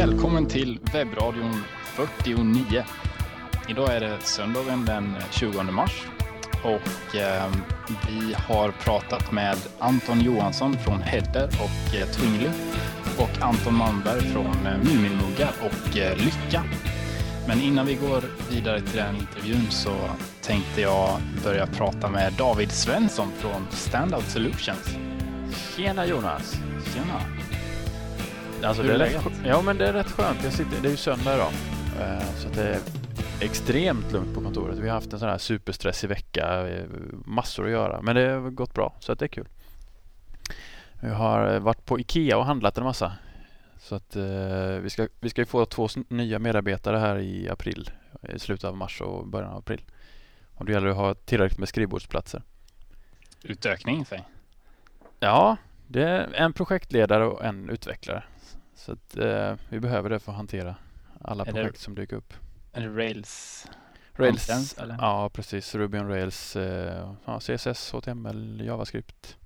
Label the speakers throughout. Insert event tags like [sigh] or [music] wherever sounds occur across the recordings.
Speaker 1: Välkommen till webbradion 49. Idag är det söndagen den 20 mars och eh, vi har pratat med Anton Johansson från Hedder och eh, Twingly och Anton Malmberg från eh, Muminmuggar och eh, Lycka. Men innan vi går vidare till den intervjun så tänkte jag börja prata med David Svensson från Standout Solutions.
Speaker 2: Tjena Jonas!
Speaker 1: Tjena!
Speaker 2: Alltså,
Speaker 1: Hur
Speaker 2: det
Speaker 1: är läget?
Speaker 2: rätt, ja men det är rätt skönt. Jag sitter, det är ju söndag idag. Eh, Så det är extremt lugnt på kontoret. Vi har haft en sån här superstressig vecka. Massor att göra. Men det har gått bra så att det är kul. Vi har varit på Ikea och handlat en massa. Så att eh, vi ska, vi ska ju få två nya medarbetare här i april. I slutet av mars och början av april. Och det gäller att ha tillräckligt med skrivbordsplatser.
Speaker 1: Utökning, säg.
Speaker 2: Ja, det är en projektledare och en utvecklare. Så att, eh, vi behöver det för att hantera alla
Speaker 1: Är det-
Speaker 2: projekt som dyker upp.
Speaker 1: Är det Rails?
Speaker 2: Rails,
Speaker 1: Kompetens, eller?
Speaker 2: ja precis. Ruby on Rails, eh, ja, CSS, HTML, JavaScript.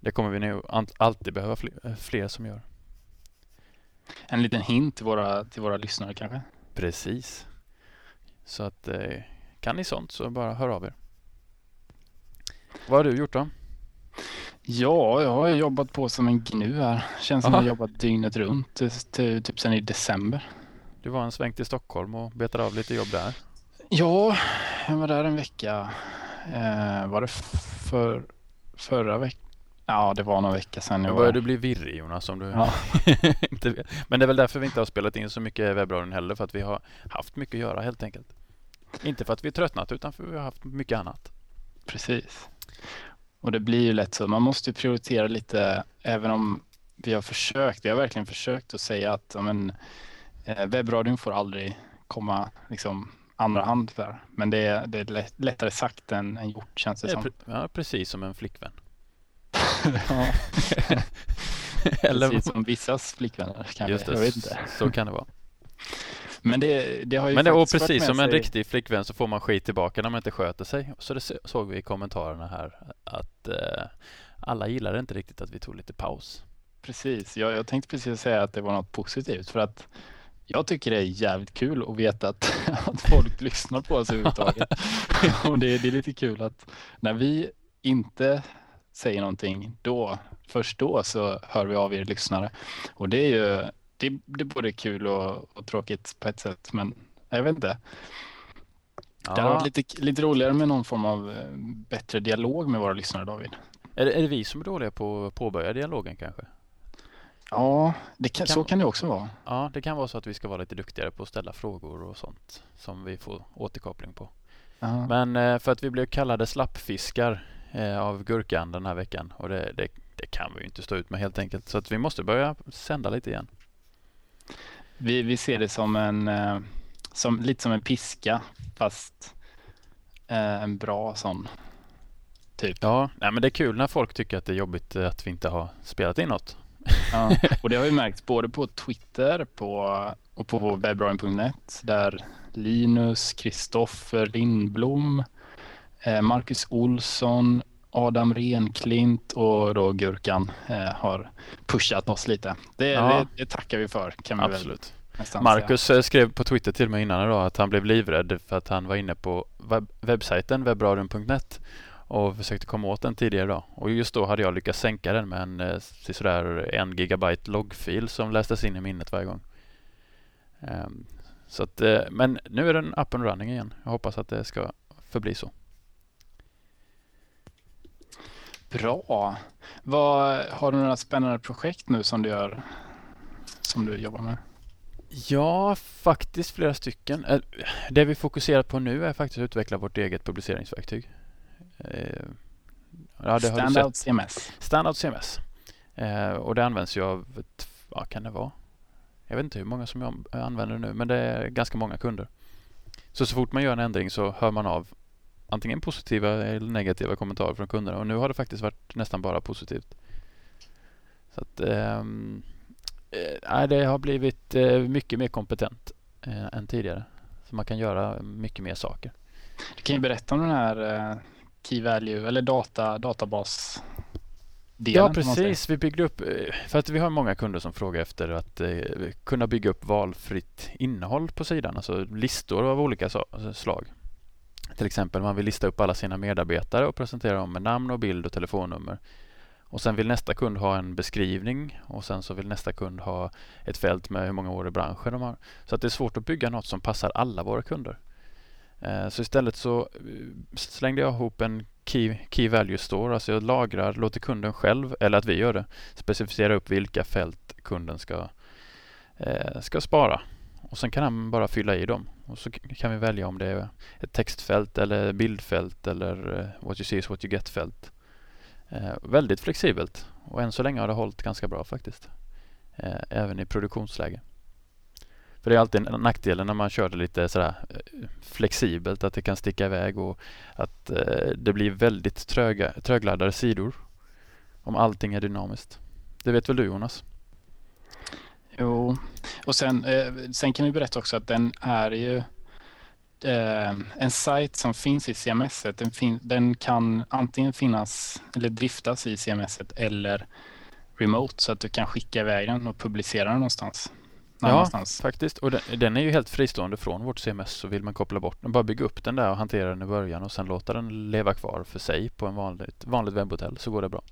Speaker 2: Det kommer vi an- alltid behöva fler, eh, fler som gör.
Speaker 1: En liten hint till våra, till våra lyssnare kanske?
Speaker 2: Precis. Så att eh, kan ni sånt så bara hör av er. Vad har du gjort då?
Speaker 1: Ja, jag har jobbat på som en gnu här. Känns som
Speaker 2: Aha.
Speaker 1: jag har jobbat dygnet runt till, typ sen i december.
Speaker 2: Du var en sväng till Stockholm och betade av lite jobb där.
Speaker 1: Ja, jag var där en vecka. Eh, var det för, förra veckan? Ja, det var någon vecka sedan.
Speaker 2: Nu
Speaker 1: jag
Speaker 2: börjar
Speaker 1: var
Speaker 2: du bli virrig Jonas om du
Speaker 1: Ja. [laughs]
Speaker 2: inte vet. Men det är väl därför vi inte har spelat in så mycket webbradion heller för att vi har haft mycket att göra helt enkelt. Inte för att vi är tröttnat utan för att vi har haft mycket annat.
Speaker 1: Precis. Och det blir ju lätt så. Man måste ju prioritera lite, även om vi har försökt. Vi har verkligen försökt att säga att men, eh, webbradion får aldrig komma liksom, andra hand. Där. Men det är, det är lätt, lättare sagt än, än gjort känns det
Speaker 2: Det
Speaker 1: som.
Speaker 2: ja, precis som en flickvän. [laughs] [laughs] Eller
Speaker 1: precis som vissas flickvänner kanske.
Speaker 2: Just det,
Speaker 1: Jag vet inte.
Speaker 2: så kan det vara.
Speaker 1: Men det, det har ju
Speaker 2: Men det, och precis som en
Speaker 1: sig-
Speaker 2: riktig flickvän så får man skit tillbaka när man inte sköter sig. Så det såg vi i kommentarerna här att eh, alla gillade inte riktigt att vi tog lite paus.
Speaker 1: Precis, jag, jag tänkte precis säga att det var något positivt för att jag tycker det är jävligt kul att veta att, [laughs] att folk lyssnar på oss överhuvudtaget. [laughs] och det, det är lite kul att när vi inte säger någonting, då, först då så hör vi av er lyssnare. Och det är ju det, det är både kul och, och tråkigt på ett sätt, men jag vet inte. Det hade
Speaker 2: Ja.
Speaker 1: varit lite, lite roligare med någon form av eh, bättre dialog med våra lyssnare, David.
Speaker 2: Är, det, är det vi som är dåliga på att påbörja dialogen kanske?
Speaker 1: Ja, det kan,
Speaker 2: Kan-
Speaker 1: så kan det också vara.
Speaker 2: Ja, det kan vara så att vi ska vara lite duktigare på att ställa frågor och sånt som vi får återkoppling på.
Speaker 1: Ja.
Speaker 2: Men eh, för att vi blev kallade slappfiskar eh, av Gurkan den här veckan och det, det, det kan vi ju inte stå ut med helt enkelt. Så att vi måste börja sända lite igen.
Speaker 1: Vi, vi ser det som en, eh, som, lite som en piska, fast eh, en bra sån. Typ.
Speaker 2: Ja, nej, men det är kul när folk tycker att det är jobbigt eh, att vi inte har spelat in något.
Speaker 1: Ja. [laughs] Och det har vi märkt både på Twitter på, och på webbradion.net där Linus, Kristoffer Lindblom, Marcus Olsson, Adam Renklint och då Gurkan eh, har pushat oss lite. Det,
Speaker 2: Ja.
Speaker 1: det, det tackar vi för kan vi väl
Speaker 2: Absolut.
Speaker 1: nästan
Speaker 2: Marcus eh, skrev på Twitter till mig innan idag att han blev livrädd för att han var inne på webb- webbsajten webbradion.net och försökte komma åt den tidigare idag. Och just då hade jag lyckats sänka den med en eh, sådär en gigabyte loggfil som lästes in i minnet varje gång. Ehm, Så att, eh, men nu är den up and running igen. Jag hoppas att det ska förbli så.
Speaker 1: Bra. Vad, har du några spännande projekt nu som du gör? Som du jobbar med?
Speaker 2: Ja, faktiskt flera stycken. Eh, Det vi fokuserar på nu är faktiskt att utveckla vårt eget publiceringsverktyg. Eh, Ja.
Speaker 1: Standout CMS.
Speaker 2: Standout CMS. Eh, och det används ju av, vad kan det vara? Jag vet inte hur många som jag använder nu, men det är ganska många kunder. Så så fort man gör en ändring så hör man av antingen positiva eller negativa kommentarer från kunderna. Och nu har det faktiskt varit nästan bara positivt. Så att, ehm, eh, det har blivit eh, mycket mer kompetent eh, än tidigare. Så man kan göra mycket mer saker.
Speaker 1: Du kan ju berätta om den här eh, Key Value eller data, databas
Speaker 2: Ja, precis. Vi byggde upp, eh, för att vi har många kunder som frågar efter att eh, kunna bygga upp valfritt innehåll på sidan, alltså listor av olika slag. Till exempel man vill lista upp alla sina medarbetare och presentera dem med namn och bild och telefonnummer. Och sen vill nästa kund ha en beskrivning och sen så vill nästa kund ha ett fält med hur många år i branschen de har. Så att det är svårt att bygga något som passar alla våra kunder. Eh, så istället så eh, slängde jag ihop en Key, key Value Store, alltså jag lagrar, låter kunden själv, eller att vi gör det, specificera upp vilka fält kunden ska, eh, ska spara. Och sen kan han bara fylla i dem. Och så kan vi välja om det är ett textfält eller bildfält eller eh, what you see is what you get-fält. Eh, väldigt flexibelt och än så länge har det hållit ganska bra faktiskt. Eh, även i produktionsläge. För det är alltid nackdelen när man kör det lite sådär eh, flexibelt att det kan sticka iväg och att eh, det blir väldigt tröga, trögladdade sidor om allting är dynamiskt. Det vet väl du Jonas?
Speaker 1: Jo, och sen, eh, sen kan vi berätta också att den är ju eh, en sajt som finns i CMS. Den, fin den kan antingen finnas eller driftas i CMS eller remote så att du kan skicka iväg den och publicera den någonstans.
Speaker 2: Ja, faktiskt. Och den, den, är ju helt fristående från vårt CMS så vill man koppla bort den. Bara bygga upp den där och hantera den i början och sen låta den leva kvar för sig på en vanligt, vanligt webbhotell så går det bra.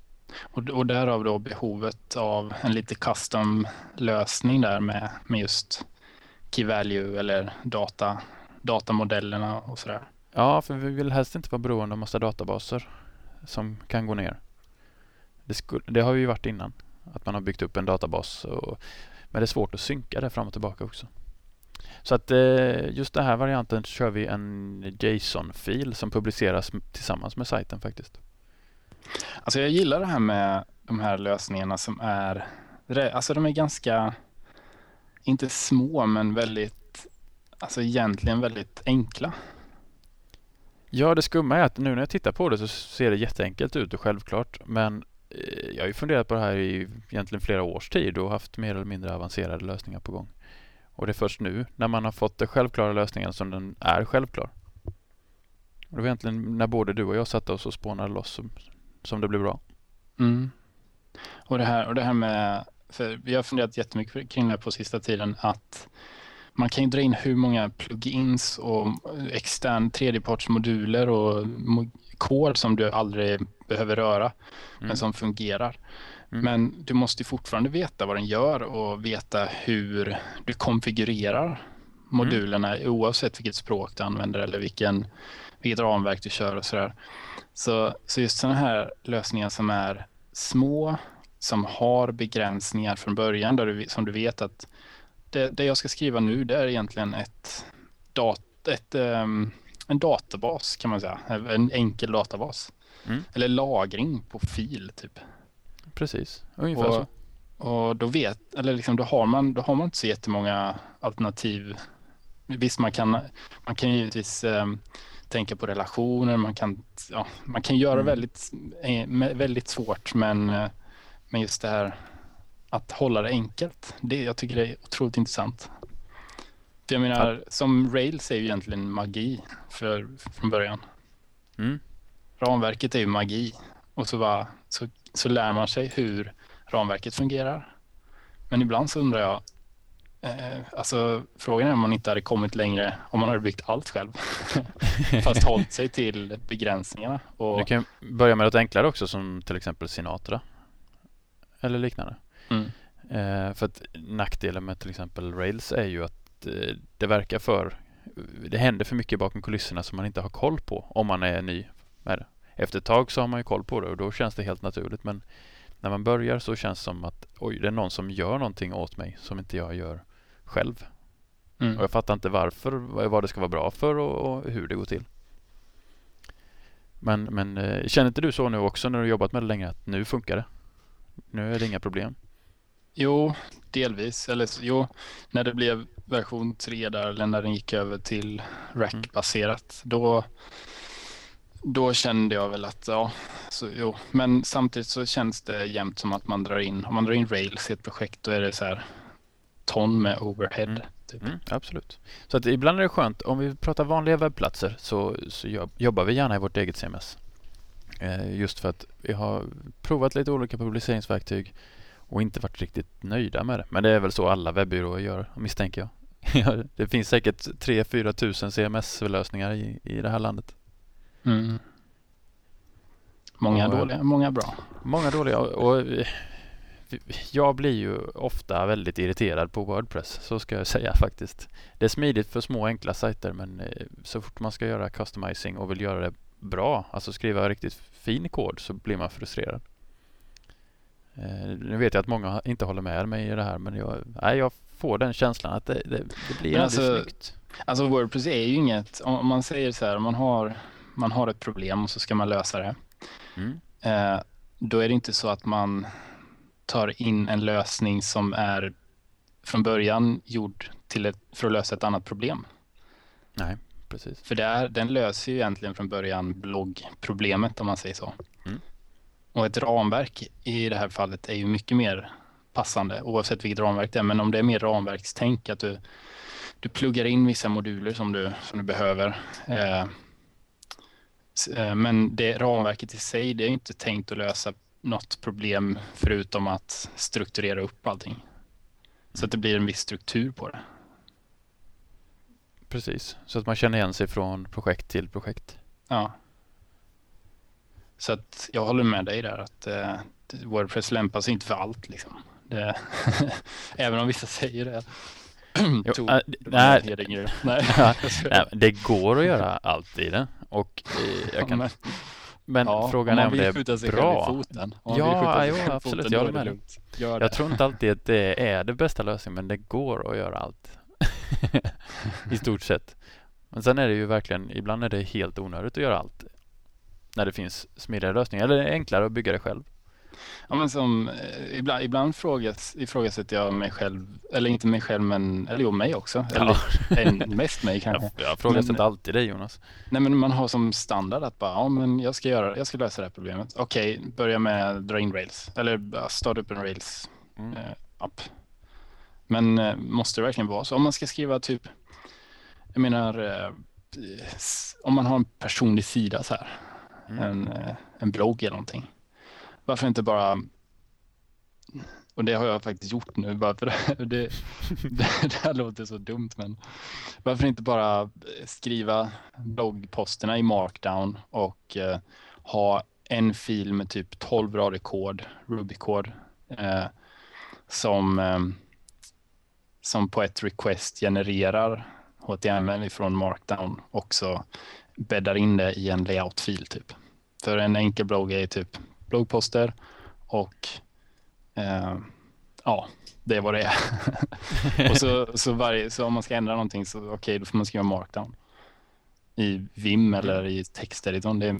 Speaker 1: Och, och därav då behovet av en lite custom lösning där med, med just key value eller data, datamodellerna och sådär.
Speaker 2: Ja, för vi vill helst inte vara beroende av massa databaser som kan gå ner. Det, skulle, det har vi ju varit innan, att man har byggt upp en databas och men det är svårt att synka det fram och tillbaka också. Så att eh, just den här varianten kör vi en JSON-fil som publiceras tillsammans med sajten faktiskt.
Speaker 1: Alltså jag gillar det här med de här lösningarna som är, alltså de är ganska, inte små men väldigt, alltså egentligen väldigt enkla.
Speaker 2: Ja, det skumma är att nu när jag tittar på det så ser det jätteenkelt ut och självklart. Men eh, jag har ju funderat på det här i egentligen flera års tid och haft mer eller mindre avancerade lösningar på gång. Och det är först nu när man har fått den självklara lösningen som den är självklar. Och det var egentligen när både du och jag satte oss och spånade loss som, som det blev bra.
Speaker 1: Mm. Och, det här, och det här med, för vi har funderat jättemycket kring det här på sista tiden, att man kan ju dra in hur många plugins och extern tredjepartsmoduler och kod som du aldrig behöver röra, mm. men som fungerar. Mm. Men du måste fortfarande veta vad den gör och veta hur du konfigurerar modulerna mm. oavsett vilket språk du använder eller vilken, vilket ramverk du kör och sådär. Så, så just sådana här lösningar som är små, som har begränsningar från början, där du, som du vet att det, det jag ska skriva nu det är egentligen ett, dat, ett um, en databas kan man säga. En enkel databas. Mm. Eller lagring på fil typ.
Speaker 2: Precis, ungefär och, så.
Speaker 1: Och då vet, eller liksom då har man, då har man inte så jättemånga alternativ. Visst, man kan, man kan givetvis eh, tänka på relationer, man kan, ja, man kan göra mm. väldigt, eh, väldigt svårt, men, eh, men just det här att hålla det enkelt, det, jag tycker det är otroligt intressant. För jag menar, ja. som Rails är ju egentligen magi för, från början. Mm. Ramverket är ju magi och så, bara, så, så lär man sig hur ramverket fungerar. Men ibland så undrar jag, eh, alltså frågan är om man inte hade kommit längre om man hade byggt allt själv. [laughs] Fast hållit sig till begränsningarna.
Speaker 2: Och... Du kan börja med något enklare också som till exempel Sinatra. Eller liknande. Mm. Eh, för att nackdelen med till exempel Rails är ju att Eh, det verkar för det händer för mycket bakom kulisserna som man inte har koll på om man är ny med det. Efter ett tag så har man ju koll på det och då känns det helt naturligt men när man börjar så känns det som att oj, det är någon som gör någonting åt mig som inte jag gör själv. Mm. Och jag fattar inte varför, vad det ska vara bra för och, och hur det går till. Men, men eh, känner inte du så nu också när du jobbat med det länge att nu funkar det? Nu är det inga problem?
Speaker 1: Jo, delvis. Eller jo, när det blev version 3 där, eller när den gick över till rack-baserat, mm. då, då kände jag väl att ja, så, jo. Men samtidigt så känns det jämt som att man drar in, om man drar in Rails i ett projekt, då är det så här ton med overhead. Mm. Typ.
Speaker 2: Mm, absolut. Så att ibland är det skönt, om vi pratar vanliga webbplatser så, så jobbar vi gärna i vårt eget CMS. Eh, just för att vi har provat lite olika publiceringsverktyg och inte varit riktigt nöjda med det. Men det är väl så alla webbyråer gör, misstänker jag. [laughs] det finns säkert 3-4 tusen CMS-lösningar i, i det här landet.
Speaker 1: Mm. Många
Speaker 2: Och,
Speaker 1: dåliga, många bra.
Speaker 2: Många dåliga och jag blir ju ofta väldigt irriterad på Wordpress, så ska jag säga faktiskt. Det är smidigt för små enkla sajter men eh, så fort man ska göra customizing och vill göra det bra, alltså skriva riktigt fin kod så blir man frustrerad. Eh, nu vet jag att många inte håller med mig i det här men jag, nej, jag får den känslan att det, det, det blir aldrig
Speaker 1: alltså,
Speaker 2: snyggt.
Speaker 1: Alltså Wordpress är ju inget, om man säger så här, man har, man har ett problem och så ska man lösa det.
Speaker 2: Mm.
Speaker 1: Eh, då är det inte så att man tar in en lösning som är från början gjord till ett, för att lösa ett annat problem.
Speaker 2: Nej, precis.
Speaker 1: För där, den löser ju egentligen från början bloggproblemet om man säger så.
Speaker 2: Mm.
Speaker 1: Och ett ramverk i det här fallet är ju mycket mer passande oavsett vilket ramverk det är. Men om det är mer ramverkstänk att du, du pluggar in vissa moduler som du, som du behöver. Eh, eh, men det ramverket i sig det är inte tänkt att lösa något problem förutom att strukturera upp allting. Så att det blir en viss struktur på det.
Speaker 2: Precis, så att man känner igen sig från projekt till projekt.
Speaker 1: Ja. Så att jag håller med dig där att eh, Wordpress lämpar sig inte för allt liksom. Det, [laughs] även om vissa säger det.
Speaker 2: Jo,
Speaker 1: Tog-
Speaker 2: äh, nej,
Speaker 1: nej.
Speaker 2: nej, det går att göra allt i det. Och eh, jag kan, [laughs]
Speaker 1: Men- Ja,
Speaker 2: frågan är om det är
Speaker 1: sig själv i
Speaker 2: bra.
Speaker 1: foten.
Speaker 2: Ja, jo, absolut,
Speaker 1: foten,
Speaker 2: jag håller med. Jag tror inte alltid att det är det bästa lösningen, men det går att göra allt. [laughs] I stort sett. Men sen är det ju verkligen, ibland är det helt onödigt att göra allt. När det finns smidigare lösningar, eller enklare att bygga det själv.
Speaker 1: Ja, men som, eh, ibland ibland frågas, ifrågasätter jag mig själv, eller inte mig själv, men eller jo, mig också. Eller än mest mig [laughs] kanske.
Speaker 2: Jag, jag frågar
Speaker 1: Men-
Speaker 2: inte alltid dig Jonas.
Speaker 1: Nej, men man har som standard att bara, ja, men jag ska göra, jag ska lösa det här problemet. Okej, börja med att dra in rails eller starta upp en rails
Speaker 2: Mm.
Speaker 1: eh, app. Men eh, måste det verkligen vara så? Om man ska skriva typ, jag menar, om man har en personlig sida så här,
Speaker 2: Mm.
Speaker 1: en, en blogg eller någonting. Varför inte bara, och det har jag faktiskt gjort nu, bara för [laughs] det, det, det här låter så dumt, men varför inte bara skriva bloggposterna i markdown och eh, ha en fil med typ 12 rader kod, Ruby-kod, eh, som, eh, som på ett request genererar HTML ifrån markdown och så bäddar in det i en layout-fil typ. För en enkel blogg är typ bloggposter och eh, ja, det är vad det är. [laughs] och så, så, varje, så om man ska ändra någonting så okej, då får man skriva markdown i Vim eller i texteditorn. Det är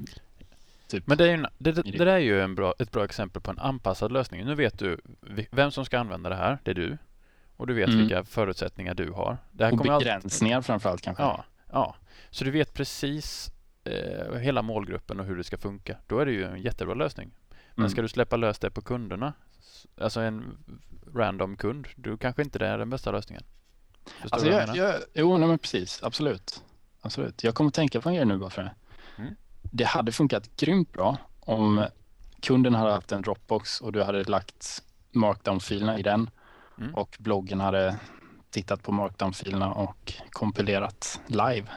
Speaker 1: typ,
Speaker 2: Men det, är ju, en- det, det, det där är ju en bra, ett bra exempel på en anpassad lösning. Nu vet du vem som ska använda det här, det är du. Och du vet
Speaker 1: Mm.
Speaker 2: vilka förutsättningar du har. Det här
Speaker 1: och
Speaker 2: kommer alltid-
Speaker 1: begränsningar framförallt kanske.
Speaker 2: Ja, ja. Så du vet precis eh, hela målgruppen och hur det ska funka. Då är det ju en jättebra lösning. Men
Speaker 1: Mm.
Speaker 2: ska du släppa lös det på kunderna, alltså en random kund, då kanske inte det är den bästa lösningen. Förstår
Speaker 1: Alltså jag,
Speaker 2: jag
Speaker 1: jag, jo, nej, men precis. Absolut. Absolut. Jag kommer tänka på en grej nu bara för det.
Speaker 2: Mm.
Speaker 1: Det hade funkat grymt bra om kunden hade haft en Dropbox och du hade lagt markdown-filerna i den
Speaker 2: Mm.
Speaker 1: och bloggen hade tittat på markdown-filerna och kompilerat live.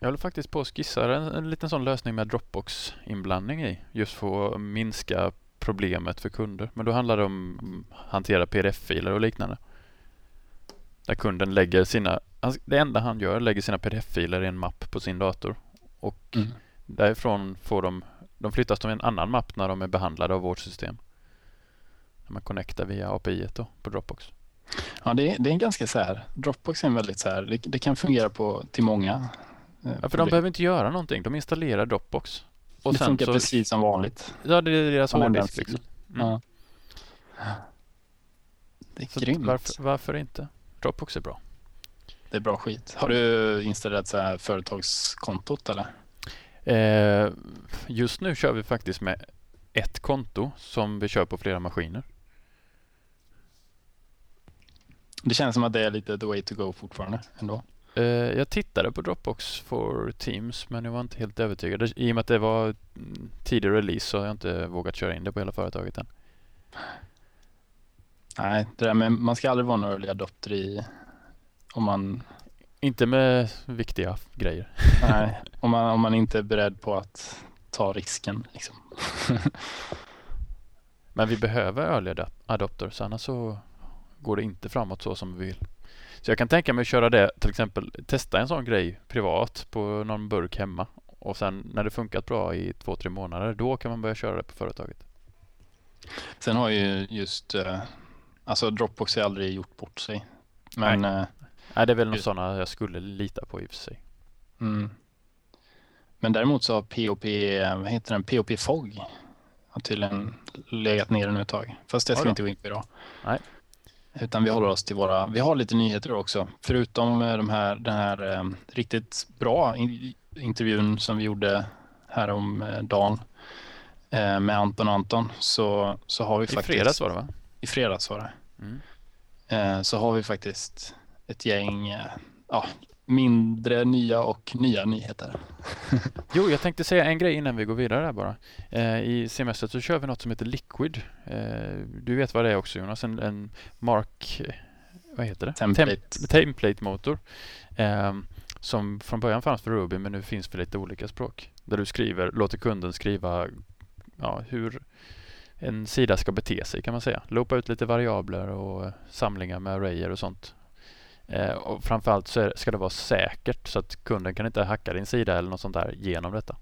Speaker 2: Jag håller faktiskt på att skissa en, en liten sån lösning med Dropbox-inblandning i. Just för att minska problemet för kunder. Men då handlar det om mm, hantera pdf-filer och liknande. Där kunden lägger sina, det enda han gör lägger sina pdf-filer i en mapp på sin dator. Och
Speaker 1: Mm.
Speaker 2: därifrån får de, de flyttas till en annan mapp när de är behandlade av vårt system. När man connectar via API då på Dropbox.
Speaker 1: Ja, det är, det är en ganska så här, Dropbox är en väldigt så här, det, det kan fungera på, till många. Eh,
Speaker 2: Ja, för de behöver inte göra någonting. De installerar Dropbox. Och
Speaker 1: det
Speaker 2: sen
Speaker 1: funkar
Speaker 2: så,
Speaker 1: precis som vanligt.
Speaker 2: Ja, det är deras hårddisk. Liksom. Mm.
Speaker 1: Ja. Det är
Speaker 2: Så
Speaker 1: grymt.
Speaker 2: varför, varför inte? Dropbox är bra.
Speaker 1: Det är bra skit. Har du installerat så här företagskontot eller?
Speaker 2: Eh, just nu kör vi faktiskt med ett konto som vi kör på flera maskiner.
Speaker 1: Det känns som att det är lite the way to go fortfarande ändå.
Speaker 2: Eh, jag tittade på Dropbox for Teams men jag var inte helt övertygad. I och med att det var mm, tidig release så har jag inte vågat köra in det på hela företaget än.
Speaker 1: Nej, det där med, man ska aldrig vara en early adopter i om man...
Speaker 2: Inte med viktiga grejer. [laughs]
Speaker 1: Nej, om man, om man inte är beredd på att ta risken. Liksom. [laughs]
Speaker 2: Men vi behöver early adopters annars så går det inte framåt så som vi vill. Så jag kan tänka mig att köra det, till exempel testa en sån grej privat på någon burk hemma och sen när det funkat bra i två, tre månader, då kan man börja köra det på företaget.
Speaker 1: Sen har ju just, eh, alltså Dropbox har aldrig gjort bort sig. Men,
Speaker 2: Nej, Nej det är väl något sådana jag skulle lita på i och för sig.
Speaker 1: Mm. Men däremot så har POP, vad heter den, POP FOG har tydligen legat nere nu ett tag. Fast det ska vi inte gå in på idag.
Speaker 2: Nej.
Speaker 1: Utan vi håller oss till våra, vi har lite nyheter också. Förutom eh, de här, den här eh, riktigt bra in, intervjun som vi gjorde här om eh, dagen eh, med Anton Anton så, så har vi
Speaker 2: I
Speaker 1: faktiskt...
Speaker 2: I fredags var det va?
Speaker 1: I fredags var det. Mm. Eh, så har vi faktiskt ett gäng eh, ja, mindre nya och nya nyheter. [laughs]
Speaker 2: jo, jag tänkte säga en grej innan vi går vidare där bara. Eh, I semestret så kör vi något som heter Liquid. Eh, du vet vad det är också Jonas, en, en Mark... Vad heter det?
Speaker 1: Template.
Speaker 2: Tem template-motor. Eh, som från början fanns för Ruby men nu finns för lite olika språk. Där du skriver, låter kunden skriva ja, hur en sida ska bete sig kan man säga. Loopa ut lite variabler och samlingar med arrayer och sånt Eh, och framförallt så ska det vara säkert så att kunden kan inte hacka din sida eller något sånt där genom detta.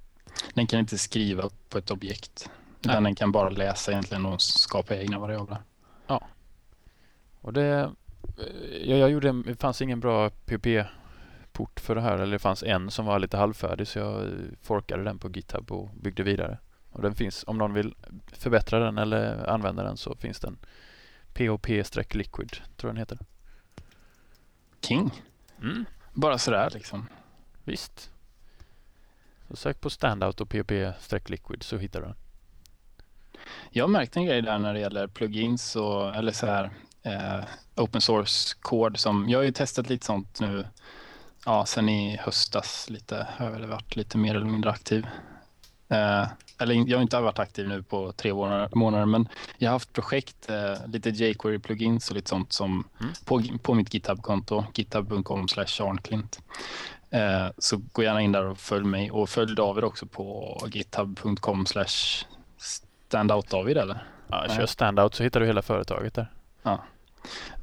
Speaker 1: Den kan inte skriva på ett objekt utan den kan bara läsa egentligen och skapa egna variabler.
Speaker 2: Ja. Och det, ja, jag gjorde, det fanns ingen bra PP-port för det här eller det fanns en som var lite halvfärdig så jag forkade den på GitHub och byggde vidare. Och den finns, om någon vill förbättra den eller använda den så finns den POP-liquid tror jag den heter.
Speaker 1: King.
Speaker 2: Mm.
Speaker 1: Bara sådär liksom.
Speaker 2: Visst. Så sök på standout och PHP-liquid så hittar du den.
Speaker 1: Jag har märkt en grej där när det gäller plugins och eller så här eh, open source kod som jag har ju testat lite sånt nu. Ja, sen i höstas lite har jag väl varit lite mer eller mindre aktiv. Eh, eller jag har inte varit aktiv nu på tre månader, men jag har haft projekt, eh, lite jQuery-plugins och lite sånt som mm. på, på mitt GitHub-konto, github.com slash arnklint. Eh, så gå gärna in där och följ mig och följ David också på github.com slash standout-David eller?
Speaker 2: Ja, kör standout så hittar du hela företaget där.
Speaker 1: Ja.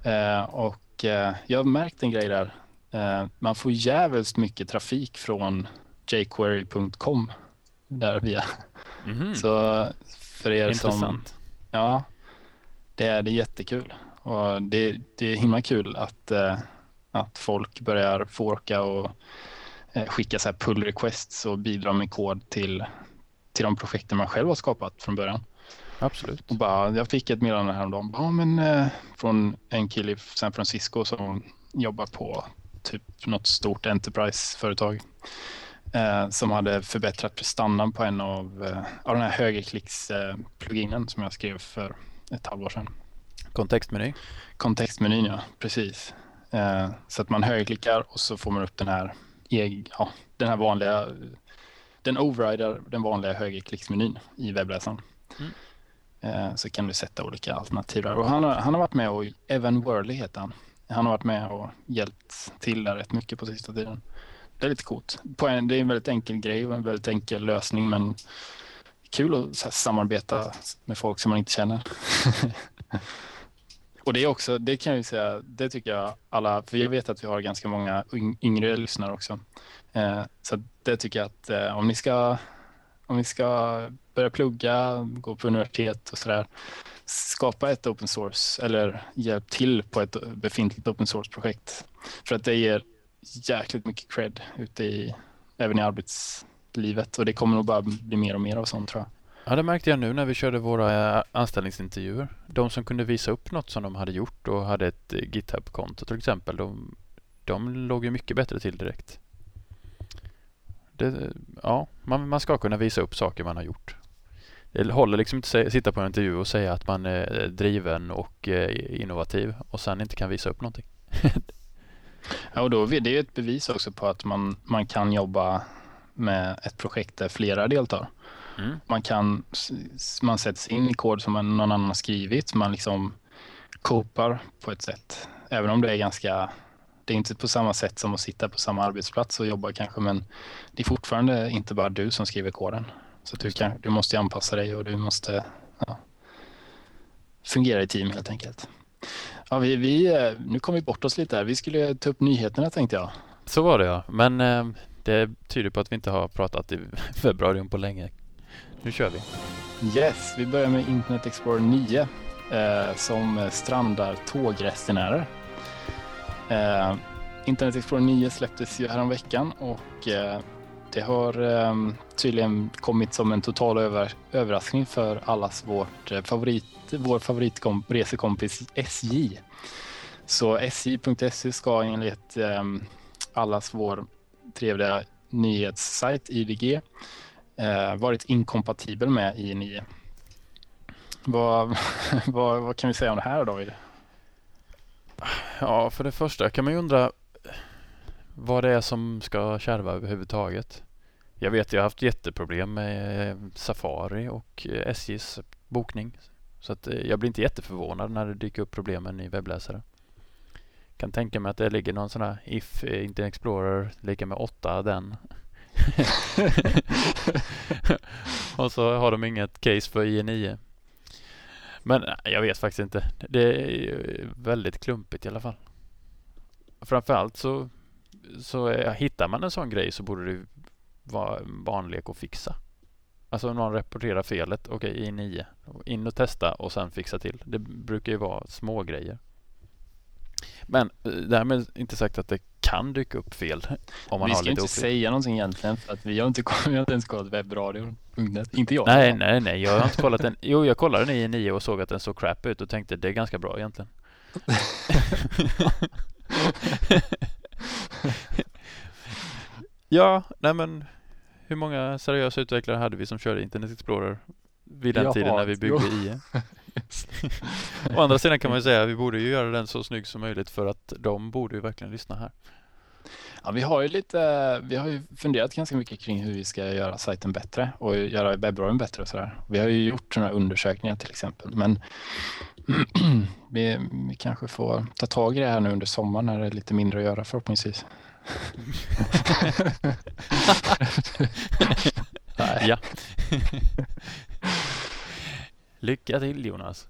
Speaker 1: Eh, och eh, jag har märkt en grej där. Eh, man får jävligt mycket trafik från jquery.com där via. Mm. Så för er Intressant. som... Ja, det är, det är jättekul. Och det, det är himla kul att, eh, att folk börjar forka och eh, skicka så här pull requests och bidra med kod till, till de projekten man själv har skapat från början.
Speaker 2: Absolut.
Speaker 1: Och bara, jag fick ett meddelande häromdagen ja, men, eh, från en kille i San Francisco som jobbar på typ något stort enterprise-företag eh, som hade förbättrat prestandan på en av, eh, av den här högerklicks-pluginen som jag skrev för ett halvår sedan.
Speaker 2: Kontextmeny?
Speaker 1: Kontextmenyn, ja. Precis. Eh, så att man högerklickar och så får man upp den här, ja, den här vanliga, den overrider den vanliga högerklicksmenyn i webbläsaren. Mm. Eh, så kan du sätta olika alternativ där. Och han, har, han har varit med och, Evan Worley heter han. Han har varit med och hjälpt till där rätt mycket på sista tiden det är lite coolt. det är en väldigt enkel grej och en väldigt enkel lösning men kul att samarbeta med folk som man inte känner. [laughs] och det är också, det kan jag ju säga, det tycker jag alla, för jag vet att vi har ganska många yngre lyssnare också. Eh, så det tycker jag att eh, om ni ska om ni ska börja plugga, gå på universitet och sådär, skapa ett open source eller hjälp till på ett befintligt open source-projekt. För att det ger jäkligt mycket cred ute i, även i arbetslivet och det kommer nog bara bli mer och mer av sånt tror jag.
Speaker 2: Ja, det märkte jag nu när vi körde våra eh, anställningsintervjuer. De som kunde visa upp något som de hade gjort och hade ett eh, GitHub-konto till exempel, de, de låg ju mycket bättre till direkt. Det, ja, man, man ska kunna visa upp saker man har gjort. Det håller liksom inte att sitta på en intervju och säga att man är eh, driven och innovativ och sen inte kan visa upp någonting. [laughs]
Speaker 1: Ja, och då, det är ett bevis också på att man, man kan jobba med ett projekt där flera deltar. Mm. Man kan, man sätts in i kod som någon annan har skrivit. Man liksom kopar på ett sätt. Även om det är ganska, det är inte på samma sätt som att sitta på samma arbetsplats och jobba kanske, men det är fortfarande inte bara du som skriver koden. Så du, kan, du måste anpassa dig och du måste ja, fungera i team helt enkelt. Ja, vi, vi, eh, nu kom vi bort oss lite här. Vi skulle ta upp nyheterna tänkte jag.
Speaker 2: Så var det ja, men eh, det tyder på att vi inte har pratat i [laughs] webbradion på länge. Nu kör vi.
Speaker 1: Yes, vi börjar med Internet Explorer 9 eh, som strandar tågresenärer. Eh, Internet Explorer 9 släpptes ju häromveckan och eh, det har eh, tydligen kommit som en total över, överraskning för allas vårt eh, favorit, vår favoritresekompis SJ. Så SJ.se ska enligt eh, allas vår trevliga nyhetssajt IDG eh, varit inkompatibel med i9. Vad, [laughs] vad, vad kan vi säga om det här David?
Speaker 2: Ja, för det första kan man ju undra vad det är som ska kärva överhuvudtaget. Jag vet, jag har haft jätteproblem med eh, Safari och eh, SJs bokning. Så att eh, jag blir inte jätteförvånad när det dyker upp problem med en ny webbläsare. Kan tänka mig att det ligger någon sån här if inte Explorer lika med 8 den. [laughs] och så har de inget case för IE9. Men jag vet faktiskt inte. Det är väldigt klumpigt i alla fall. Framförallt så, så är, hittar man en sån grej så borde det barnlek att fixa. Alltså om någon rapporterar felet, okej okay, i9, in och testa och sen fixa till. Det brukar ju vara små grejer. Men eh, därmed inte sagt att det kan dyka upp fel
Speaker 1: om man vi har lite ska inte säga någonting egentligen för att vi har inte, [laughs] vi har inte ens kollat webbradion.net. Inte jag.
Speaker 2: Nej, nej, nej. Jag har inte kollat den. Jo, jag kollade den i 9 och såg att den såg crap ut och tänkte det är ganska bra egentligen. [laughs] [laughs] ja, nej men hur många seriösa utvecklare hade vi som körde Internet Explorer vid den Jaha, tiden när vi byggde. IE? [laughs] Å andra sidan kan man ju säga att vi borde ju göra den så snygg som möjligt för att de borde ju verkligen lyssna här.
Speaker 1: Ja, vi har ju lite, vi har ju funderat ganska mycket kring hur vi ska göra sajten bättre och göra webbradion bättre och sådär. Vi har ju gjort sådana undersökningar till exempel, men [clears throat] vi, vi kanske får ta tag i det här nu under sommaren när det är lite mindre att göra förhoppningsvis.
Speaker 2: Ja. Lycka till Jonas.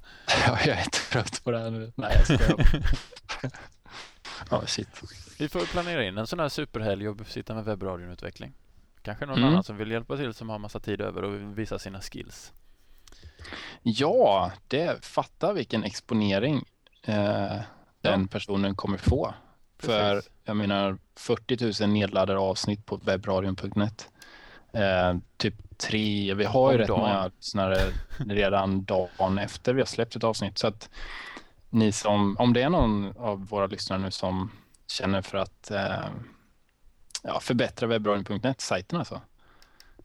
Speaker 1: Ja, jag är trött på det här nu. Nej, jag skojar. ja, shit.
Speaker 2: Vi får planera in en sån här superhelg och sitta med webbradionutveckling. Kanske någon mm. annan som vill hjälpa till som har massa tid över och visa sina skills.
Speaker 1: Ja, det fattar vilken exponering eh, den personen kommer få. För jag menar 40 000 nedladdade avsnitt på webbradion.net. Eh, typ tre, vi har ju rätt dagen. många lyssnare redan dagen efter vi har släppt ett avsnitt. Så att ni som, om det är någon av våra lyssnare nu som känner för att eh, ja, förbättra webbradion.net, sajten alltså.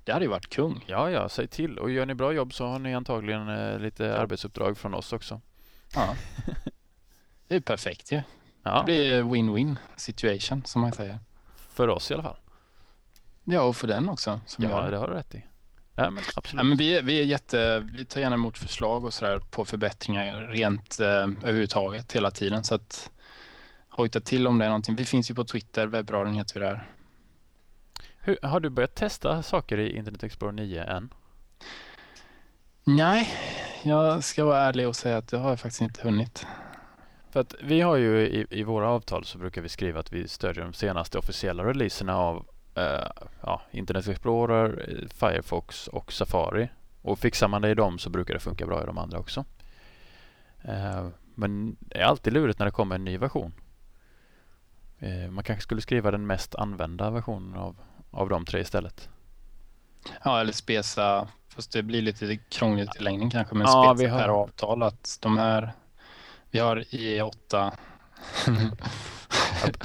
Speaker 1: Det hade ju varit kung.
Speaker 2: Ja, ja, säg till. Och gör ni bra jobb så har ni antagligen eh, lite arbetsuppdrag från oss också. Ja. [laughs]
Speaker 1: Det är perfekt ju. Ja. Ja. Det blir win-win situation som man säger.
Speaker 2: För oss i alla fall.
Speaker 1: Ja, och för den också.
Speaker 2: ja, det har du rätt i.
Speaker 1: Ja, men absolut. Ja, men vi, vi, är jätte, vi tar gärna emot förslag och sådär på förbättringar rent eh, överhuvudtaget hela tiden. Så att hojta till om det är någonting. Vi finns ju på Twitter, webbradion heter vi där.
Speaker 2: Hur, har du börjat testa saker i Internet Explorer 9 än?
Speaker 1: Nej, jag ska vara ärlig och säga att det har jag faktiskt inte hunnit.
Speaker 2: För att vi har ju i, i våra avtal så brukar vi skriva att vi stödjer de senaste officiella releaserna av uh, ja, Internet Explorer, Firefox och Safari. Och fixar man det i dem så brukar det funka bra i de andra också. Uh, men det är alltid lurigt när det kommer en ny version. Uh, man kanske skulle skriva den mest använda versionen av, av de tre istället.
Speaker 1: Ja, eller spesa, fast det blir lite krångligt i längden kanske, men ja, spesa har... per avtal att de här, vi har IE8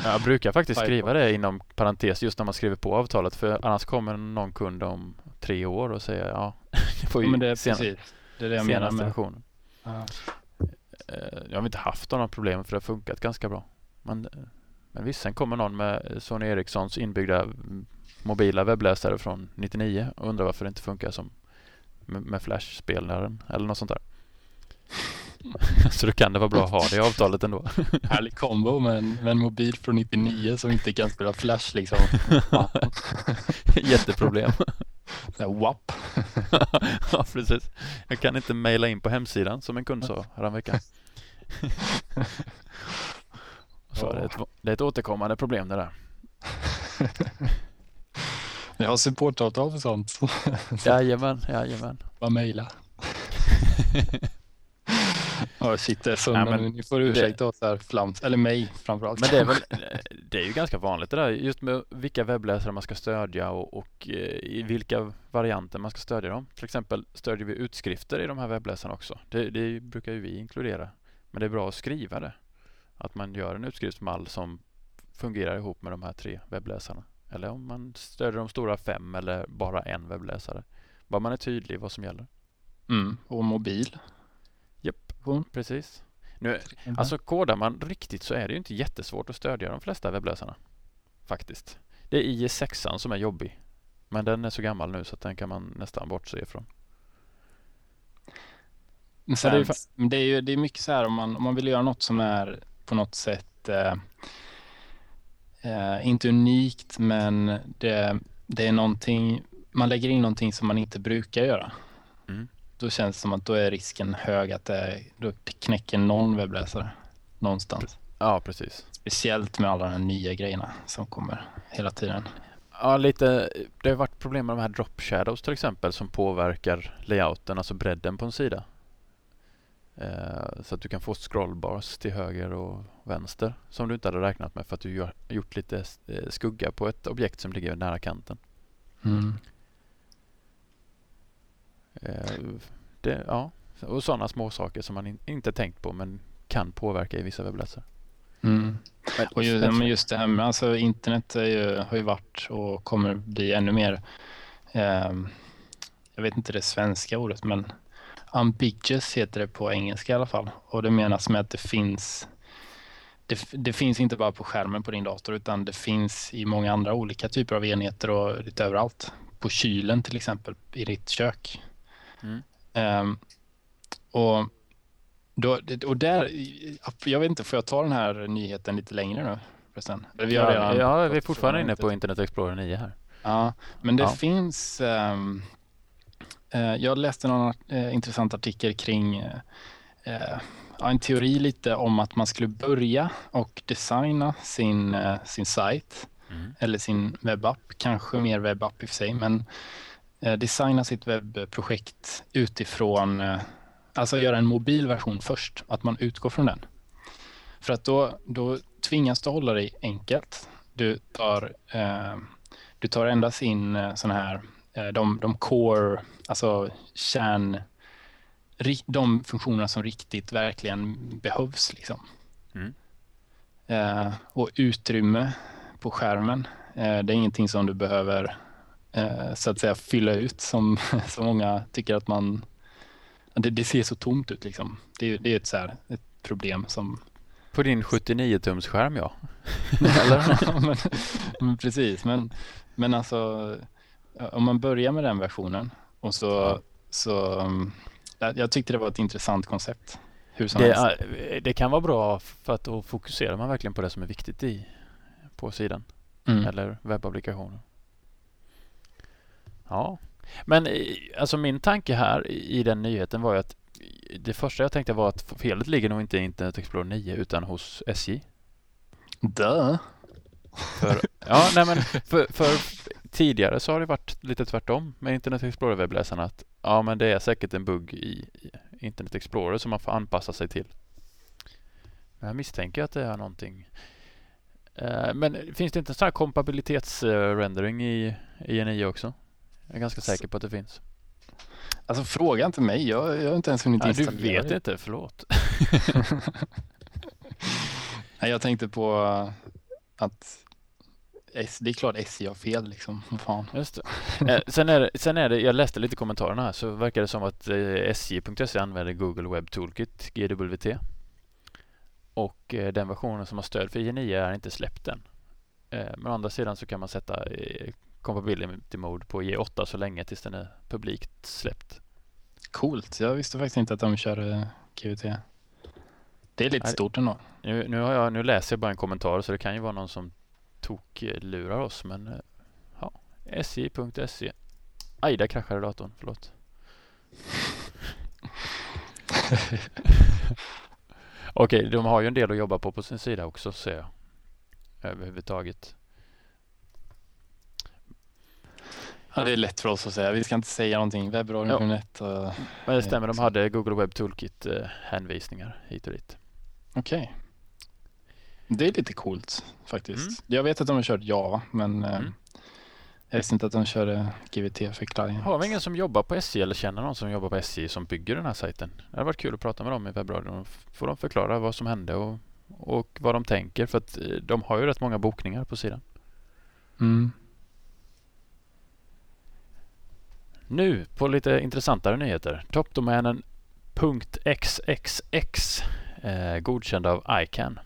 Speaker 2: jag, brukar faktiskt skriva det inom parentes just när man skriver på avtalet för annars kommer någon kund om tre år och säger ja,
Speaker 1: det [laughs] får ju ja, det är sen, precis. Det är det jag menar med.
Speaker 2: versionen. Ja. Eh, jag har inte haft några problem för det har funkat ganska bra. Men, Men visst, sen kommer någon med Sony Ericssons inbyggda mobila webbläsare från 99 och undrar varför det inte funkar som med Flash-spelaren eller något sånt där. [laughs] Så då kan det vara bra att ha det i avtalet ändå. [laughs]
Speaker 1: Härlig kombo med en, med en mobil från 99 som inte kan spela Flash liksom. [laughs]
Speaker 2: Jätteproblem.
Speaker 1: WAP.
Speaker 2: ja, precis. Jag kan inte mejla in på hemsidan som en kund sa häromveckan. Så det, är ett, det är ett återkommande problem det där.
Speaker 1: Jag har supportavtal för sånt.
Speaker 2: Jajamän, jajamän.
Speaker 1: Bara mejla. Ja, det är söndag ja, Ni får ursäkta det... oss här, flams, eller mig framförallt.
Speaker 2: Men det är, [laughs] väl, det är ju ganska vanligt det där, just med vilka webbläsare man ska stödja och, och eh, i vilka varianter man ska stödja dem. Till exempel stödjer vi utskrifter i de här webbläsarna också. Det, det brukar ju vi inkludera. Men det är bra att skriva det. Att man gör en utskriftsmall som fungerar ihop med de här tre webbläsarna. Eller om man stödjer de stora fem eller bara en webbläsare. Bara man är tydlig vad som gäller.
Speaker 1: Mm, och mobil.
Speaker 2: Japp, precis. Nu, alltså kodar man riktigt så är det ju inte jättesvårt att stödja de flesta webbläsarna. Faktiskt. Det är IE6 som är jobbig. Men den är så gammal nu så att den kan man nästan bortse ifrån.
Speaker 1: Men sen, det, är ju, det, är ju, det är mycket så här om man, om man vill göra något som är på något sätt eh, eh, inte unikt men det, det är någonting, man lägger in någonting som man inte brukar göra. Mm. Då känns det som att då är risken hög att det, då knäcker någon webbläsare någonstans.
Speaker 2: Ja, precis.
Speaker 1: Speciellt med alla de här nya grejerna som kommer hela tiden.
Speaker 2: Ja, lite. Det har varit problem med de här drop shadows till exempel som påverkar layouten, alltså bredden på en sida. Eh, så att du kan få scrollbars till höger och vänster som du inte hade räknat med för att du har gjort lite eh, skugga på ett objekt som ligger nära kanten. Mm. Eh, det, ja, och sådana små saker som man in, inte tänkt på men kan påverka i vissa webbläsare.
Speaker 1: Mm. och just, men just det här med alltså internet ju, har ju varit och kommer bli ännu mer, eh, jag vet inte det svenska ordet, men ambiguous heter det på engelska i alla fall. Och det menas med att det finns det, det, finns inte bara på skärmen på din dator utan det finns i många andra olika typer av enheter och lite överallt. På kylen till exempel i ditt kök. Mm. Um, och, då, och där, jag vet inte, får jag ta den här nyheten lite längre nu förresten?
Speaker 2: Vi har ja, ja, vi är fortfarande inne på Internet Explorer 9 här.
Speaker 1: Ja, men det ja. finns um, uh, jag läste någon uh, intressant artikel kring uh, en teori lite om att man skulle börja och designa sin, sin sajt mm. eller sin webbapp, kanske mer webbapp i och för sig, men designa sitt webbprojekt utifrån, eh, alltså göra en mobil version först, att man utgår från den. För att då, då tvingas du hålla dig enkelt. Du tar, eh, du tar endast in eh, sådana här, eh, de, de core, alltså kärn, de funktionerna som riktigt verkligen behövs. Liksom. Mm. Eh, och utrymme på skärmen, eh, det är ingenting som du behöver eh, så att säga fylla ut som, [laughs] som många tycker att man... Det, det ser så tomt ut liksom. Det, det är ett, så här, ett problem som...
Speaker 2: På din 79-tums skärm ja. [laughs]
Speaker 1: Eller? [laughs] men, men, precis, men, men alltså om man börjar med den versionen och så, så jag, jag tyckte det var ett intressant koncept.
Speaker 2: Hur som det, helst. det kan vara bra för att då fokuserar man verkligen på det som är viktigt i, på sidan mm. eller webbapplikationen. Ja, men alltså min tanke här i den nyheten var ju att det första jag tänkte var att felet ligger nog inte i Internet Explorer 9 utan hos SJ.
Speaker 1: Dö.
Speaker 2: För, [laughs] ja, nej men för, för, tidigare så har det varit lite tvärtom med Internet Explorer-webbläsarna. Att ja, men det är säkert en bugg i Internet Explorer som man får anpassa sig till. Men jag misstänker att det är någonting. Eh, men finns det inte en sån här kompabilitetsrendering i INI också? Jag är ganska säker på att det finns.
Speaker 1: Alltså fråga inte mig. Jag, jag har inte ens hunnit
Speaker 2: ja, installera Du vet inte, förlåt. [laughs]
Speaker 1: Nej, jag tänkte på att det är klart SJ har fel liksom. Fan.
Speaker 2: Just det. [laughs] Eh, sen, är det, sen är det, jag läste lite kommentarerna här så verkar det som att eh, SJ.se använder Google Web Toolkit, GWT. Och eh, den versionen som har stöd för G9 är inte släppt än. Eh, men å andra sidan så kan man sätta eh, compatibility mode på G8 så länge tills den är publikt släppt.
Speaker 1: Coolt. Jag visste faktiskt inte att de kör GVT. Det är lite
Speaker 2: Nej.
Speaker 1: stort ändå.
Speaker 2: Nu, nu, har jag, nu läser jag bara en kommentar så det kan ju vara någon som tok lurar oss men eh, ja, sj.se Aj, där kraschade datorn. Förlåt. [laughs] [laughs] Okej, de har ju en del att jobba på på sin sida också ser jag. Överhuvudtaget.
Speaker 1: Ja, det är lätt för oss att säga. Vi ska inte säga någonting. Webbradion.net och...
Speaker 2: Men det stämmer, de hade Google Web Toolkit eh, hänvisningar hit och dit.
Speaker 1: Okej. Det är lite coolt faktiskt.
Speaker 2: Mm.
Speaker 1: Jag vet att de har kört Java, men eh,
Speaker 2: Mm.
Speaker 1: jag visste inte att de körde GVT för client.
Speaker 2: Har vi ingen som jobbar på SJ eller känner någon som jobbar på SJ som bygger den här sajten? Det hade varit kul att prata med dem i webbradion. Får de förklara vad som hände och, och vad de tänker för att eh, de har ju rätt många bokningar på sidan.
Speaker 1: Mm.
Speaker 2: Nu på lite intressantare nyheter. Toppdomänen .xxx eh, godkänd av ICANN.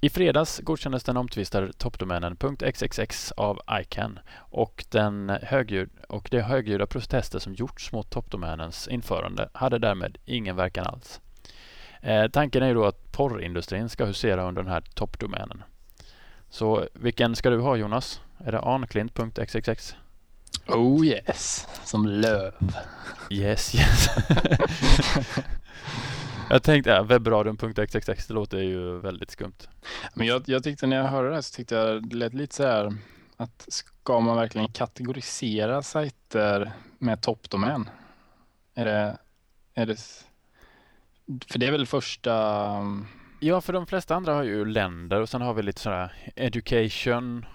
Speaker 2: I fredags godkändes den omtvistade toppdomänen .xxx av ICANN och, den högljud, och de högljudda protester som gjorts mot toppdomänens införande hade därmed ingen verkan alls. Eh, tanken är ju då att porrindustrin ska husera under den här toppdomänen. Så vilken ska du ha Jonas? Är det anklint.xxx?
Speaker 1: Oh yes, som löv.
Speaker 2: Yes, yes. [laughs] jag tänkte ja, webbradion.xxx, det låter ju väldigt skumt.
Speaker 1: Men jag, jag tyckte när jag hörde det här så tyckte jag det lät lite så här att ska man verkligen kategorisera sajter med toppdomän? Är det, är det, för det är väl första,
Speaker 2: Ja, för de flesta andra har ju länder och sen har vi lite sådär education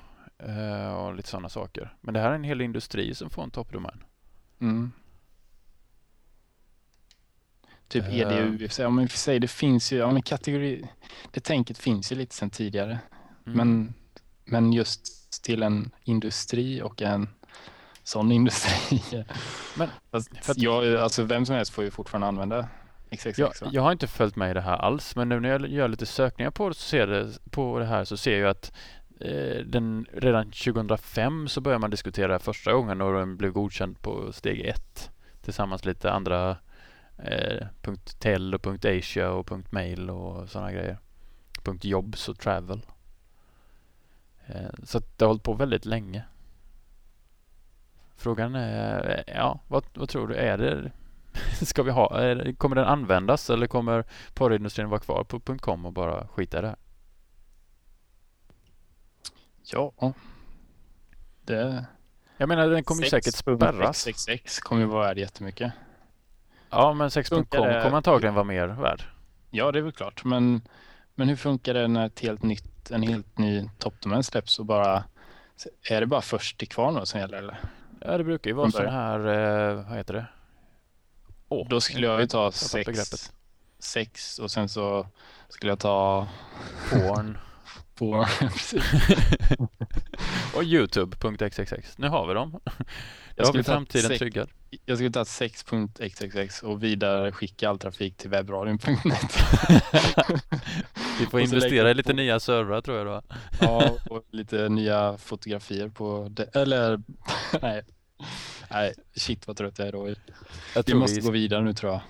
Speaker 2: och lite sådana saker. Men det här är en hel industri som får en toppdomän.
Speaker 1: mm. typ
Speaker 2: Eh.
Speaker 1: EDU, så om vi säger det finns ju, ja men kategori, det tänket finns ju lite sedan tidigare.
Speaker 2: Mm.
Speaker 1: Men, men just till en industri och en sån industri. [laughs]
Speaker 2: Men-
Speaker 1: Fast
Speaker 2: för att-
Speaker 1: jag, alltså vem som helst får ju fortfarande använda XXX.
Speaker 2: Jag,
Speaker 1: va?
Speaker 2: jag har inte följt med i det här alls, men nu när jag gör lite sökningar på det, så ser det, på det här så ser jag att eh, Eh, den, redan 2005 så började man diskutera första gången och den blev godkänd på steg ett tillsammans lite andra eh, .tel och .asia och .mail och sådana grejer. .jobs och travel. Eh, så att det har hållit på väldigt länge. Frågan är, eh, ja, vad, vad tror du? Är det [laughs] Ska vi ha, är det- kommer den användas eller kommer porrindustrin vara kvar på .com och bara skita i det här?
Speaker 1: Ja. Det,
Speaker 2: Jag menar den kommer ju säkert spärras.
Speaker 1: XXX kommer ju vara värd jättemycket.
Speaker 2: Ja men 6.com
Speaker 1: Funkar det-
Speaker 2: kommer antagligen vara mer värd.
Speaker 1: Ja, det är väl klart. Men, men hur funkar det när ett helt nytt, en helt ny toppdomän släpps och bara är det bara först till kvarn då som gäller eller?
Speaker 2: Ja det brukar ju vara sån här, eh, vad heter det? Åh,
Speaker 1: Då skulle jag ju ta
Speaker 2: tappat
Speaker 1: sex,
Speaker 2: begreppet.
Speaker 1: sex och sen så skulle jag ta
Speaker 2: porn
Speaker 1: på [laughs]
Speaker 2: och youtube.xxx. Nu har vi dem. Har
Speaker 1: skulle
Speaker 2: framtiden
Speaker 1: sex-
Speaker 2: tryggad.
Speaker 1: Jag skulle ta 6.xxx och vidare skicka all trafik till webbradion.net. [laughs]
Speaker 2: Vi får investera i lite
Speaker 1: på-
Speaker 2: nya servrar tror jag då.
Speaker 1: Ja, [laughs] och lite nya fotografier på det. Eller nej. Nej, shit vad trött jag är då.
Speaker 2: Jag
Speaker 1: Vi måste
Speaker 2: vi,
Speaker 1: gå vidare nu tror jag.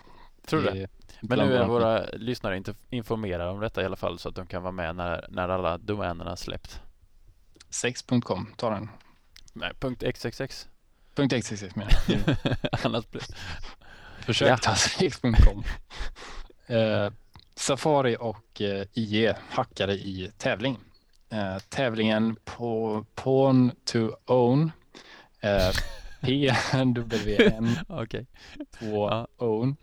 Speaker 2: tror det.
Speaker 1: Det
Speaker 2: Men nu är
Speaker 1: våra-
Speaker 2: lyssnare inte informerade om detta i alla fall så att de kan vara med när, när alla domänerna släpps.
Speaker 1: 6.com, ta den.
Speaker 2: Nej, .xxx.
Speaker 1: .xxx menar jag. [laughs]
Speaker 2: Annars blir...
Speaker 1: Försök
Speaker 2: Ja.
Speaker 1: ta 6.com. [laughs] Eh, Safari och eh, IE hackade i tävling. Eh, tävlingen på Pawn to Own. [laughs] PWN [laughs]
Speaker 2: Okej.
Speaker 1: 2
Speaker 2: Ja.
Speaker 1: Own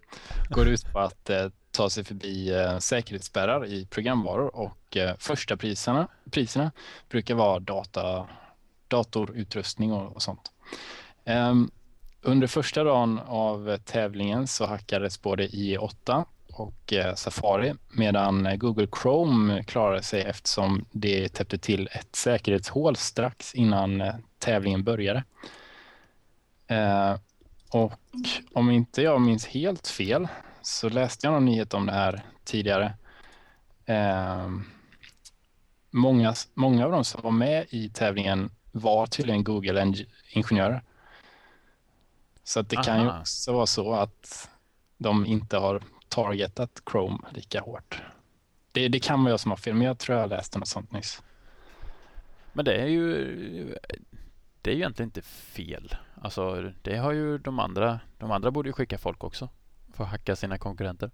Speaker 1: går ut på att eh, ta sig förbi eh, säkerhetsspärrar i programvaror och eh, första priserna, priserna brukar vara data, datorutrustning och, och sånt. Ehm, under första dagen av tävlingen så hackades både IE8 och eh, Safari medan Google Chrome klarade sig eftersom det täppte till ett säkerhetshål strax innan eh, tävlingen började. Eh, och om inte jag minns helt fel så läste jag någon nyhet om det här tidigare. eh, många, många av de som var med i tävlingen var tydligen Google-ingenjörer. Så det Aha. kan ju också vara så att de inte har targetat Chrome lika hårt. Det, det kan vara jag som har fel, men jag tror jag läste något sånt nyss.
Speaker 2: Men det är ju det är ju egentligen inte fel. Alltså det har ju de andra. De andra borde ju skicka folk också för att hacka sina konkurrenter.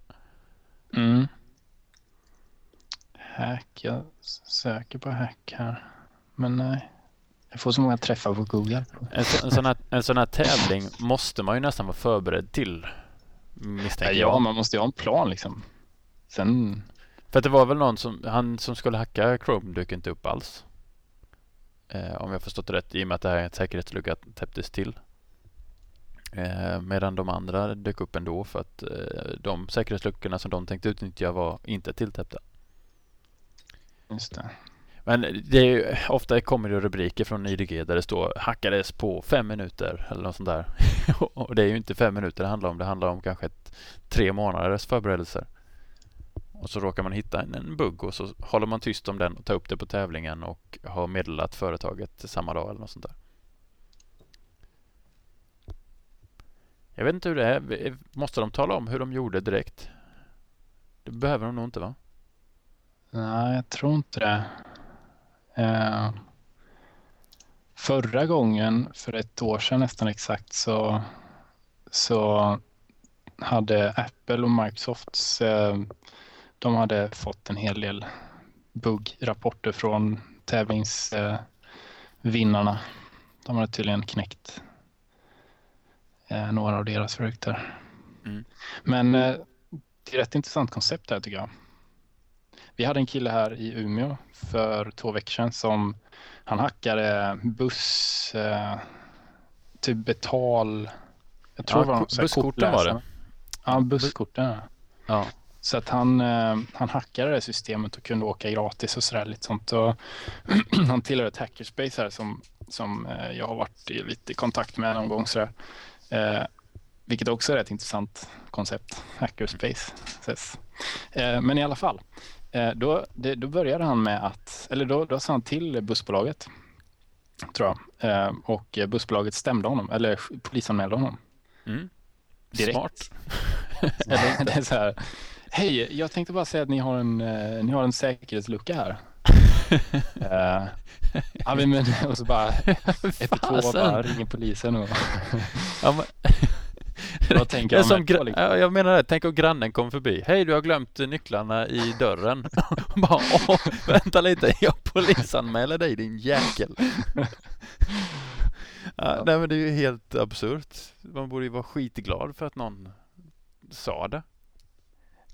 Speaker 1: Mm. Hack, jag söker på hack här. Men nej. Jag får så många träffar på Google.
Speaker 2: En, så, en, sån här, en sån här tävling måste man ju nästan vara förberedd till.
Speaker 1: Misstänker ja, jag. man måste ju ha en plan liksom. Sen...
Speaker 2: För att det var väl någon som, han som skulle hacka Chrome dök inte upp alls. Eh, om jag förstått det rätt i och med att det här är ett säkerhetslucka täpptes till. Eh, medan de andra dök upp ändå för att eh, de säkerhetsluckorna som de tänkte utnyttja var inte tilltäppta.
Speaker 1: Just det.
Speaker 2: Men det är ju, ofta kommer det rubriker från IDG där det står hackades på fem minuter eller något sånt där. [laughs] och det är ju inte fem minuter det handlar om. Det handlar om kanske ett, tre månaders förberedelser. Och så råkar man hitta en, en bugg och så håller man tyst om den och tar upp det på tävlingen och har meddelat företaget samma dag eller något sånt där. Jag vet inte hur det är. Eh, måste de tala om hur de gjorde direkt? Det behöver de nog inte va?
Speaker 1: Nej, jag tror inte det. Eh, förra gången, för ett år sedan nästan exakt, så, så hade Apple och Microsofts eh, de hade fått en hel del buggrapporter från tävlingsvinnarna. De hade tydligen knäckt eh, några av deras produkter. Mm. Men eh, det är ett rätt intressant koncept här tycker jag. Vi hade en kille här i Umeå för två veckor sedan som han hackade buss, eh, typ betal...
Speaker 2: Jag tror ja, det var busskorten var det.
Speaker 1: Ja, busskorten.
Speaker 2: Ja.
Speaker 1: Så att han, eh, han hackade det systemet och kunde åka gratis och sådär lite sånt. Och [clears throat] han tillhör ett hackerspace här som, som eh, jag har varit i lite kontakt med någon gång sådär. Eh, vilket också är ett intressant koncept, hackerspace. Eh, men i alla fall, eh, då, det, då började han med att, eller då, då sa han till bussbolaget, tror jag, eh, och bussbolaget stämde honom, eller polisanmälde honom.
Speaker 2: Mm. Direkt. Smart. [laughs]
Speaker 1: det är så här, Hej, jag tänkte bara säga att ni har en, uh, ni har en säkerhetslucka här. uh, [laughs] ja, men, [laughs] och så bara 112 bara ringer polisen och... [laughs] ja, men...
Speaker 2: Vad tänker som liksom? ja, jag menar det, tänk om grannen kom förbi. Hej, du har glömt nycklarna i dörren. bara, Åh, vänta lite, jag polisanmäler dig din jäkel. ja, nej men det är ju helt absurt. Man borde ju vara skitglad för att någon sa det.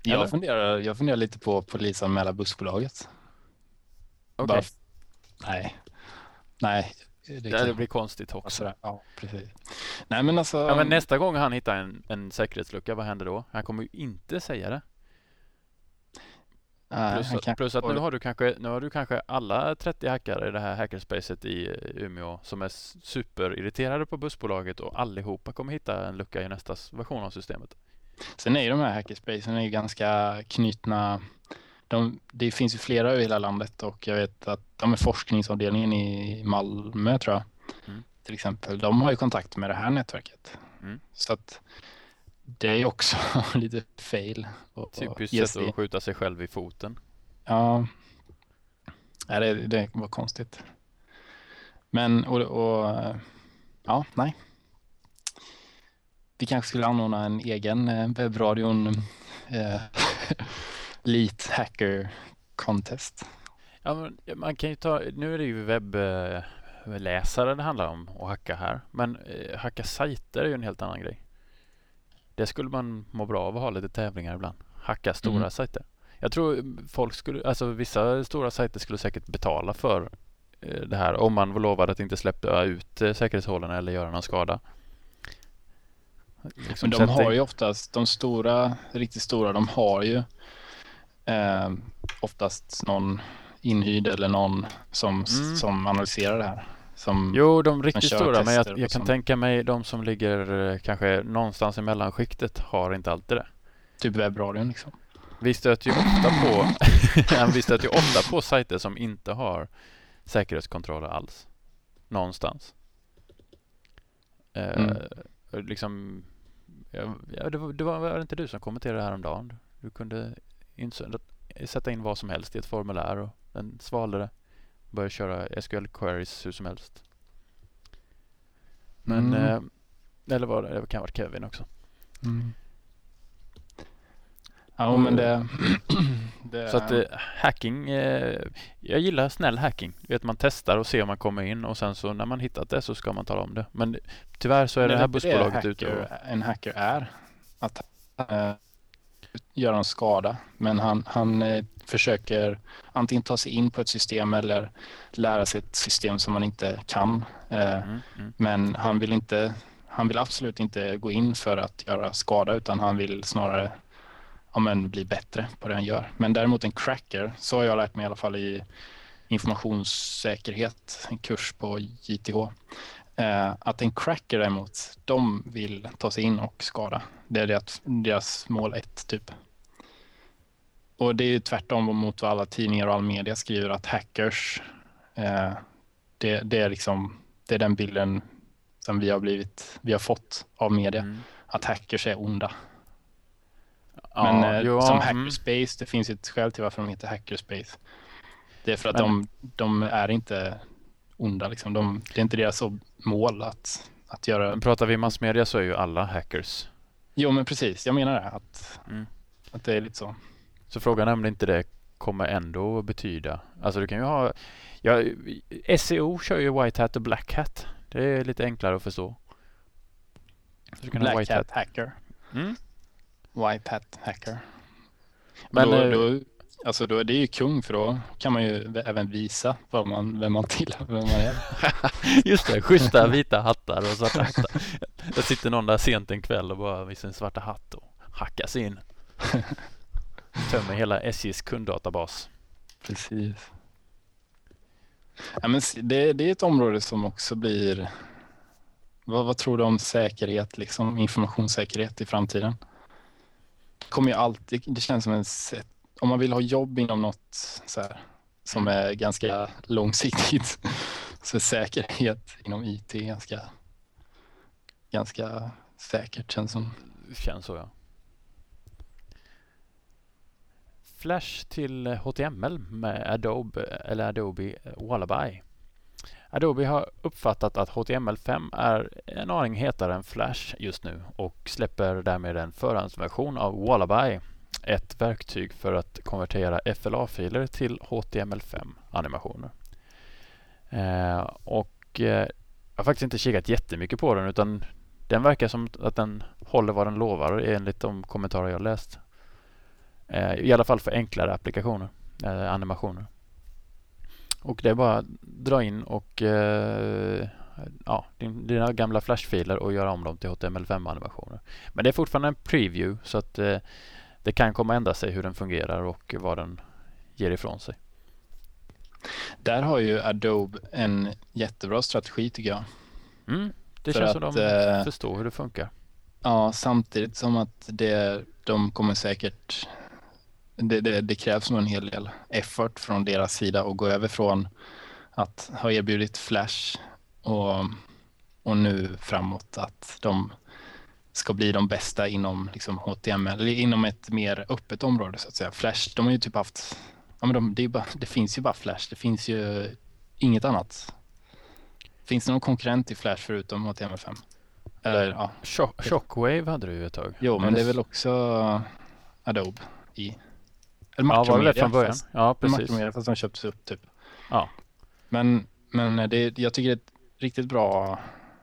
Speaker 1: Jag funderar, jag funderar lite på polisanmäla bussbolaget.
Speaker 2: Okej. Okay.
Speaker 1: Nej. Nej.
Speaker 2: Det, det, det blir konstigt också.
Speaker 1: Ja, precis. Nej, men alltså...
Speaker 2: Ja, men nästa gång han hittar en, en säkerhetslucka, vad händer då? Han kommer ju inte säga det. Nej, plus, kan... plus att nu har, du kanske, nu har du kanske alla 30 hackare i det här hackerspacet i Umeå som är superirriterade på bussbolaget och allihopa kommer hitta en lucka i nästa version av systemet.
Speaker 1: Sen är ju de här hackerspacen är ganska knutna. De, det finns ju flera över hela landet och jag vet att de är forskningsavdelningen i Malmö tror jag. Mm. Till exempel. De har ju kontakt med det här nätverket. Mm. Så att det är också [laughs] lite fail.
Speaker 2: Typiskt sätt att skjuta sig själv i foten.
Speaker 1: Ja, ja det, det var konstigt. Men och, och ja, nej vi kanske skulle anordna en egen eh, webbradion eh, [laughs] Leet Hacker Contest.
Speaker 2: Ja, man kan ju ta, nu är det ju webbläsare det handlar om att hacka här. Men eh, hacka sajter är ju en helt annan grej. Det skulle man må bra av att ha lite tävlingar ibland. Hacka stora mm. sajter. Jag tror folk skulle, alltså vissa stora sajter skulle säkert betala för eh, det här om man lovade att inte släppa ut eh, säkerhetshålen eller göra någon skada.
Speaker 1: Liksom Men de har ju oftast, de stora, riktigt stora, de har ju eh, oftast någon inhyrd eller någon som, mm. som analyserar det här. Som,
Speaker 2: jo, de riktigt stora, men jag, jag kan tänka mig de som ligger eh, kanske någonstans i mellanskiktet har inte alltid det.
Speaker 1: Typ webbradion liksom.
Speaker 2: Vi stöter ju ofta på, [laughs] vi stöter ju ofta på sajter som inte har säkerhetskontroller alls. Någonstans. Mm. Eh, liksom, ja, det, var, det var inte du som kommenterade häromdagen? Du kunde sätta in vad som helst i ett formulär och den svalde det. Började köra SQL queries hur som helst. Men, mm. eh, eller var det, det kan ha varit Kevin också. Mm.
Speaker 1: Ja, men det... [clears throat]
Speaker 2: det så att eh, hacking, eh, jag gillar snäll hacking. Vet man testar och ser om man kommer in och sen så när man hittat det så ska man tala om det. Men tyvärr så är det, det här bussbolaget ute och...
Speaker 1: En hacker är att äh, göra en skada. Men han, han äh, försöker antingen ta sig in på ett system eller lära sig ett system som man inte kan. Äh, mm, mm. Men han vill inte han vill absolut inte gå in för att göra skada utan han vill snarare ja, men, bli bättre på det han gör. Men däremot en cracker, så har jag lärt mig i alla fall i informationssäkerhet, en kurs på JTH. Eh, att en cracker däremot, de vill ta sig in och skada. Det är deras, deras mål ett typ. Och det är ju tvärtom mot vad alla tidningar och all media skriver att hackers, eh, det, det, är liksom, det är den bilden som vi har blivit, vi har fått av media. Mm. Att hackers är onda. Men ja, eh, som mm. hackerspace, det finns ett skäl till varför de heter hackerspace. Det är för att de, de är inte onda. Liksom. De, det är inte deras mål att, att göra...
Speaker 2: Men pratar vi massmedia så är ju alla hackers.
Speaker 1: Jo, men precis. Jag menar det. Att, mm. att det är lite så.
Speaker 2: Så frågan är om det inte det kommer ändå betyda. Alltså du kan ju ha... Ja, SEO kör ju White Hat och Black Hat. Det är lite enklare att förstå.
Speaker 1: Black Hat Hacker. Mm? White Hat Hacker. Men då, eh, då, alltså då, det är ju kung för då kan man ju även visa vad man, vem man tillhör, vem man är. [laughs]
Speaker 2: Just det, schyssta vita hattar och svarta hattar. Det sitter någon där sent en kväll och bara visar sin svarta hatt och hackar sig in. [laughs] Tömmer hela SJs kunddatabas.
Speaker 1: Precis. Ja, men det, det är ett område som också blir vad, vad, tror du om säkerhet, liksom informationssäkerhet i framtiden? Kommer ju alltid, det känns som en, om man vill ha jobb inom något så här, som är ganska långsiktigt [laughs] så är säkerhet inom IT ganska, ganska säkert känns som.
Speaker 2: Känns så ja. Flash till HTML med Adobe eller Adobe Wallaby. Adobe har uppfattat att HTML5 är en aning hetare än Flash just nu och släpper därmed en förhandsversion av Wallaby, ett verktyg för att konvertera FLA-filer till HTML5-animationer. Eh, och eh, jag har faktiskt inte kikat jättemycket på den utan den verkar som att den håller vad den lovar enligt de kommentarer jag läst. Eh, I alla fall för enklare applikationer, eh, animationer. Och det är bara att dra in och eh, ja, dina gamla flashfiler och göra om dem till HTML5-animationer. Men det är fortfarande en preview så att eh, det kan komma ändra sig hur den fungerar och vad den ger ifrån sig.
Speaker 1: Där har ju Adobe en jättebra strategi tycker jag.
Speaker 2: Mm, det För känns att, som de eh, förstår hur det funkar.
Speaker 1: Ja, samtidigt som att det, de kommer säkert det, det, det, krävs nog en hel del effort från deras sida att gå över från att ha erbjudit Flash och, och nu framåt att de ska bli de bästa inom liksom HTML, eller inom ett mer öppet område så att säga. Flash, de har ju typ haft, ja men de, det, bara, det finns ju bara Flash, det finns ju inget annat. Finns det någon konkurrent till Flash förutom HTML5?
Speaker 2: Eller, ja. Shock, Shockwave hade du ett tag.
Speaker 1: Jo, men det är väl också Adobe i
Speaker 2: eller ja, var det från början? Fast, ja, precis.
Speaker 1: Makromedia, fast de köptes upp typ. Ja. Men, men det, jag tycker det är ett riktigt bra...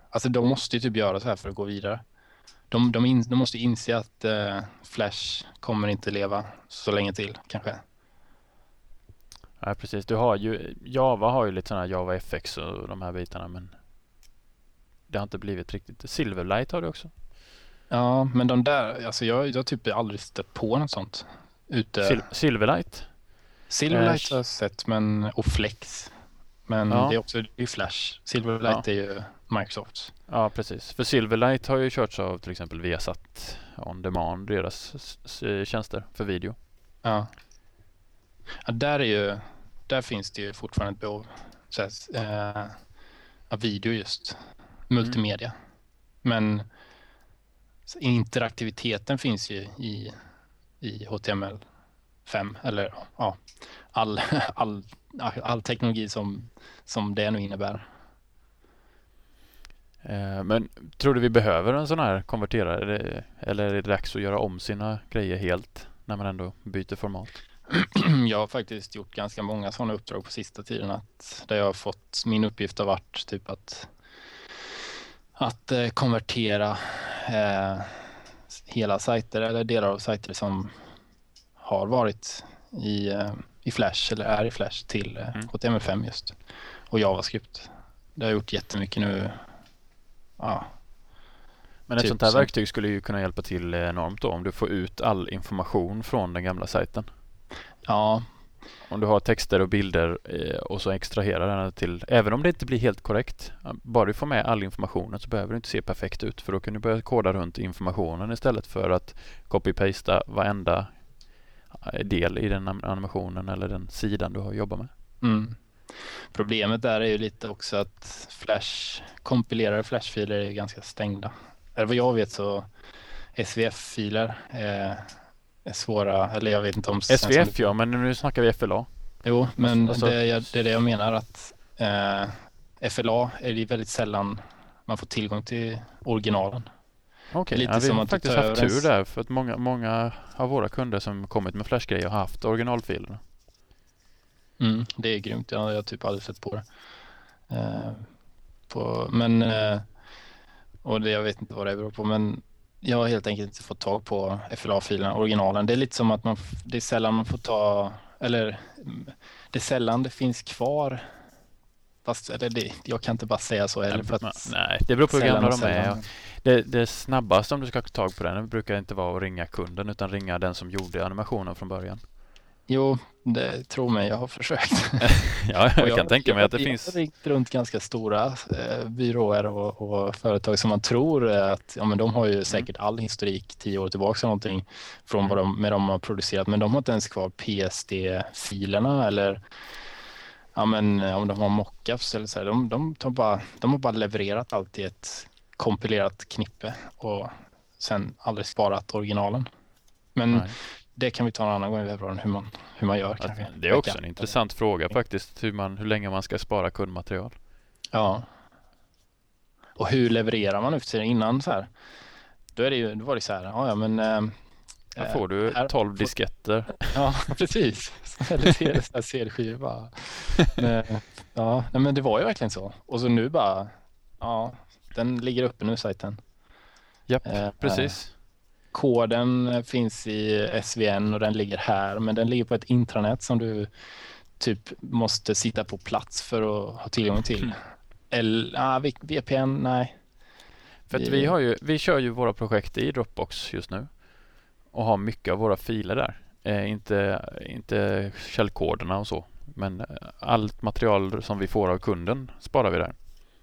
Speaker 1: Alltså de måste ju typ göra så här för att gå vidare. De, de, in, de måste inse att uh, Flash kommer inte leva så länge till kanske.
Speaker 2: Ja, precis. Du har ju, Java har ju lite sådana Java FX och de här bitarna men det har inte blivit riktigt. Silverlight har du också.
Speaker 1: Ja, men de där, alltså jag, jag typ aldrig stött på något sånt ute.
Speaker 2: Sil Silverlight?
Speaker 1: Silverlight har jag sett, men, och Flex. Men ja. det är också det är Flash. Silverlight ja. är ju Microsofts.
Speaker 2: Ja, precis. För Silverlight har ju körts av till exempel Viasat On Demand, deras tjänster för video.
Speaker 1: Ja. ja där, är ju, där finns det ju fortfarande ett behov så här, eh, av video just, multimedia. Mm. Men interaktiviteten finns ju i, i HTML5 eller ja, all, [laughs] all, all teknologi som, som det nu innebär.
Speaker 2: Eh, men tror du vi behöver en sån här konverterare eller är det dags att göra om sina grejer helt när man ändå byter format? [clears throat]
Speaker 1: Jag har faktiskt gjort ganska många sådana uppdrag på sista tiden att där jag har fått min uppgift har varit typ att att eh, konvertera eh, hela sajter eller delar av sajter som har varit i, eh, i Flash eller är i Flash till eh, mm. HTML5 just och JavaScript. Det har jag gjort jättemycket nu Ja.
Speaker 2: Men ett typ sånt här som... verktyg skulle ju kunna hjälpa till enormt då om du får ut all information från den gamla sajten.
Speaker 1: Ja.
Speaker 2: Om du har texter och bilder eh, och så extraherar den till, även om det inte blir helt korrekt, bara du får med all informationen så behöver det inte se perfekt ut för då kan du börja koda runt informationen istället för att copy-pasta varenda eh, del i den animationen eller den sidan du har jobbat med.
Speaker 1: Mm. Problemet där är ju lite också att Flash, kompilerade flashfiler är ganska stängda. Eller vad jag vet så SVF-filer är eh, svåra, eller jag vet inte om...
Speaker 2: SVF ja, men nu snackar vi FLA.
Speaker 1: Jo, men alltså, det, är, det är det jag menar att eh, FLA är det väldigt sällan man får tillgång till originalen.
Speaker 2: Okej, okay, ja, vi har faktiskt haft tur där för att många, många av våra kunder som kommit med Flash-grejer har haft originalfilerna.
Speaker 1: Mm, det är grymt. Jag har typ aldrig sett på det. Eh, på, men, eh, och det, jag vet inte vad det beror på, men jag har helt enkelt inte fått tag på FLA-filerna, originalen. Det är lite som att man, det är sällan man får ta, eller det är sällan det finns kvar Fast eller det, jag kan inte bara säga så heller. För
Speaker 2: att nej, det beror på hur gamla de är. Det, det snabbaste om du ska ha tag på den brukar inte vara att ringa kunden utan ringa den som gjorde animationen från början.
Speaker 1: Jo, det tror mig, jag har försökt. [laughs]
Speaker 2: ja, jag, jag kan tänka mig att det
Speaker 1: jag
Speaker 2: finns.
Speaker 1: Jag har ringt runt ganska stora eh, byråer och, och, företag som man tror att ja, men de har ju mm. säkert all historik tio år tillbaka eller någonting från vad de, med de har producerat, men de har inte ens kvar PSD-filerna eller ja, men om de har mockups eller så här, de, de, de, bara, de har bara levererat allt i ett kompilerat knippe och sen aldrig sparat originalen. Men Nej det kan vi ta en annan gång i februari, hur man, hur man gör.
Speaker 2: Kanske. Det är också en intressant fråga faktiskt, hur, man, hur länge man ska spara kundmaterial.
Speaker 1: Ja. Och hur levererar man ut innan så här? Då, är det ju, då var det så här, ja, ja men äh,
Speaker 2: här får du här, 12 disketter.
Speaker 1: Ja, [laughs] precis. Eller CD-skivor [laughs] Ja, men det var ju verkligen så. Och så nu bara, ja, den ligger uppe nu sajten.
Speaker 2: Japp, äh, precis.
Speaker 1: Koden finns i SVN och den ligger här, men den ligger på ett intranät som du typ måste sitta på plats för att ha tillgång till. Mm. Eller ah, VPN, nej.
Speaker 2: För att vi, har ju, vi kör ju våra projekt i Dropbox just nu och har mycket av våra filer där. Eh, inte, inte källkoderna och så, men allt material som vi får av kunden sparar vi där.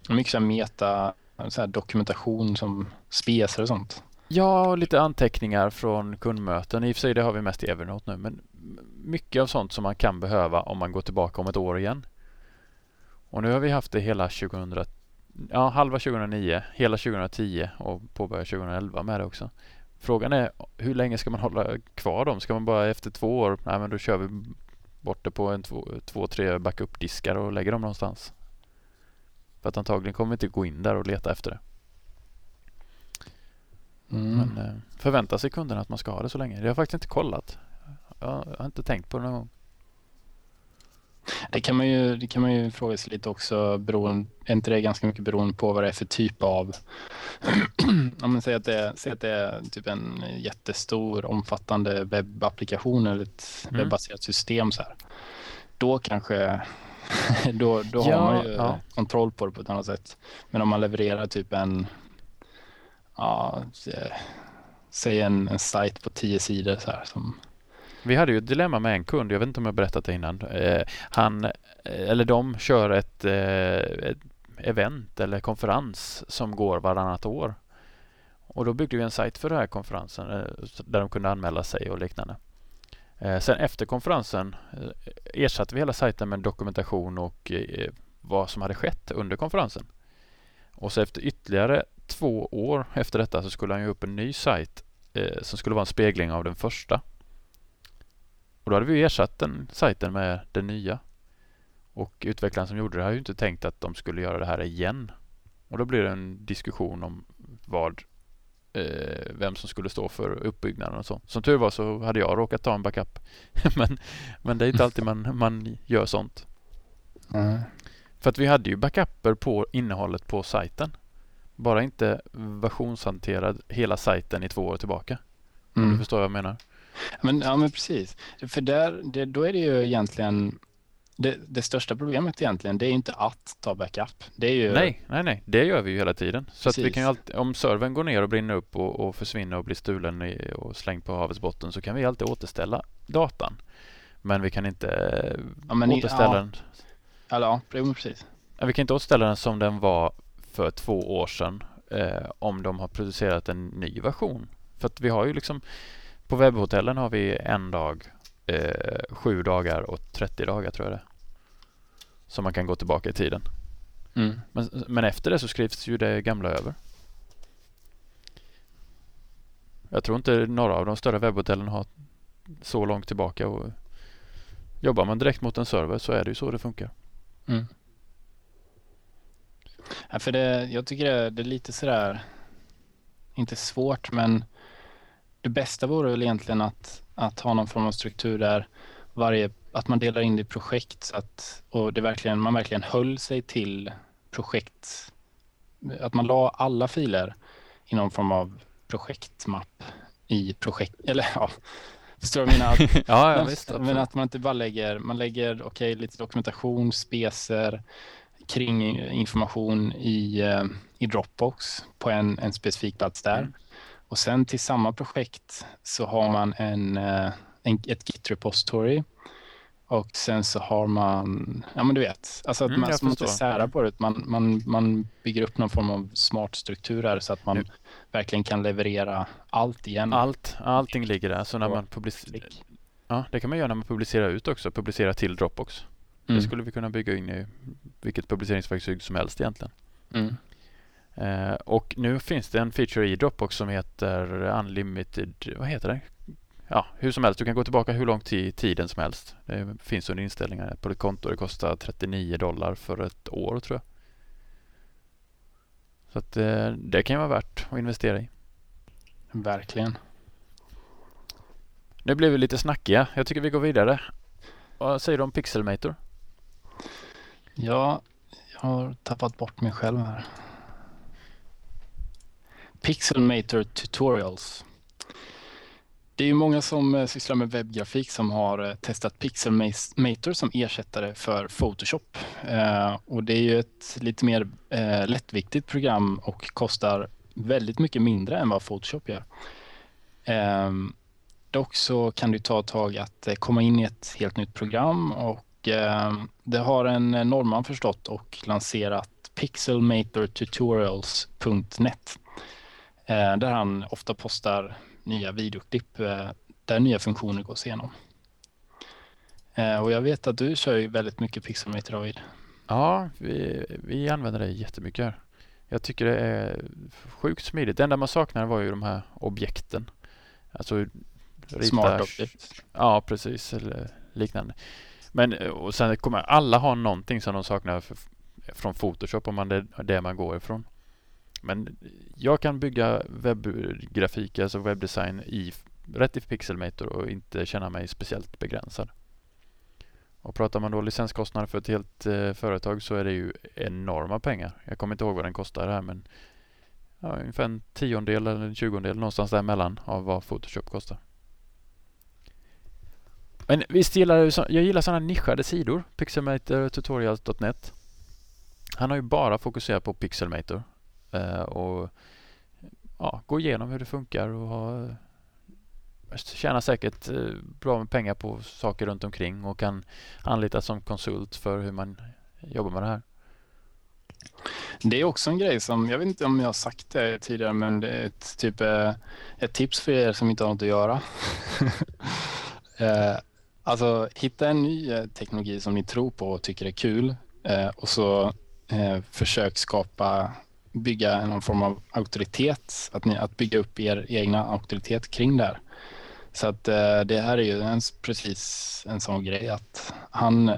Speaker 1: Mycket så meta så dokumentation som spesar och sånt.
Speaker 2: Ja, lite anteckningar från kundmöten. I och för sig det har vi mest i Evernote nu, men mycket av sånt som man kan behöva om man går tillbaka om ett år igen. Och nu har vi haft det hela 2000, ja, halva 2009, hela 2010 och påbörjar 2011 med det också. Frågan är hur länge ska man hålla kvar dem? Ska man bara efter två år, nej men då kör vi bort det på en två, två tre backup-diskar och lägger dem någonstans. För att antagligen kommer vi inte gå in där och leta efter det. Mm. Men eh, förväntar sig kunderna att man ska ha det så länge? Det har jag faktiskt inte kollat. Jag, jag har inte tänkt på det någon gång.
Speaker 1: Det kan man ju, det kan man ju fråga sig lite också. Beroende, är inte det ganska mycket beroende på vad det är för typ av... [clears throat] Om man säger att det, säg att det är typ en jättestor omfattande webbapplikation eller ett mm. webbaserat system så här. Då kanske [laughs] då, då ja, har man ju ja. kontroll på det på ett annat sätt. Men om man levererar typ en ja, säg en, en sajt på tio sidor så här som
Speaker 2: vi hade ju ett dilemma med en kund, jag vet inte om jag berättat det innan. Eh, han, eh, eller de kör ett, eh, ett, event eller konferens som går varannat år. Och då byggde vi en sajt för den här konferensen eh, där de kunde anmäla sig och liknande. Eh, sen efter konferensen eh, ersatte vi hela sajten med dokumentation och eh, vad som hade skett under konferensen. Och så efter ytterligare två år efter detta så skulle han ju upp en ny sajt eh, som skulle vara en spegling av den första. Och då hade vi ersatt den sajten med den nya. Och utvecklaren som gjorde det har ju inte tänkt att de skulle göra det här igen. Och då blir det en diskussion om vad eh, vem som skulle stå för uppbyggnaden och så. Som tur var så hade jag råkat ta en backup. [laughs] men, men det är inte alltid man, man gör sånt. Mm. För att vi hade ju backuper på innehållet på sajten. Bara inte versionshanterad hela sajten i två år tillbaka. Mm. Om du förstår vad jag menar.
Speaker 1: Men, ja, men precis. För där, det, då är det ju egentligen det, det, största problemet egentligen, det är inte att ta backup. Det är ju...
Speaker 2: Nej, nej, nej, det gör vi ju hela tiden. Så att vi kan alltid, om servern går ner och brinner upp och, och försvinner och blir stulen i, och slängd på havets botten så kan vi alltid återställa datan. Men vi kan inte ja, återställa ja. den.
Speaker 1: Ja, precis.
Speaker 2: Vi kan inte återställa den som den var för två år sedan eh, om de har producerat en ny version. För att vi har ju liksom på webbhotellen har vi en dag, eh, sju dagar och 30 dagar tror jag det Som man kan gå tillbaka i tiden. Mm. Men, men efter det så skrivs ju det gamla över. Jag tror inte några av de större webbhotellen har så långt tillbaka. Och jobbar man direkt mot en server så är det ju så det funkar. Mm.
Speaker 1: Ja, för det, jag tycker det, det är lite sådär, inte svårt, men det bästa vore väl egentligen att, att ha någon form av struktur där varje, att man delar in det i projekt så att, och det verkligen, man verkligen höll sig till projekt, att man la alla filer i någon form av projektmapp i projekt, eller ja, Förstår du
Speaker 2: menar? [laughs] ja, ja, visst,
Speaker 1: men att man inte bara lägger, man lägger okej, okay, lite dokumentation, specer, kring information i, eh, i Dropbox på en, en specifik plats där. Mm. Och sen till samma projekt så har man en, eh, en ett Git repository och sen så har man, ja men du vet, alltså att mm, man, inte särar på det. Man, man, man bygger upp någon form av smart struktur här så att man mm. verkligen kan leverera allt igen.
Speaker 2: Allt, allting ligger där. Så när man publicerar, ja det kan man göra när man publicerar ut också, publicera till Dropbox. Mm. Det skulle vi kunna bygga in i vilket publiceringsverktyg som helst egentligen. Mm. Eh, och nu finns det en feature i Dropbox som heter Unlimited, vad heter det? Ja, hur som helst, du kan gå tillbaka hur långt i tiden som helst. Det finns under inställningar på ditt konto. Det kostar 39 dollar för ett år tror jag. Så att eh, det kan vara värt att investera i.
Speaker 1: Verkligen.
Speaker 2: Nu blev vi lite snackiga. Jag tycker vi går vidare. Vad säger du om Pixelmator?
Speaker 1: Ja, jag har tappat bort mig själv här. Pixelmator Tutorials. Det är ju många som eh, sysslar med webbgrafik som har eh, testat Pixelmator som ersättare för Photoshop. Eh, och det är ju ett lite mer lättviktigt program och kostar väldigt mycket mindre än vad Photoshop gör. Ehm, dock så kan det ta ett tag att komma in i ett helt nytt program och det har en norrman förstått och lanserat pixelmatortutorials.net där han ofta postar nya videoklipp eh, där nya funktioner gås igenom. Eh, och jag vet att du kör ju väldigt mycket Pixelmator David.
Speaker 2: Ja, vi, vi använder det jättemycket. Jag tycker det är sjukt smidigt. Det enda man saknar var ju de här objekten. Alltså
Speaker 1: Smart objekt.
Speaker 2: Ja, precis. Eller liknande. Men eh, och sen kommer alla ha någonting som de saknar från Photoshop om man det är det man går ifrån. Men jag kan bygga webbgrafik, alltså webbdesign i rätt i Pixelmator och inte känna mig speciellt begränsad. Och pratar man då licenskostnader för ett helt eh, företag så är det ju enorma pengar. Jag kommer inte ihåg vad den kostar här men ja, ungefär en tiondel eller en tjugondel någonstans däremellan av vad Photoshop kostar. Men visst gillar jag, jag gillar sådana nischade sidor. Pixelmator tutorials.net. Han har ju bara fokuserat på Pixelmator Eh, och ja, gå igenom hur det funkar och ha, tjänar säkert eh, bra med pengar på saker runt omkring och kan anlitas som konsult för hur man jobbar med det här.
Speaker 1: Det är också en grej som, jag vet inte om jag har sagt det tidigare, men det är ett, typ, eh, ett tips för er som inte har något att göra. [laughs] Eh, Alltså hitta en ny eh, teknologi som ni tror på och tycker är kul eh, och så eh, försök skapa, bygga någon form av auktoritet, att, ni, att bygga upp er egna auktoritet kring det här. Så att eh, det här är ju en, precis en sån grej att han,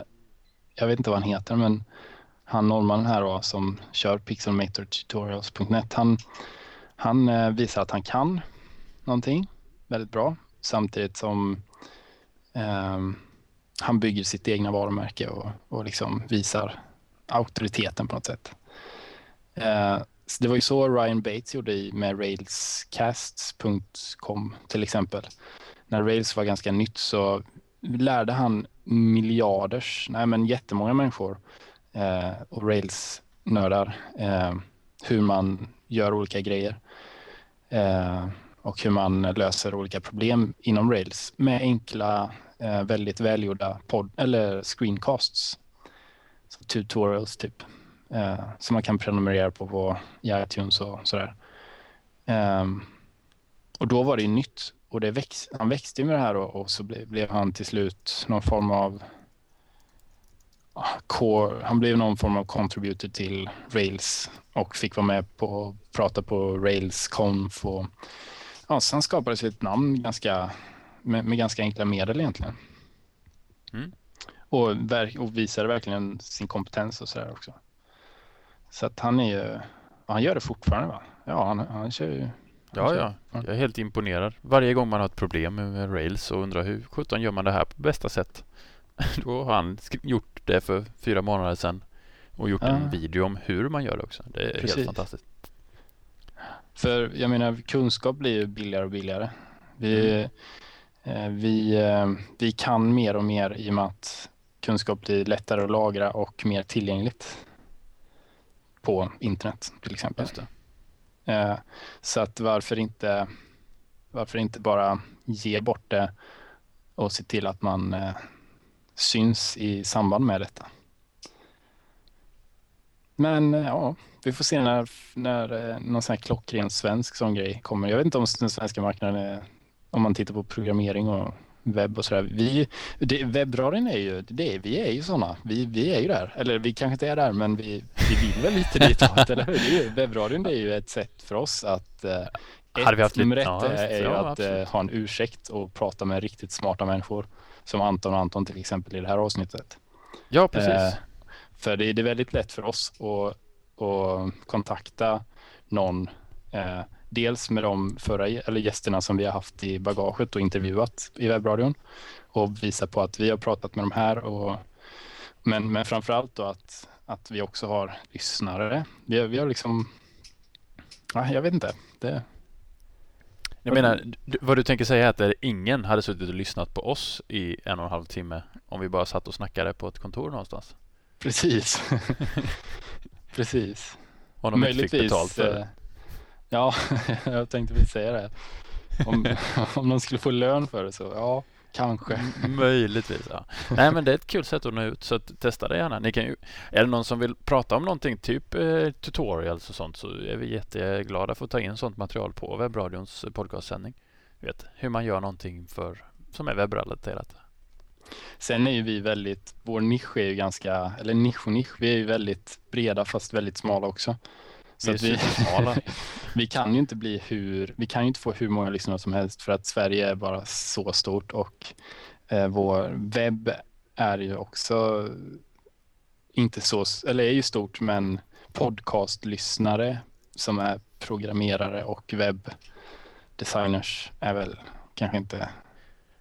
Speaker 1: jag vet inte vad han heter, men han norrmannen här då som kör pixelmatortutorials.net, han, han eh, visar att han kan någonting väldigt bra samtidigt som eh, Ehm, han bygger sitt egna varumärke och, och liksom visar auktoriteten på något sätt. Eh, det var ju så Ryan Bates gjorde med railscasts.com till exempel. När Rails var ganska nytt så lärde han miljarders, nej men jättemånga människor eh, och Rails-nördar eh, hur man gör olika grejer eh, och hur man löser olika problem inom Rails med enkla, eh, väldigt välgjorda podd eller screencasts. Så tutorials typ. Eh, som man kan prenumerera på, på i iTunes och sådär. Eh, och då var det nytt och det väx, han växte med det här och, och så ble, blev han till slut någon form av ah, core, han blev någon form av contributor till Rails och fick vara med på prata på Rails Conf och ja, sen skapades ett namn ganska, med, med ganska enkla medel egentligen. Mm. Och, och visade verkligen sin kompetens och sådär också. Så att han är ju, han gör det fortfarande va? Ja, han, han kör ju.
Speaker 2: Ja, ja, jag är helt imponerad. Varje gång man har ett problem med Rails och undrar hur sjutton gör man det här på bästa sätt? [laughs] Då har han gjort det för fyra månader sedan och gjort ja. en video om hur man gör det också. Det är Precis. helt fantastiskt.
Speaker 1: För jag menar, kunskap blir ju billigare och billigare. Vi, mm. Eh, vi, eh, vi kan mer och mer i och med att kunskap blir lättare att lagra och mer tillgängligt på internet till exempel. Eh, så att varför inte, varför inte bara ge bort det och se till att man syns i samband med detta. Men ja, vi får se när, när någon sån här klockren svensk sån grej kommer. Jag vet inte om den svenska marknaden är, om man tittar på programmering och webb och sådär. Vi, det, webbradion är ju, det, vi är ju sådana. Vi, vi är ju där. Eller vi kanske inte är där, men vi, vi vill väl lite ditåt, [laughs] eller hur? Webbradion det är ju ett sätt för oss att eh, ett, vi haft nummer ett ja, är ju ja, att eh, ha en ursäkt och prata med riktigt smarta människor. Som Anton och Anton till exempel i det här avsnittet.
Speaker 2: Ja, precis. Eh,
Speaker 1: för det, det, är väldigt lätt för oss att, att kontakta någon eh, dels med de förra eller gästerna som vi har haft i bagaget och intervjuat i webbradion och visa på att vi har pratat med de här. Och, men, men framför allt då att, att vi också har lyssnare. Vi, vi har liksom, ja, jag vet inte. Det,
Speaker 2: jag menar, vad du tänker säga är att ingen hade suttit och lyssnat på oss i en och en halv timme om vi bara satt och snackade på ett kontor någonstans.
Speaker 1: Precis. [laughs] Precis.
Speaker 2: Om de inte fick betalt för det. [laughs]
Speaker 1: Ja, [laughs] jag tänkte precis säga det. Om, [laughs] om de skulle få lön för det så, ja, kanske.
Speaker 2: Möjligtvis, ja. Nej, men det är ett kul sätt att nå ut, så att testa det gärna. Ni kan ju, är det någon som vill prata om någonting, typ eh, tutorials och sånt, så är vi jätteglada för att ta in sånt material på webbradions podcastsändning. Vet, hur man gör någonting för, som är webbrelaterat.
Speaker 1: Sen är ju vi väldigt, vår nisch är ju ganska, eller nisch och nisch, vi är ju väldigt breda fast väldigt smala också. Så vi, [laughs] vi kan ju inte bli hur, vi kan ju inte få hur många lyssnare som helst för att Sverige är bara så stort och eh, vår webb är ju också inte så, eller är ju stort men podcastlyssnare som är programmerare och webbdesigners är väl kanske inte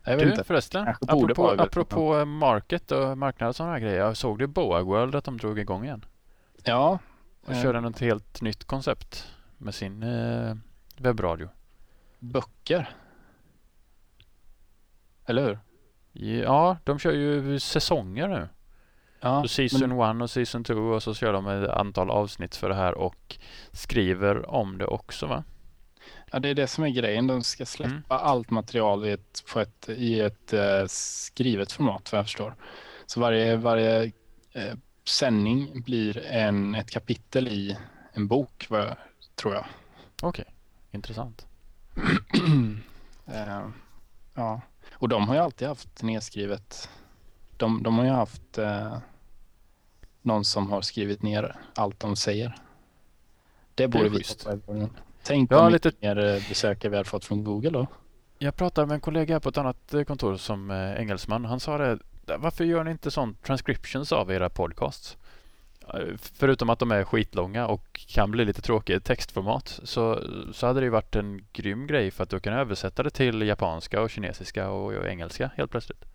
Speaker 2: jag du inte. förresten, apropå, apropå market och marknad och sådana grejer. Jag såg du Boa World att de drog igång igen?
Speaker 1: Ja,
Speaker 2: och eh. körde något helt nytt koncept med sin eh, webbradio.
Speaker 1: Böcker? Eller hur?
Speaker 2: Ja, de kör ju säsonger nu. Ja, så season 1 men... och season 2 och så kör de ett antal avsnitt för det här och skriver om det också va?
Speaker 1: Ja, det är det som är grejen. De ska släppa mm. allt material i ett, ett, i ett uh, skrivet format vad jag förstår. Så varje, varje uh, sändning blir en, ett kapitel i en bok, tror jag.
Speaker 2: Okej, okay. intressant.
Speaker 1: uh, [clears throat] ja, Och de har ju alltid haft nedskrivet. De, de har ju haft eh, någon som har skrivit ner allt de säger. Det borde vi på. Tänk
Speaker 2: Ja,
Speaker 1: om
Speaker 2: lite-
Speaker 1: mer eh, besökare vi hade fått från Google då.
Speaker 2: Jag pratade med en kollega på ett annat eh, kontor som eh, engelsman. Han sa det. Varför gör ni inte sån transcriptions av era podcasts? Eh, förutom att de är skitlånga och kan bli lite tråkiga i textformat så, så hade det ju varit en grym grej för att du kan översätta det till japanska och kinesiska och, och engelska helt plötsligt.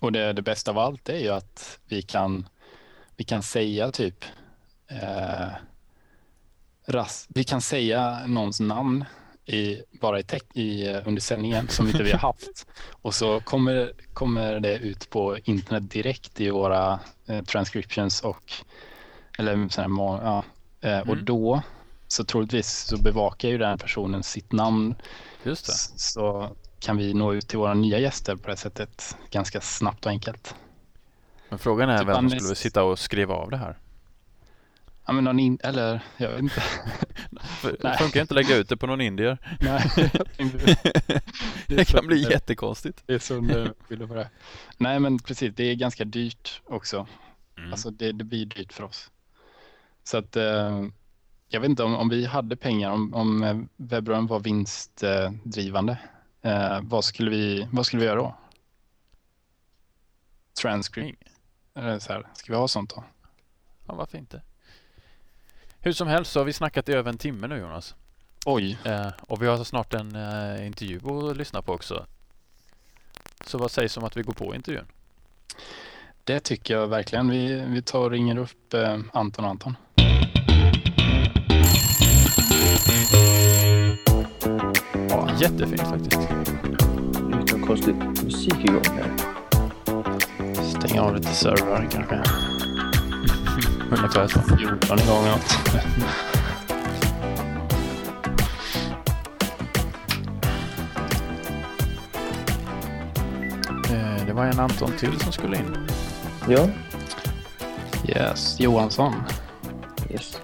Speaker 1: Och det, det bästa av allt är ju att vi kan, vi kan säga typ eh, ras, vi kan säga någons namn i, bara i, teck, i eh, under sändningen som inte vi har haft. [laughs] Och så kommer, kommer det ut på internet direkt i våra eh, transcriptions och eller må- ja, eh, och
Speaker 2: Mm.
Speaker 1: då så troligtvis så bevakar ju den personen sitt namn
Speaker 2: Just det.
Speaker 1: Så kan vi nå ut till våra nya gäster på det sättet ganska snabbt och enkelt.
Speaker 2: Men frågan är
Speaker 1: Typ
Speaker 2: vem som skulle sitta och skriva av det här.
Speaker 1: Ja, men någon in, eller jag vet inte. [laughs]
Speaker 2: Det funkar inte att lägga ut det på någon indier.
Speaker 1: Nej, [laughs] [laughs]
Speaker 2: Det kan bli jättekonstigt.
Speaker 1: Det är så skyller på det. Nej, men precis. Det är ganska dyrt också.
Speaker 2: Mm.
Speaker 1: Alltså det, det blir dyrt för oss. Så att eh, jag vet inte om, om vi hade pengar, om, om eh, webbradion var vinstdrivande, eh, vad, skulle vi, vad skulle vi göra då? Transcript? Eller så här, ska vi ha sånt då?
Speaker 2: Ja, varför inte? Hur som helst så har vi snackat i över en timme nu Jonas.
Speaker 1: Oj,
Speaker 2: Eh, och vi har snart en eh, intervju att lyssna på också. Så vad sägs om att vi går på intervjun?
Speaker 1: det tycker jag verkligen. Vi, vi tar och ringer upp eh, Anton och Anton.
Speaker 2: Ja, jättefint faktiskt.
Speaker 3: Det är någon konstig musik igång här.
Speaker 1: Stänga av lite servrar kanske.
Speaker 2: Ungefär så.
Speaker 1: 14 igång något.
Speaker 2: Eh, det var en Anton till som skulle in.
Speaker 3: Ja,
Speaker 1: Yes, Johansson.
Speaker 3: yes.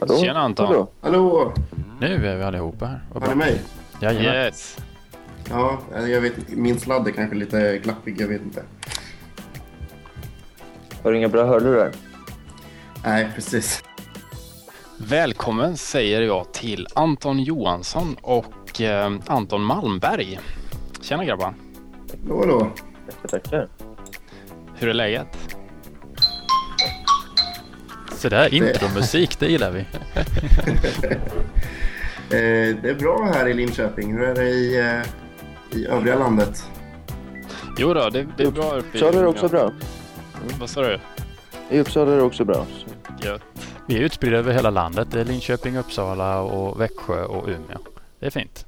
Speaker 3: Hallå?
Speaker 1: Tjena, Anton.
Speaker 3: Hallå?
Speaker 4: Hallå!
Speaker 2: Nu är vi allihopa här. Vad
Speaker 4: Hör ni mig?
Speaker 2: Jajamän.
Speaker 1: Yes.
Speaker 4: Ja, jag vet. Min sladd är kanske lite glappig, jag vet inte.
Speaker 3: Har du inga bra hörlurar?
Speaker 4: Nej, precis.
Speaker 1: Välkommen säger jag till Anton Johansson och eh, Anton Malmberg. Tjena grabbar.
Speaker 4: Då då.
Speaker 3: Tackar, tackar.
Speaker 1: Hur är läget?
Speaker 2: Så där intromusik, det gillar vi. [laughs]
Speaker 4: Eh, det är bra här i Linköping. Hur är det i, eh, i övriga landet?
Speaker 1: Jo då, det, det är bra uppe i
Speaker 3: Uppsala är också bra.
Speaker 1: Vad sa du?
Speaker 3: I Uppsala är det också bra. Så.
Speaker 1: Gött.
Speaker 2: Vi är utspridda över hela landet. Det är Linköping, Uppsala och Växjö och Umeå. Det är fint.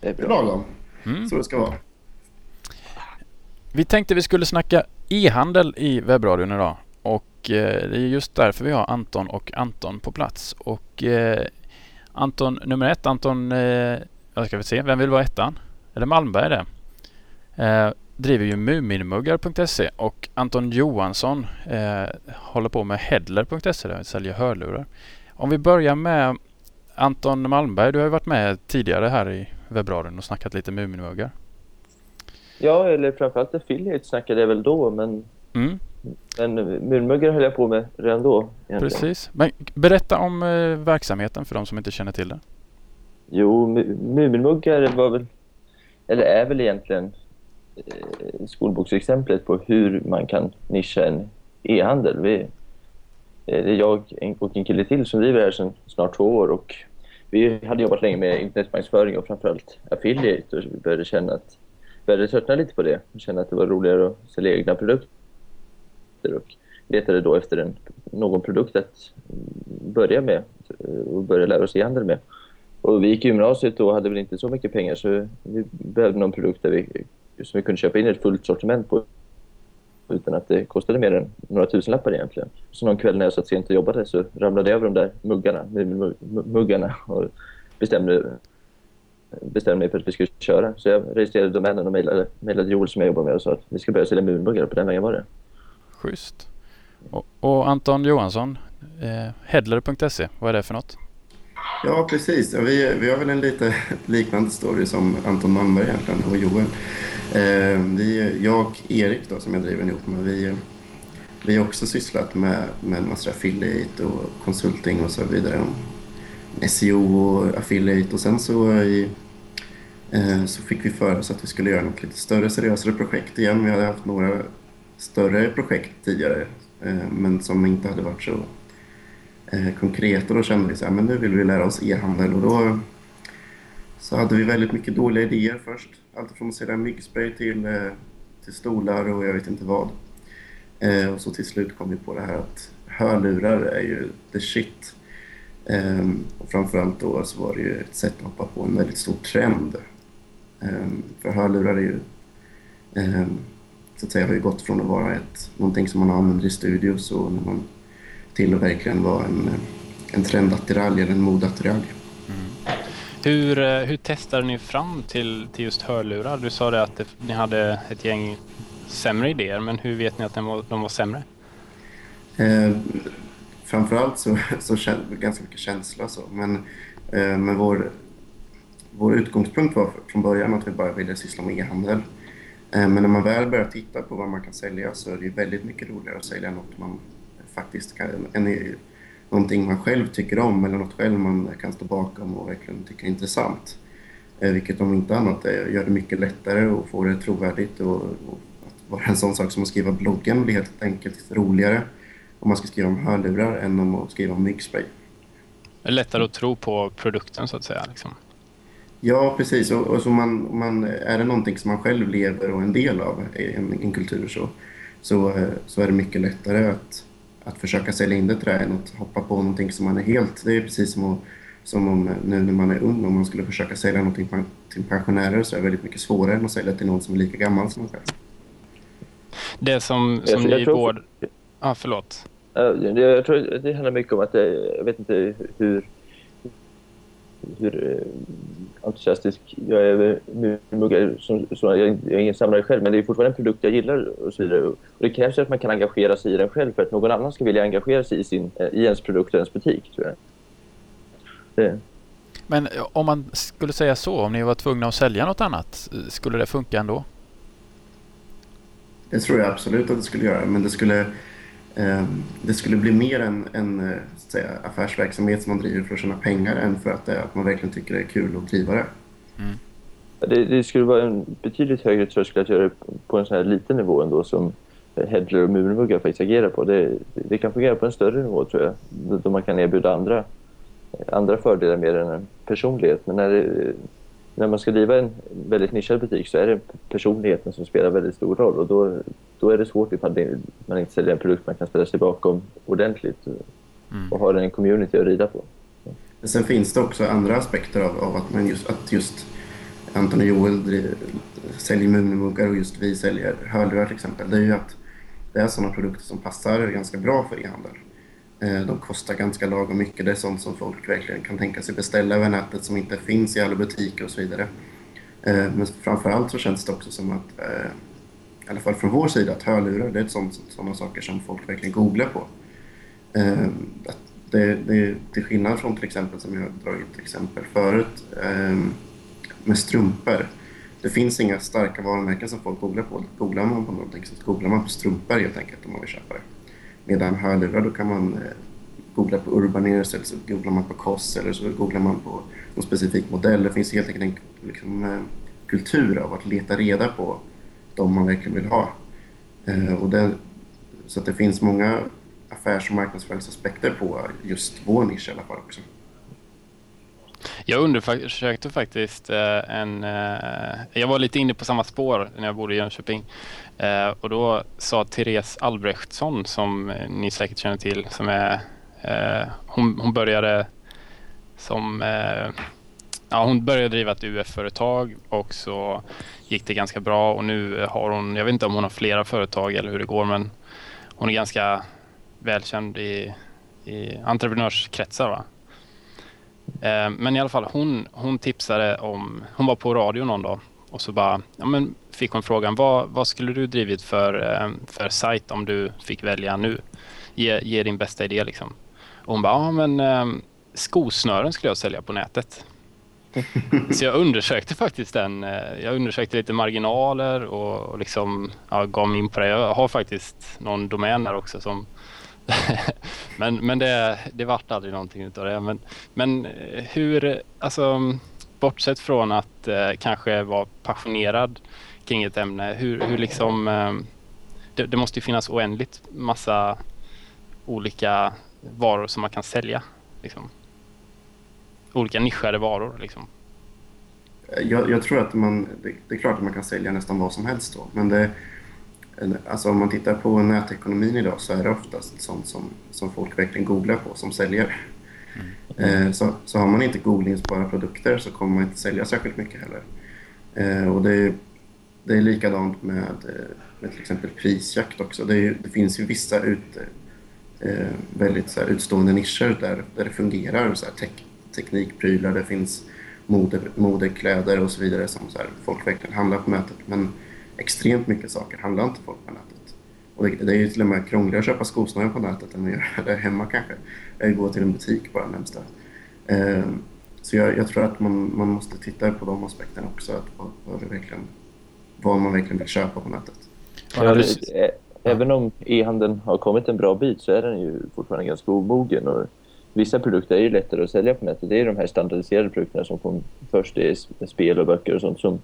Speaker 3: Det är
Speaker 4: Det är
Speaker 3: bra.
Speaker 4: lagom.
Speaker 2: Mm.
Speaker 4: Så det ska vara.
Speaker 2: Vi tänkte vi skulle snacka e-handel i webbradion idag. Och eh, det är just därför vi har Anton och Anton på plats. Och eh, Anton nummer ett, Anton, eh, jag ska vi se, vem vill vara ettan? Är det Malmberg det? Driver ju Muminmuggar.se och Anton Johansson eh, håller på med Headler.se där vi säljer hörlurar. Om vi börjar med Anton Malmberg, du har ju varit med tidigare här i webbradion och snackat lite Muminmuggar.
Speaker 3: Ja, eller framförallt affiliate snackade jag väl då, men,
Speaker 2: Mm.
Speaker 3: men murmuggar höll jag på med redan då. egentligen.
Speaker 2: Precis. Men berätta om eh, verksamheten för de som inte känner till det.
Speaker 3: Jo, Mu- Muminmuggar var väl, eller är väl egentligen Eh, skolboksexemplet på hur man kan nischa en e-handel. Vi, eh, det är jag och en kille till som driver det här sedan snart två år och vi hade jobbat länge med internetmarknadsföring och framförallt affiliate och vi började känna att började tröttna lite på det och känna att det var roligare att sälja egna produkter och letade då efter en, någon produkt att börja med eh, och börja lära oss e-handel med. Och vi gick i gymnasiet och hade väl inte så mycket pengar så vi behövde någon produkt där vi, som vi kunde köpa in ett fullt sortiment på utan att det kostade mer än några tusenlappar egentligen. Så någon kväll när jag satt sent och jobbade så ramlade jag över de där muggarna, mug- mug- muggarna och bestämde, bestämde mig för att vi skulle köra. Så jag registrerade domänen och mejlade, mejlade Joel som jag jobbar med och sa att vi ska börja sälja murmuggar på den vägen var det.
Speaker 2: Schysst. Och, och Anton Johansson, eh, Headler.se, vad är det för något?
Speaker 4: Ja, precis. Vi, vi har väl en lite [laughs] liknande story som Anton Malmberg egentligen och Joel. Eh, vi, jag och Erik då, som jag driver ihop med, vi, vi har också sysslat med, med en massa affiliate och consulting och så vidare. SEO och affiliate och sen så i, eh, så fick vi för oss att vi skulle göra något lite större, seriösare projekt igen. Vi hade haft några större projekt tidigare eh, men som inte hade varit så eh, konkreta. Då kände vi så här, men nu vill vi lära oss e-handel och då så hade vi väldigt mycket dåliga idéer först. Allt från att sälja myggspray till, eh, till stolar och jag vet inte vad. Eh, och så till slut kom vi på det här att hörlurar är ju the shit. Ehm, och framförallt då så var det ju ett sätt att hoppa på en väldigt stor trend. Ehm, för hörlurar är ju ehm, så att säga har ju gått från att vara ett, någonting som man använder i studios och när man till att verkligen vara en, en trendattiralj eller en modattiralj.
Speaker 1: Hur, eh, hur testade ni fram till, till just hörlurar? Du sa det att det, ni hade ett gäng sämre idéer, men hur vet ni att de var, de var sämre?
Speaker 4: Eh, framförallt så, [laughs] så kände ganska mycket känsla. Så. Men, eh, men vår, vår utgångspunkt var från början att vi bara ville syssla med e-handel. Eh, men när man väl börjar titta på vad man kan sälja så är det väldigt mycket roligare att sälja något man faktiskt kan, en, någonting man själv tycker om eller något själv man kan stå bakom och verkligen tycker är intressant. Eh, vilket om inte annat gör det mycket lättare och får det trovärdigt och, och att vara en sån sak som att skriva bloggen blir helt enkelt roligare om man ska skriva om hörlurar än om att skriva om myggspray.
Speaker 1: Det är lättare att tro på produkten så att säga. Liksom.
Speaker 4: Ja, precis. Och, och så man, man, är det någonting som man själv lever och är en del av, en, en kultur, så, så, eh, så är det mycket lättare att, att försöka sälja in det till det än att hoppa på någonting som man är helt... Det är precis som, att, som om nu när man är ung, om man skulle försöka sälja någonting till pensionärer så är det väldigt mycket svårare än att sälja till någon som är lika gammal som man själv.
Speaker 1: Det som, som ni tror... båda... Ah, förlåt.
Speaker 3: Jag tror det handlar mycket om att jag vet inte hur hur eh, entusiastisk jag är över muggar. Som, som, jag, jag är ingen samlare själv, men det är fortfarande en produkt jag gillar och så vidare. Och det krävs att man kan engagera sig i den själv för att någon annan ska vilja engagera sig i, sin, eh, i ens produkt och ens butik, tror jag.
Speaker 2: Det. Men eh, om man skulle säga så, om ni var tvungna att sälja något annat, skulle det funka ändå?
Speaker 4: Det tror jag absolut att det skulle göra, men det skulle det skulle bli mer en, en eh, säga, affärsverksamhet som man driver för att tjäna pengar än för att, att man verkligen tycker det är kul att driva det. Mm.
Speaker 3: det. Det skulle vara en betydligt högre tröskel att göra det på en sån här liten nivå ändå som Hedler och Murmuggar faktiskt agerar på. Det, det kan fungera på en större nivå tror jag, då man kan erbjuda andra, andra fördelar mer än en personlighet. Men när det, när man ska driva en väldigt nischad butik så är det personligheten som spelar väldigt stor roll och då, då är det svårt ifall man inte säljer en produkt man kan ställa sig bakom ordentligt mm. och har en community att rida på.
Speaker 4: Men sen finns det också andra aspekter av, av att, man just, att just Anton och Joel driver, säljer Mumimuggar och just vi säljer hörlurar till exempel. Det är ju att det är sådana produkter som passar ganska bra för e-handel. Eh, de kostar ganska lagom mycket. Det är sånt som folk verkligen kan tänka sig beställa över nätet som inte finns i alla butiker och så vidare. Eh, men framförallt så känns det också som att, eh, i alla fall från vår sida, att hörlurar det är sådana saker som folk verkligen googlar på. Det, det, till skillnad från till exempel, som jag har dragit exempel förut, med strumpor. Det finns inga starka varumärken som folk googlar på. Googlar man på någonting så googlar man på strumpor helt enkelt om man vill köpa det. Medan hörlurar, då kan man eh, googla på Urbaneers eller så googlar man på KOS eller så googlar man på någon specifik modell. Det finns helt enkelt en liksom, eh, kultur av att leta reda på de man verkligen vill ha. Eh, och det, så att det finns många affärs och marknadsföringsaspekter på just vår nisch i alla fall också.
Speaker 1: Jag undersökte faktiskt eh, en... Eh, jag var lite inne på samma spår när jag bodde i Jönköping. Eh, och då sa Therese Albrechtsson, som ni säkert känner till, som är... Hon, hon började som... Ja, hon började driva ett UF-företag och så gick det ganska bra och nu har hon, jag vet inte om hon har flera företag eller hur det går, men hon är ganska välkänd i, i entreprenörskretsar. Va? Eh, men i alla fall, hon, hon tipsade om, hon var på radio någon dag och så bara, ja, men fick hon frågan vad, vad skulle du drivit för, eh, för sajt om du fick välja nu? Ge, ge din bästa idé liksom. Och hon bara, ja men eh, skosnören skulle jag sälja på nätet. [laughs] Så jag undersökte faktiskt den. Eh, jag undersökte lite marginaler och, och liksom ja, gav mig in på det. Jag har faktiskt någon domän där också som [laughs] men men det, det vart aldrig någonting utav det. Men, men eh, hur, alltså bortsett från att eh, kanske vara passionerad kring ett ämne, hur, hur liksom eh, det, det, måste ju finnas oändligt massa olika varor som man kan sälja. Liksom. Olika nischade varor liksom.
Speaker 4: Jag, jag tror att man, det, det, är klart att man kan sälja nästan vad som helst då, men det, alltså om man tittar på nätekonomin idag så är det oftast sånt som, som folk verkligen googlar på som säljer. Mm. Eh, så, så har man inte googlingsbara produkter så kommer man inte sälja särskilt mycket heller. Eh, och det är, det är likadant med, eh, med till exempel prisjakt också. Det, är, det finns ju vissa ut, väldigt så utstående nischer där, där det fungerar. Så tek, teknikprylar, det finns mode, modekläder och så vidare som så folk verkligen handlar på nätet. Men extremt mycket saker handlar inte folk på nätet. Och det, det är ju till och med krångligare att köpa skosnören på nätet än att göra [laughs] det hemma kanske. Eller gå till en butik bara närmsta. Eh, så jag, jag, tror att man, man måste titta på de aspekterna också. Att vad, vad, verkligen, vad man verkligen vill köpa på nätet.
Speaker 3: Ja, även om e-handeln har kommit en bra bit så är den ju fortfarande ganska omogen. Och vissa produkter är ju lättare att sälja på nätet. Det är de här standardiserade produkterna som kom först. Det är spel och böcker och sånt som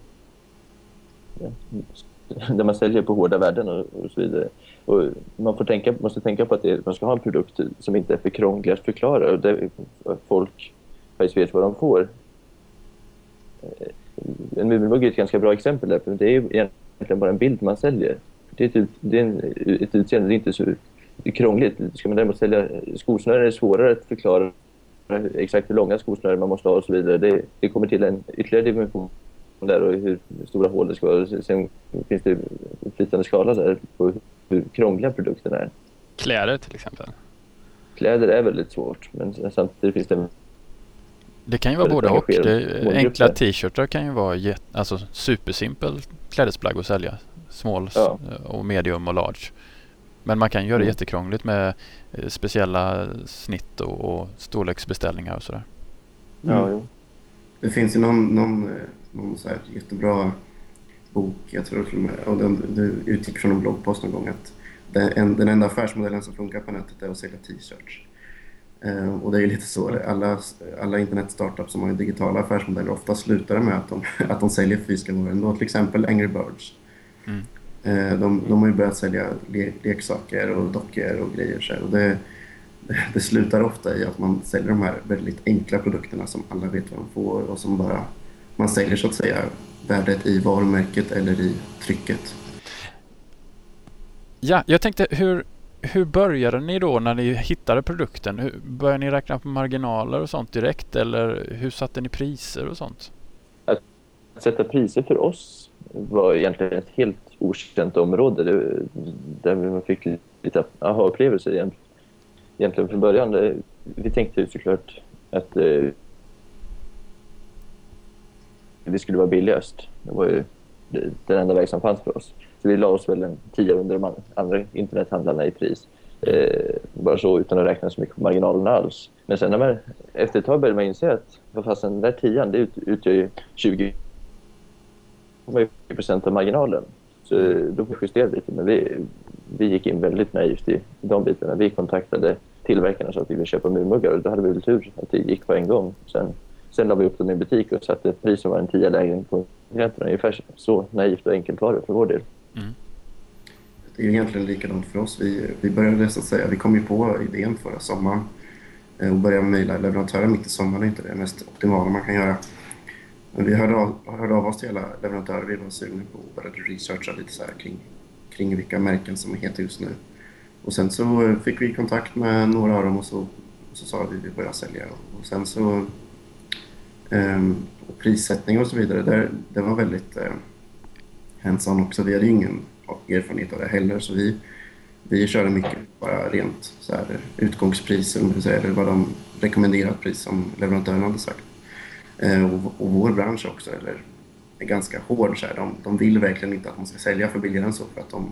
Speaker 3: Eh, där man säljer på hårda värden och, och så vidare. Och man får tänka, måste tänka på att det, man ska ha en produkt som inte är för krånglig att förklara och där folk faktiskt vet vad de får. Eh, en Muminmugg är ett ganska bra exempel där, för det är egentligen bara en bild man säljer. Det är, ett, det är en, ett utseende, det är inte så krångligt. Ska man däremot sälja skosnören är det svårare att förklara exakt hur långa skosnören man måste ha och så vidare. Det, det kommer till en ytterligare dimension där och hur stora hål det ska vara. Sen finns det flytande skala där på hur krångliga produkterna är.
Speaker 1: Kläder till exempel?
Speaker 3: Kläder är väldigt svårt, men samtidigt finns det
Speaker 2: det kan ju vara både och. Det, enkla t-shirtar kan ju vara get, alltså supersimpel klädesplagg att sälja. Small ja. och medium och large. Men man kan göra det mm. jättekrångligt med eh, speciella snitt och, och storleksbeställningar och sådär.
Speaker 4: Mm. Ja, Det finns ju någon, någon eh, någon så här jättebra bok, jag tror till och med, och den, det utgick från en bloggpost någon gång att den, en, den enda affärsmodellen som funkar på nätet är att sälja t-shirts. Uh, och det är ju lite så, alla, alla internetstartups som har digitala affärsmodeller ofta slutar med att de, [laughs] att de säljer fysiska varor ändå, till exempel Angry Birds. Mm. Uh, de, de har ju börjat sälja le, leksaker och dockor och grejer. Så och det, [laughs] det slutar ofta i att man säljer de här väldigt enkla produkterna som alla vet vad de får och som bara man säljer så att säga värdet i varumärket eller i trycket.
Speaker 2: Ja, jag tänkte hur, hur började ni då när ni hittade produkten? Hur, började ni räkna på marginaler och sånt direkt eller hur satte ni priser och sånt?
Speaker 3: Att sätta priser för oss var egentligen ett helt okänt område det, där man fick lite aha-upplevelser egentligen Egentligen från början. Eh, vi tänkte såklart att eh, det skulle vara billigast. Det var ju den enda väg som fanns för oss. Så vi la oss väl en tia under de andra internethandlarna i pris. Eh, bara så utan att räkna så mycket på marginalerna alls. Men sen när man, efter ett tag började man inse att vad fast den där tian det ut, utgör ju 20 procent av marginalen. Så eh, då justerade vi lite. Men vi, vi gick in väldigt naivt i de bitarna. Vi kontaktade tillverkarna så att vi ville köpa murmuggar och då hade vi väl tur att det gick på en gång. Sen Sen la vi upp dem i butik och satte ett pris som var en tia lägre än konkurrenterna. Ungefär så naivt och enkelt var det för vår del. Mm.
Speaker 4: Det är egentligen likadant för oss. Vi, vi började så att säga, vi kom ju på idén förra sommaren eh, och började mejla leverantörer mitt i sommaren är inte det mest optimala man kan göra. Men vi hörde av, hörde av oss till alla leverantörer. Vi var sugna på och började researcha lite så kring, kring vilka märken som är heta just nu. Och sen så fick vi kontakt med några av dem och så, och så sa vi att vi började sälja. Och sen så eh, och prissättning och så vidare, där, det var väldigt eh, hands-on också. Vi hade ju ingen erfarenhet av det heller så vi, vi körde mycket bara rent så här, utgångspris, eller vad de rekommenderat pris som leverantören hade sagt. Eh, och, och vår bransch också, eller är ganska hård. Så här. De, de vill verkligen inte att man ska sälja för billigare än så för att de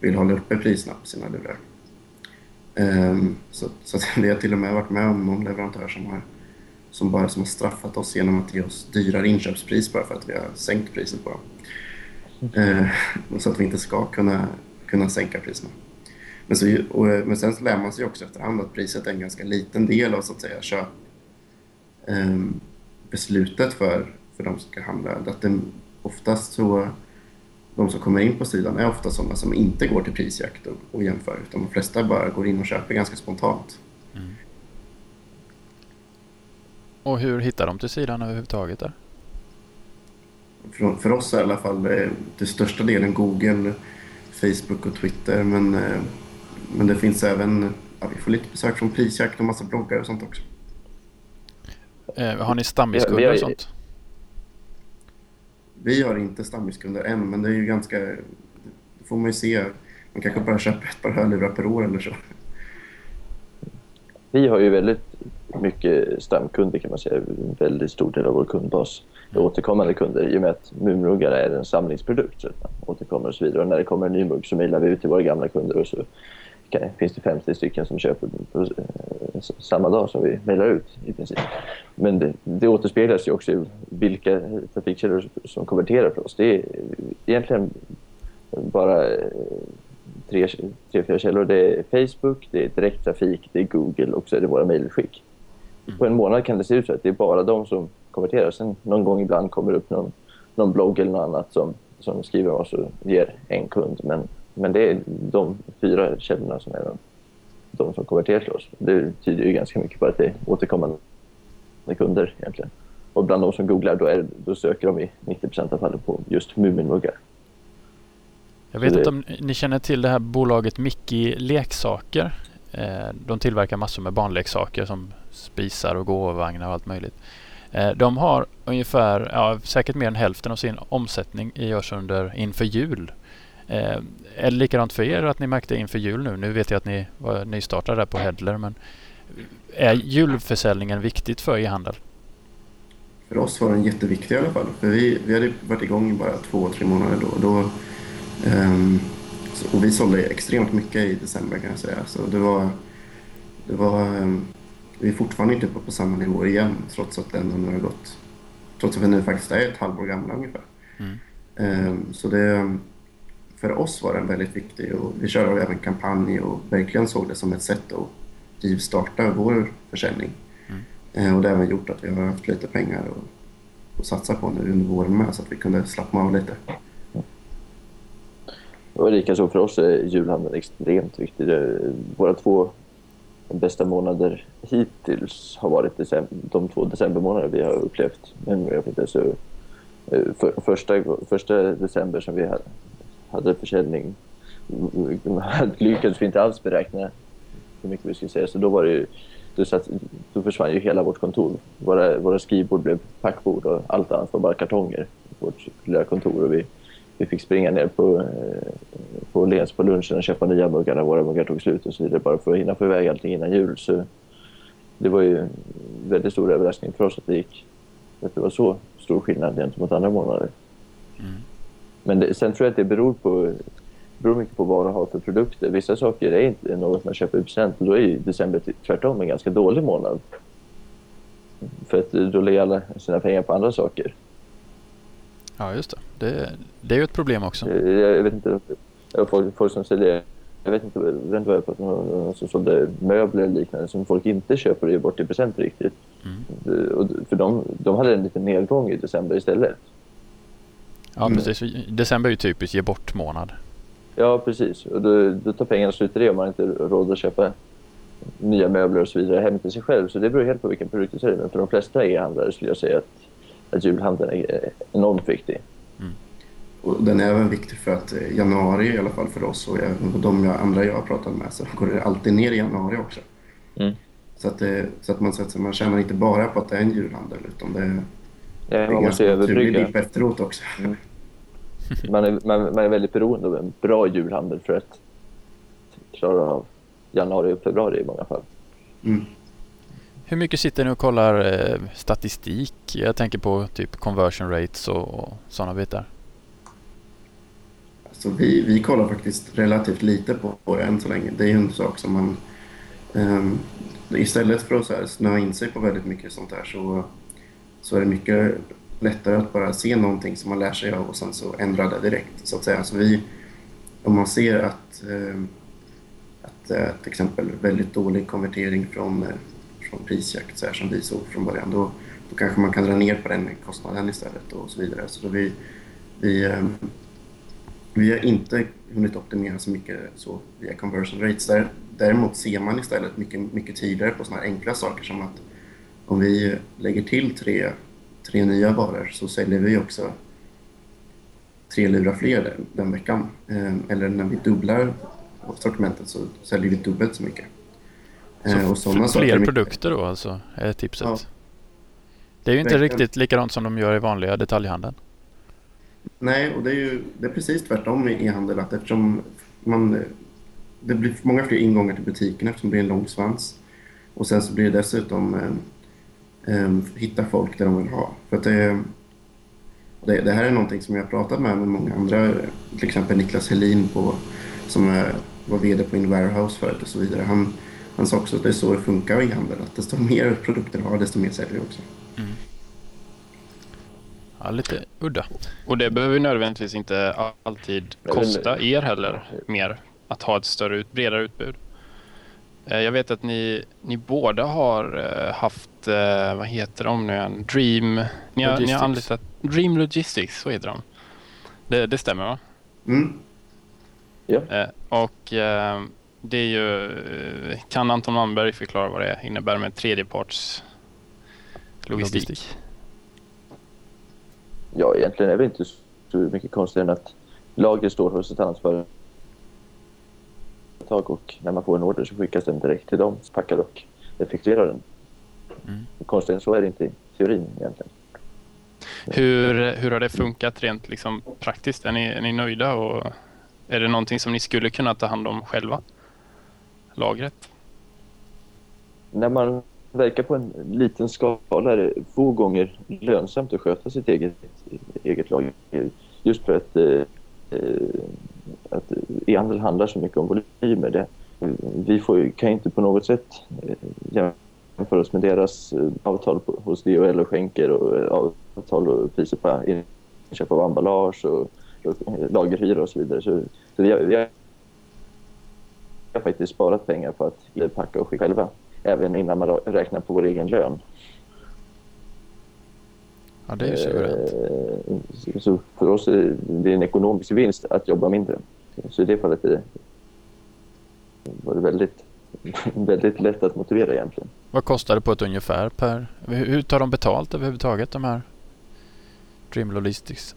Speaker 4: vill hålla uppe priserna på sina lurar. Ehm, så, så vi [laughs] har till och med varit med om någon leverantör som har, som bara som har straffat oss genom att ge oss dyrare inköpspris bara för att vi har sänkt priset på dem. Ehm, så att vi inte ska kunna, kunna sänka priserna. Men, så, och, men sen så lär man sig också efterhand att priset är en ganska liten del av så att säga köp, um, beslutet för, för de som ska handla. Att det, oftast så de som kommer in på sidan är ofta sådana som inte går till prisjakt och, och jämför utan de flesta bara går in och köper ganska spontant. Mm.
Speaker 2: Och hur hittar de till sidan överhuvudtaget? Där?
Speaker 4: För, för oss är i alla fall det, det största delen Google, Facebook och Twitter men, eh, men det finns även, ja, vi får lite besök från prisjakt och massa bloggar och sånt också.
Speaker 2: Eh, har ni stammiskunder och sånt?
Speaker 4: Vi har inte stammiskunder än, men det är ju ganska... Det får man ju se. Man kanske bara köper ett par hörlurar per år eller så.
Speaker 3: Vi har ju väldigt mycket stamkunder kan man säga. En väldigt stor del av vår kundbas är återkommande kunder i och med att Mumruggar är en samlingsprodukt. Så återkommer och så vidare. Och när det kommer en ny mugg så mejlar vi ut till våra gamla kunder och så finns det 50 stycken som köper på, eh, samma dag som vi mejlar ut i princip. Men det, det återspeglas ju också i vilka trafikkällor som konverterar för oss. Det är egentligen bara eh, tre, tre fyra källor. Det är Facebook, det är direkttrafik, det är Google och så är det våra mejlskick. Mm. På en månad kan det se ut så att det är bara de som konverterar. Sen någon gång ibland kommer det upp någon, någon blogg eller något annat som, som skriver oss och ger en kund. Men men det är de fyra källorna som är de, de som konverterar till oss. Det tyder ju ganska mycket på att det är återkommande kunder egentligen. Och bland de som googlar då, är, då söker de i 90% av fallen på just Muminmuggar.
Speaker 2: Jag vet inte om ni känner till det här bolaget Mickey Leksaker. Eh, de tillverkar massor med barnleksaker som spisar och gåvagnar och allt möjligt. Eh, de har ungefär, ja, säkert mer än hälften av sin omsättning görs under inför jul. Eh, är det likadant för er att ni märkte inför jul nu? Nu vet jag att ni var nystartade där på Hedler men är julförsäljningen viktigt för e-handel?
Speaker 4: För oss var den jätteviktig i alla fall. För vi, vi hade varit igång bara två, tre månader då. då um, och vi sålde extremt mycket i december kan jag säga. Så det var, det var, um, vi är fortfarande inte uppe på samma nivå igen trots att den nu har gått, trots att vi nu faktiskt är ett halvår gamla ungefär. Mm. Um, så det, för oss var den väldigt viktig och vi körde även kampanj och verkligen såg det som ett sätt att rivstarta vår försäljning. Mm. Eh, och det har även gjort att vi har haft lite pengar att, att satsa på nu under våren med så att vi kunde slappna av lite.
Speaker 3: Och likaså för oss är julhandeln extremt viktig. Våra två bästa månader hittills har varit december, de två decembermånader vi har upplevt. Men jag vet inte, så, eh, för, första, första december som vi hade hade försäljning lyckades vi inte alls beräkna hur mycket vi skulle säga. Så då var det ju, då, satt, då försvann ju hela vårt kontor. Våra, våra skrivbord blev packbord och allt annat var bara kartonger. Vårt lilla kontor och vi, vi fick springa ner på, eh, på Lens på lunchen och köpa nya muggar när våra muggar tog slut och så vidare bara för att hinna få iväg allting innan jul. Så det var ju en väldigt stor överraskning för oss att det gick att det var så stor skillnad gentemot andra månader. Mm. Men det, sen tror jag att det beror på beror mycket på vad du har för produkter. Vissa saker är inte något man köper i present. Då är ju december tvärtom en ganska dålig månad. För att då lägger alla sina pengar på andra saker.
Speaker 2: Ja, just det. Det, det är ju ett problem också.
Speaker 3: Jag, jag vet inte. Folk, folk som säljer jag vet inte, jag vet inte vad jag pratar om, någon som sålde möbler eller liknande som folk inte köper och ger bort i present riktigt. Mm. Och för de, de hade en liten nedgång i december istället.
Speaker 2: Ja, mm. precis. December är ju typiskt ge bort-månad.
Speaker 3: Ja, precis. Och då, då tar pengarna slut i det om man inte råd att köpa nya möbler och så vidare hem till sig själv. Så det beror helt på vilken produkt du säljer. Men för de flesta e-handlare skulle jag säga att, att julhandeln är enormt viktig. Mm.
Speaker 4: Och den är även viktig för att januari i alla fall för oss och de andra jag har pratat med så går det alltid ner i januari också. Mm. Så, att, det, så att man, så att man tjänar inte bara på att det är en julhandel utan det,
Speaker 3: ja, det är ganska överbrygga.
Speaker 4: efteråt också. Mm.
Speaker 3: Man är, man, man, är väldigt beroende av en bra julhandel för att klara av januari och februari i många fall. Mm.
Speaker 2: Hur mycket sitter ni och kollar eh, statistik? Jag tänker på typ conversion rates och, och sådana bitar.
Speaker 4: Alltså vi, vi kollar faktiskt relativt lite på det än så länge. Det är ju en sak som man, Um, istället för att så här snöa in sig på väldigt mycket sånt där så, så är det mycket lättare att bara se någonting som man lär sig av och sen så ändra det direkt. Så att säga. Så vi, om man ser att, eh, att eh, till exempel väldigt dålig konvertering från, eh, från prisjakt så här, som vi såg från början, då, då kanske man kan dra ner på den kostnaden istället och så vidare. Så då vi, vi, eh, vi har inte hunnit optimera så mycket så via conversion rates. Där, däremot ser man istället mycket, mycket tidigare på sådana enkla saker som att om vi lägger till tre, tre nya varor så säljer vi också tre lurar fler den, veckan. Eh, eller när vi dubblar sortimentet så säljer vi dubbelt så mycket.
Speaker 2: Eh, så och fler produkter då alltså, är tipset? Ja. Det är ju inte riktigt likadant som de gör i vanliga detaljhandeln.
Speaker 4: Nej, och det är ju det är precis tvärtom i e-handel. Att eftersom man, det blir många fler ingångar till butiken eftersom det blir en lång svans. Och sen så blir det dessutom eh, eh, hitta folk där de vill ha. För att det, det, det, här är någonting som jag har pratat med, med många andra, till exempel Niklas Helin på, som är, var VD på In Warehouse förut och så vidare. Han, han sa också att det är så det funkar i handel, att desto mer produkter du har, desto mer säljer du också. Mm.
Speaker 2: Ja, lite udda.
Speaker 1: Och det behöver nödvändigtvis inte alltid kosta er heller mer att ha ett större, bredare utbud. Eh, jag vet att ni, ni båda har eh, haft, vad heter de nu igen? Dream... Ni har, ni har anlitat Dream Logistics, så heter de. Det, det stämmer va?
Speaker 3: Mm. Ja.
Speaker 1: Och det är ju... Kan Anton Malmberg förklara vad det innebär med tredjeparts logistik? logistik.
Speaker 3: Ja, egentligen är det inte så mycket konstigare än att lager står hos ett annat företag och när man får en order så skickas den direkt till dem, packar och effektuerar den. Mm. Konstigare än så är det inte i teorin egentligen.
Speaker 1: Hur, hur har det funkat rent liksom, praktiskt? Är ni, är ni nöjda och är det någonting som ni skulle kunna ta hand om själva? Lagret?
Speaker 3: När man verkar på en liten skala är det få gånger lönsamt att sköta sitt eget, eget lager. Just för att, eh, att e-handel handlar så mycket om volymer. Det, vi får, kan inte på något sätt eh, jämföra oss med deras eh, avtal på, hos DHL och skänker och eh, avtal och priser på inköp av emballage och, och lagerhyra och så vidare. Så, så vi, har, vi har faktiskt sparat pengar på att packa och skicka själva även innan man räknar på vår egen lön.
Speaker 2: Ja, det är ju suveränt.
Speaker 3: Eh, så för oss är det en ekonomisk vinst att jobba mindre. Så i det fallet är det, var det väldigt, [laughs] väldigt lätt att motivera egentligen.
Speaker 2: Vad kostar det på ett ungefär per... Hur tar de betalt överhuvudtaget de här Dream Logistics?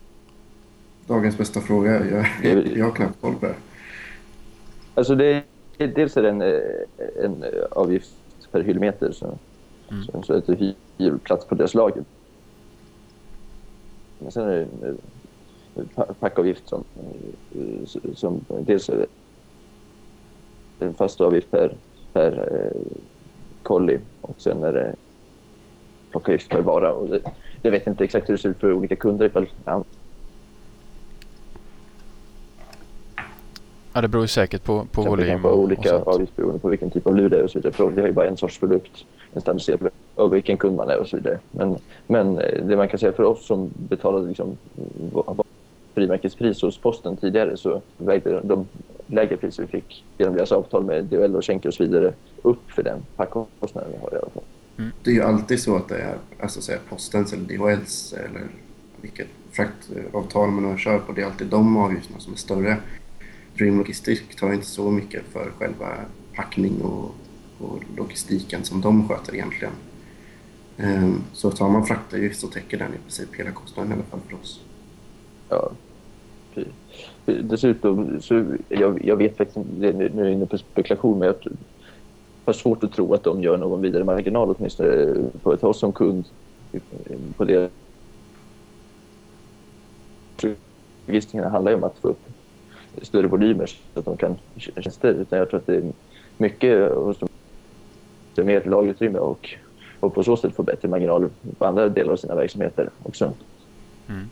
Speaker 4: Dagens bästa fråga. Jag, jag har knappt koll på det.
Speaker 3: Alltså det, dels är det en, en avgift per hyllmeter. Så, mm. så, så att du hyr plats på deras lager. Men sen är det en packavgift som, som dels är det en fast avgift per, per eh, kolli och sen är det plockavgift per vara. Och det, jag vet inte exakt hur det ser ut för olika kunder ifall
Speaker 2: Ja, det beror ju säkert på, på volym.
Speaker 3: På olika avgifter beroende på vilken typ av lur det är och så vidare. För det är ju bara en sorts produkt, en standardiserad och vilken kund man är och så vidare. Men, men eh, det man kan säga för oss som betalade liksom frimärkespris hos posten tidigare så vägde de lägre priser vi fick genom deras avtal med DHL och Schenker och så vidare upp för den packkostnaden vi har i alla fall.
Speaker 4: Mm. Det är ju alltid så att det är alltså, säga, postens eller DHLs eller vilket fraktavtal man kör på. Det är alltid de avgifterna som är större Dream Logistic tar inte så mycket för själva packning och, och logistiken som de sköter egentligen. Ehm, så tar man fraktavgift så täcker den i princip hela kostnaden i alla fall för oss.
Speaker 3: Ja. Dessutom, så jag, jag vet faktiskt inte, nu är jag inne på spekulation, men jag har svårt att tro att de gör någon vidare marginal åtminstone för att ta oss som kund eh, på det. Logistiken handlar ju om att få upp större volymer så att de kan tjänster. Utan jag tror att det är mycket hos dem mer lagutrymme och, och på så sätt få bättre marginaler på andra delar av sina verksamheter också. Mm.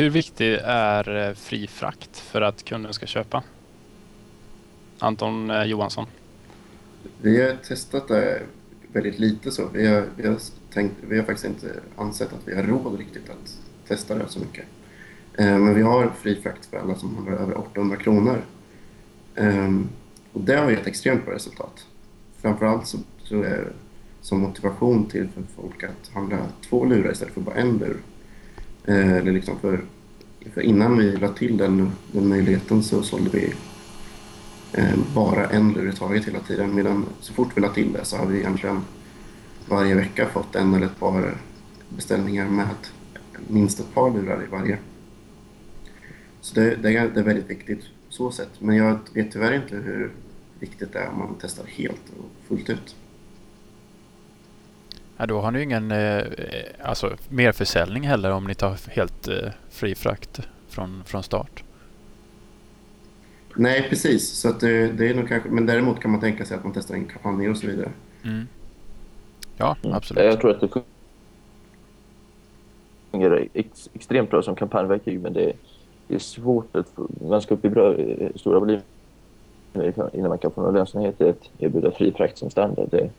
Speaker 1: Hur viktig är eh, fri frakt för att kunden ska köpa? Anton eh, Johansson?
Speaker 4: Vi har testat det väldigt lite så. Vi har, vi har, tänkt, vi har faktiskt inte ansett att vi har råd riktigt att testa det så mycket. Eh, men vi har fri frakt för alla som handlar över 800 kronor. Ehm, och det har gett extremt bra resultat. Framförallt så, så är som motivation till för folk att handla två lurar istället för bara en lur. Eh, eller liksom för, för innan vi la till den, den möjligheten så sålde vi eh, bara en lur i taget hela tiden. Medan så fort vi la till det så har vi egentligen varje vecka fått en eller ett par beställningar med minst ett par lurar i varje. Så det, det, är, det är väldigt viktigt på så sätt. Men jag vet tyvärr inte hur viktigt det är om man testar helt och fullt ut.
Speaker 2: Ja, då har ni ingen eh, alltså, merförsäljning heller om ni tar helt eh, fri frakt från, från start.
Speaker 4: Nej, precis. Så att det, är nog kanske, men däremot kan man tänka sig att man testar in kampanjer och så vidare.
Speaker 2: Mm. Ja,
Speaker 3: Mm.
Speaker 2: absolut.
Speaker 3: Jag tror att det fungerar ex, extremt bra som kampanjverktyg men det, det är svårt att få, man ska upp i bra, eh, stora volymer innan man kan få någon lönsamhet i att erbjuda fri frakt som standard. Det,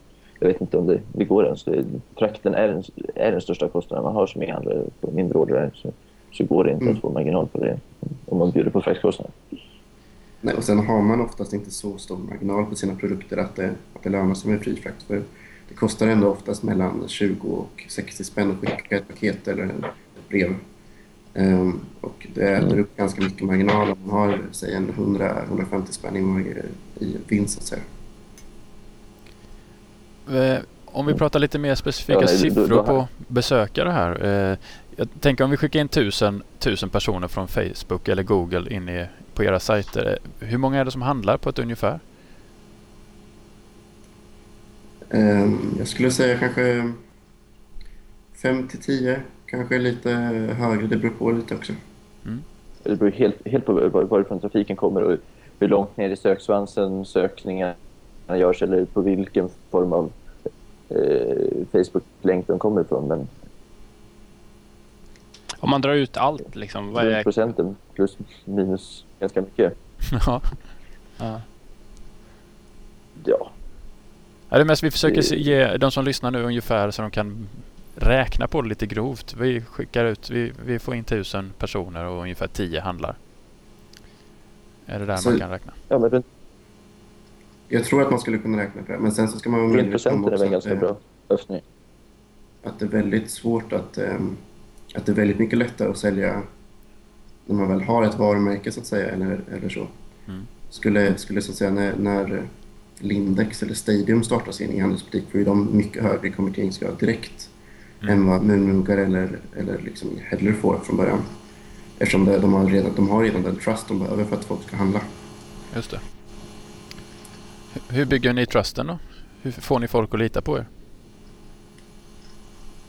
Speaker 3: jag vet inte om det, det går ens. Det, frakten är den, är den största kostnaden man har som e-handlare på mindre order så, så går det inte
Speaker 4: Mm.
Speaker 3: att få marginal på det om man bjuder på fraktkostnader.
Speaker 4: Nej, och sen har man oftast inte så stor marginal på sina produkter att det, att det lönar sig med fri frakt. För det kostar ändå oftast mellan 20 och 60 spänn att skicka ett paket eller ett brev. Ehm, och det äter upp ganska mycket marginal om man har säg en 100-150 spänn i, i vinst så att säga.
Speaker 2: Eh, Om vi pratar lite mer specifika
Speaker 3: Ja, nej, då-
Speaker 2: siffror
Speaker 3: då-
Speaker 2: på besökare här. Eh, Jag tänker om vi skickar in tusen, tusen personer från Facebook eller Google in i, på era sajter. eh, Hur många är det som handlar på ett ungefär?
Speaker 4: Ehm, jag skulle säga kanske 5 till 10, kanske lite högre. Det beror på lite också.
Speaker 3: Det beror helt, helt på var- varifrån trafiken kommer och hur långt ner i söksvansen sökningarna görs eller på vilken form av Facebook-länk de kommer ifrån. Men
Speaker 1: Om man drar ut allt, liksom, vad är...
Speaker 3: procenten plus minus ganska mycket. [laughs]
Speaker 2: Ja.
Speaker 1: Ja.
Speaker 3: Ja,
Speaker 2: Ja, det är mest vi försöker ge de som lyssnar nu ungefär så de kan räkna på det lite grovt. Vi skickar ut, vi, vi får in tusen personer och ungefär tio handlar. Är det där
Speaker 4: Så-
Speaker 2: man kan räkna?
Speaker 3: ja men
Speaker 4: Jag tror att man skulle kunna räkna på det, men sen så ska man vara medveten om
Speaker 3: procenten är
Speaker 4: också
Speaker 3: väl
Speaker 4: att,
Speaker 3: ganska
Speaker 4: eh,
Speaker 3: bra öppning.
Speaker 4: att det är väldigt svårt att, ehm, att det är väldigt mycket lättare att sälja när man väl har ett varumärke så att säga, eller, eller så.
Speaker 2: Mm.
Speaker 4: Skulle, skulle så att säga när, när Lindex eller Stadium startar sin e-handelsbutik får ju de mycket högre konverteringsgrad direkt
Speaker 2: Mm.
Speaker 4: än vad Moonmuggar eller, eller liksom Headler får från början. Eftersom det, de, har redan, de har redan den trust de behöver för att folk ska handla.
Speaker 2: Just det. Hur- bygger ni trusten då? Hur får ni folk att lita på er?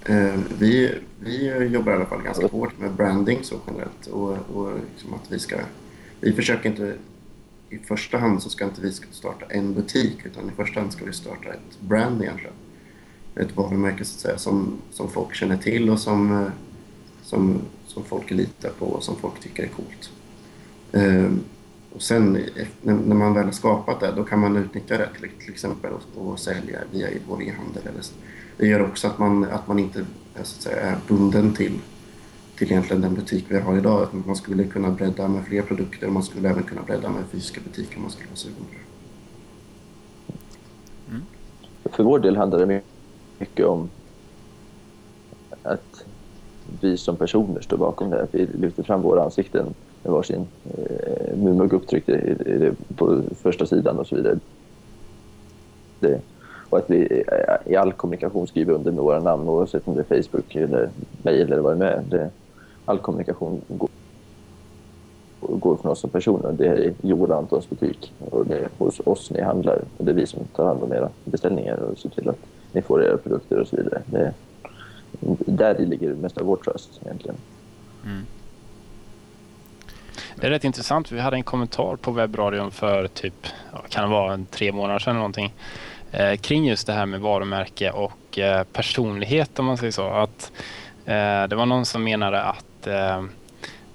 Speaker 4: Eh, vi, vi jobbar i alla fall ganska hårt med branding så generellt. Och, och liksom att vi, ska, vi försöker inte... I första hand så ska inte vi starta en butik utan i första hand ska vi starta ett brand egentligen. Ett varumärke så att säga som, som folk känner till och som, eh, som, som folk litar på och som folk tycker är coolt. Eh, och sen när, man väl har skapat det då kan man utnyttja det till, till exempel och, och sälja via vår e-handel. Det gör också att man, att man inte är, så att säga, är bunden till, till egentligen den butik vi har idag. Att man skulle kunna bredda med fler produkter och man skulle även kunna bredda med fysiska butiker om man skulle vara sugen på det. Mm.
Speaker 3: För vår del handlar det mycket om att vi som personer står bakom det. Att vi lyfter fram våra ansikten med varsin eh, munmugg upptryckt i, i, det- på första sidan och så vidare. Det, och att vi eh, i all kommunikation skriver under med våra namn oavsett om det är Facebook eller mejl eller vad det nu är. Det, all kommunikation går, går från oss som personer. Det är i Joel och Antons butik och det är hos oss ni handlar. Och det är vi som tar hand om era beställningar och ser till att ni får era produkter och så vidare. Det, där ligger mest av vår trust egentligen.
Speaker 2: Mm.
Speaker 1: Det är rätt intressant. Vi hade en kommentar på webbradion för typ, kan det vara en tre månader sedan eller någonting. Eh, kring just det här med varumärke och eh, personlighet om man säger så. Att, eh, det var någon som menade att eh,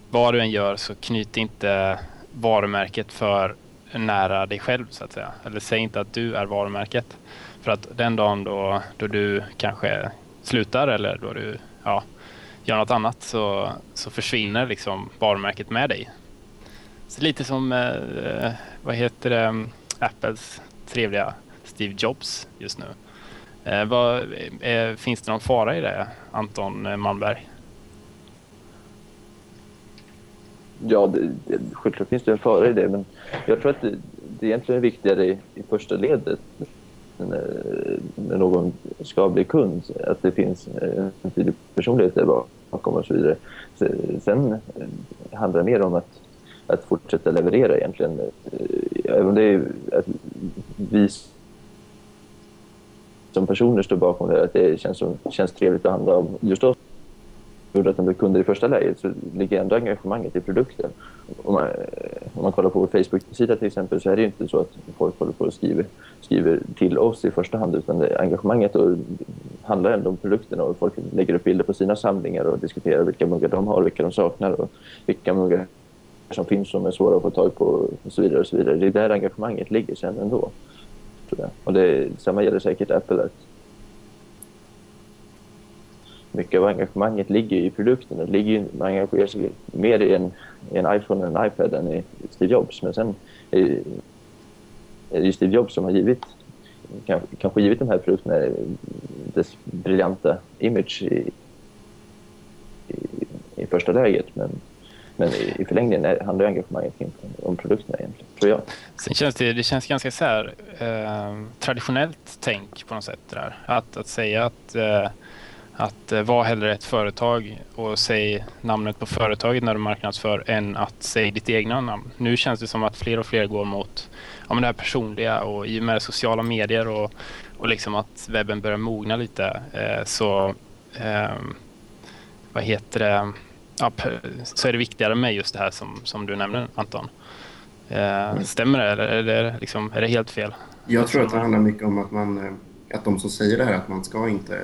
Speaker 1: vad du än gör så knyt inte varumärket för nära dig själv så att säga. Eller säg inte att du är varumärket. För att den dagen då, då du kanske slutar eller då du ja, gör något annat så, så försvinner liksom varumärket med dig. Så lite som, eh, vad heter det, Apples trevliga Steve Jobs just nu. Eh, vad, eh, finns det någon fara i det, Anton Malmberg?
Speaker 3: Ja, det, det, självklart finns det en fara i det, men jag tror att det, det egentligen är viktigare i, i första ledet när, eh, när någon ska bli kund, att det finns eh, en tydlig personlighet där bakom och så vidare. Sen eh, handlar det mer om att, att fortsätta leverera egentligen. Eh, även det är att vi som personer står bakom det, att det känns, som, känns trevligt att handla om just oss gjorde att de blev kunder i första läget så ligger ändå engagemanget i produkten. Om man, om man kollar på vår Facebook-sida till exempel så är det ju inte så att folk håller på och skriver, skriver till oss i första hand utan det, engagemanget och handlar ändå om produkterna och folk lägger upp bilder på sina samlingar och diskuterar vilka muggar de har, vilka de saknar och vilka muggar som finns som är svåra att få tag på och så vidare. Och så vidare. Det är där engagemanget ligger sen ändå. Och det, samma gäller säkert Apple. Att mycket av engagemanget ligger i produkten. Det ligger, man engagerar sig mer i en, i en iPhone och en iPad än i Steve Jobs. Men sen är det Steve Jobs som har givit kanske givit de här produkterna eh, dess briljanta image i, i, i första läget. Men, men i förlängningen handlar engagemanget om produkterna egentligen, tror jag.
Speaker 1: Sen känns det, det känns ganska så här, eh, traditionellt tänk på något sätt där. Att, att säga att eh, att eh, vara hellre ett företag och säg namnet på företaget när du marknadsför än att säga ditt egna namn. Nu känns det som att fler och fler går mot ja, men det här personliga och i och med sociala medier och, och liksom att webben börjar mogna lite eh, så eh, vad heter det ja, så är det viktigare med just det här som, som du nämner Anton. Eh, stämmer det eller är det, liksom, är det helt fel?
Speaker 4: Jag tror att det handlar mycket om att man att de som säger det här att man ska inte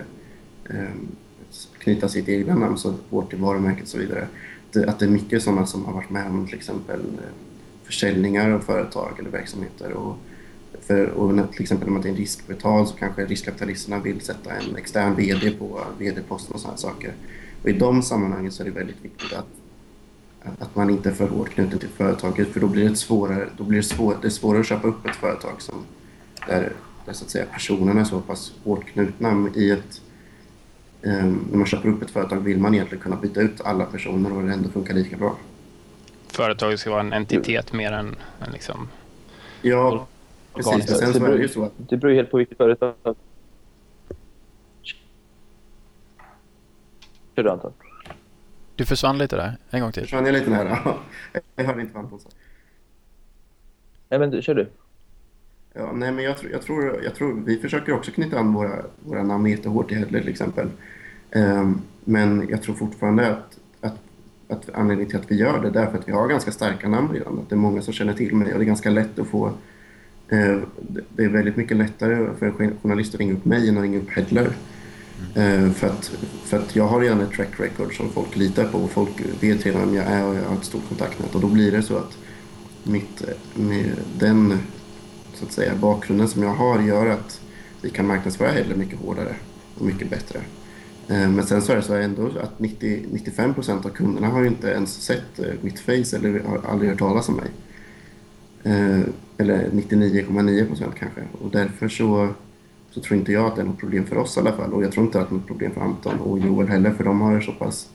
Speaker 4: eh, knyta sitt egna namn så hårt till varumärket och så vidare. Att det är mycket sådana som har varit med om till exempel eh, försäljningar av företag eller verksamheter. Och, för, och när, till exempel när man är en riskbetal så kanske riskkapitalisterna vill sätta en extern VD på VD-posten och sådana saker. Och i de sammanhangen så är det väldigt viktigt att, att man inte är för hårt knuten till företaget för då blir det svårare, då blir det, svår, det är svårare att köpa upp ett företag som, där, där så att säga, personerna är så pass hårt knutna i ett Ehm, när man köper upp ett företag vill man egentligen kunna byta ut alla personer och det ändå funkar lika bra.
Speaker 1: Företaget ska vara en entitet ja. mer än, än liksom...
Speaker 4: Ja, precis. Men sen så är det ju så att...
Speaker 3: Det beror helt på vilket företag. Kör du Anton.
Speaker 2: Du försvann lite där. En gång till.
Speaker 4: Försvann jag lite där? [laughs] jag hörde inte vad Anton sa.
Speaker 3: Nej, men kör du.
Speaker 4: Ja, nej, men jag, jag, tror, jag tror, vi försöker också knyta an våra, våra namn jättehårt i Hedler till exempel. Um, men jag tror fortfarande att, att, att anledningen till att vi gör det är för att vi har ganska starka namn redan. Att det är många som känner till mig och det är ganska lätt att få... Uh, det är väldigt mycket lättare för en journalist att ringa upp mig än att ringa upp Hedler. Mm. För, att, för att jag har redan ett track record som folk litar på och folk vet redan vem jag är och jag har ett stort kontaktnät och då blir det så att mitt, med den så att säga, bakgrunden som jag har gör att vi kan marknadsföra Hedler mycket hårdare och mycket bättre. Eh, men sen så är det så ändå att 90, 95 procent av kunderna har ju inte ens sett eh, mitt face eller har aldrig hört talas om mig. Eller 99,9 procent kanske. Och därför så, så tror inte jag att det är något problem för oss i alla fall. Och jag tror inte att det är något problem för Anton och Joel heller för de har så pass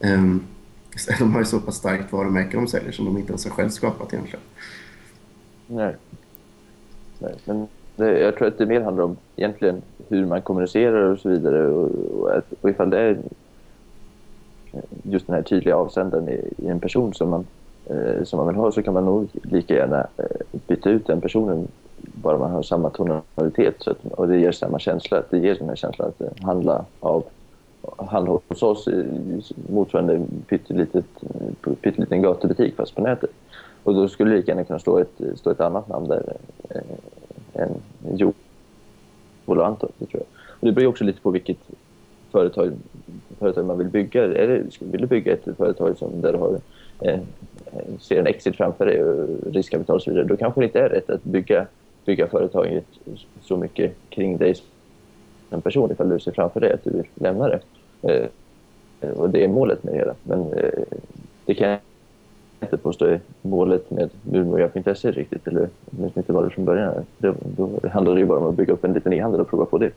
Speaker 4: um, [laughs] de har ju så pass starkt varumärke de säljer som de inte ens har själv skapat egentligen.
Speaker 3: Nej. Nej, men det, jag tror att det mer handlar om egentligen hur man kommunicerar och så vidare. Och, och, att, och ifall det är just den här tydliga avsändaren i, i en person som man, eh, som man vill ha så kan man nog lika gärna eh, byta ut den personen bara man har samma tonalitet så att, och det ger samma känsla. Det ger den här känslan att eh, handla av handla hos oss motsvarande pyttelitet, pytteliten eh, gatubutik fast på nätet. Och då skulle det lika gärna kunna stå ett, stå ett annat namn där eh, än Joel och Anton, det tror jag. Och det beror också lite på vilket företag, företag man vill bygga. Är det, vill du bygga ett företag som där du har eh, ser en exit framför dig och riskkapital och så vidare, då kanske det inte är rätt att bygga, bygga företaget så mycket kring dig som person ifall du ser framför dig att du vill lämna det. Eh, och det är målet med det hela. Men eh, det kan jag inte påstå är målet med Murmurja.se riktigt, eller åtminstone inte var det från början. Då, då handlar det ju bara om att bygga upp en liten e-handel och prova på det.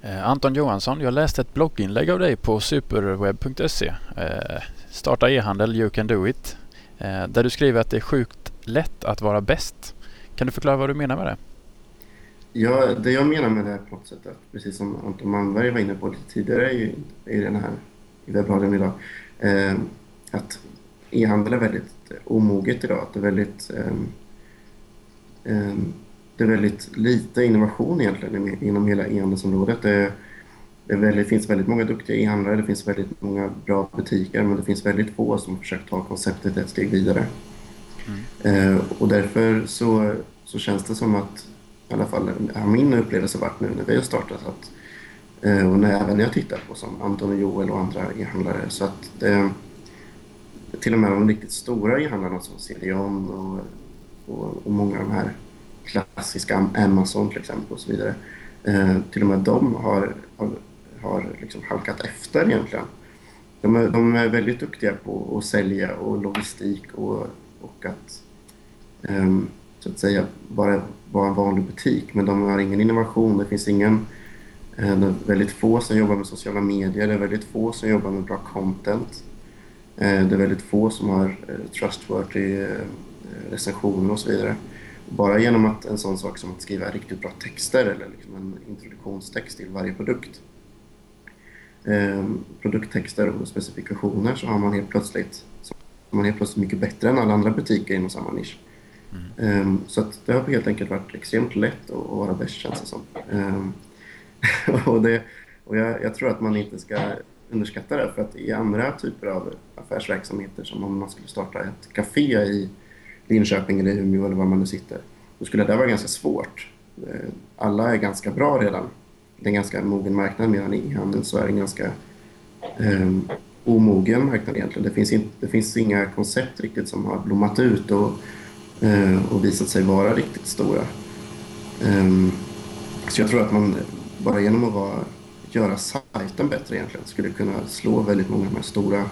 Speaker 2: Eh, Anton Johansson, jag läste ett blogginlägg av dig på superweb.se. Eh, starta e-handel, you can do it. Eh, där du skriver att det är sjukt lätt att vara bäst. Kan du förklara vad du menar med det?
Speaker 4: Ja, det jag menar med det här på något sätt att precis som Anton Malmberg var inne på lite tidigare i, i den här i webbradion idag. Eh, att e-handel är väldigt omoget idag. Att det är väldigt eh, eh, det är väldigt lite innovation egentligen inom hela e-handelsområdet. Det, det väldigt, finns väldigt många duktiga e-handlare, det finns väldigt många bra butiker men det finns väldigt få som försökt ta konceptet ett steg vidare. Mm. Eh, och därför så, så känns det som att, i alla fall har min upplevelse varit nu när vi har startat, att, eh, och när, även jag tittar på som Anton och Joel och andra e-handlare, så att det, till och med de riktigt stora e-handlarna som CDON och, och, och många av de här klassiska Amazon till exempel och så vidare. Eh, till och med de har, har, har liksom halkat efter egentligen. De är, de är väldigt duktiga på att sälja och logistik och, och att ehm, så att säga bara vara en vanlig butik men de har ingen innovation, det finns ingen eh, det är väldigt få som jobbar med sociala medier, det är väldigt få som jobbar med bra content. Eh, det är väldigt få som har eh, trustworthy eh, recensioner och så vidare. Bara genom att en sån sak som att skriva riktigt bra texter eller liksom en introduktionstext till varje produkt. Eh, produkttexter och specifikationer så har man helt plötsligt man helt plötsligt mycket bättre än alla andra butiker inom samma nisch. Mm. Eh, så det har helt enkelt varit extremt lätt att, vara bäst känns det som. Eh, [laughs] och det, och jag, jag, tror att man inte ska underskatta det för att i andra typer av affärsverksamheter som om man skulle starta ett café i Linköping eller Umeå eller var man nu sitter, då skulle det vara ganska svårt. Eh, alla är ganska bra redan. Det är en ganska mogen marknad medan i handeln så är det en ganska um, omogen marknad egentligen. Det finns, inte, det finns inga koncept riktigt som har blommat ut och, uh, och visat sig vara riktigt stora. Um, så jag tror att man bara genom att vara, göra sajten bättre egentligen skulle kunna slå väldigt många av de här stora,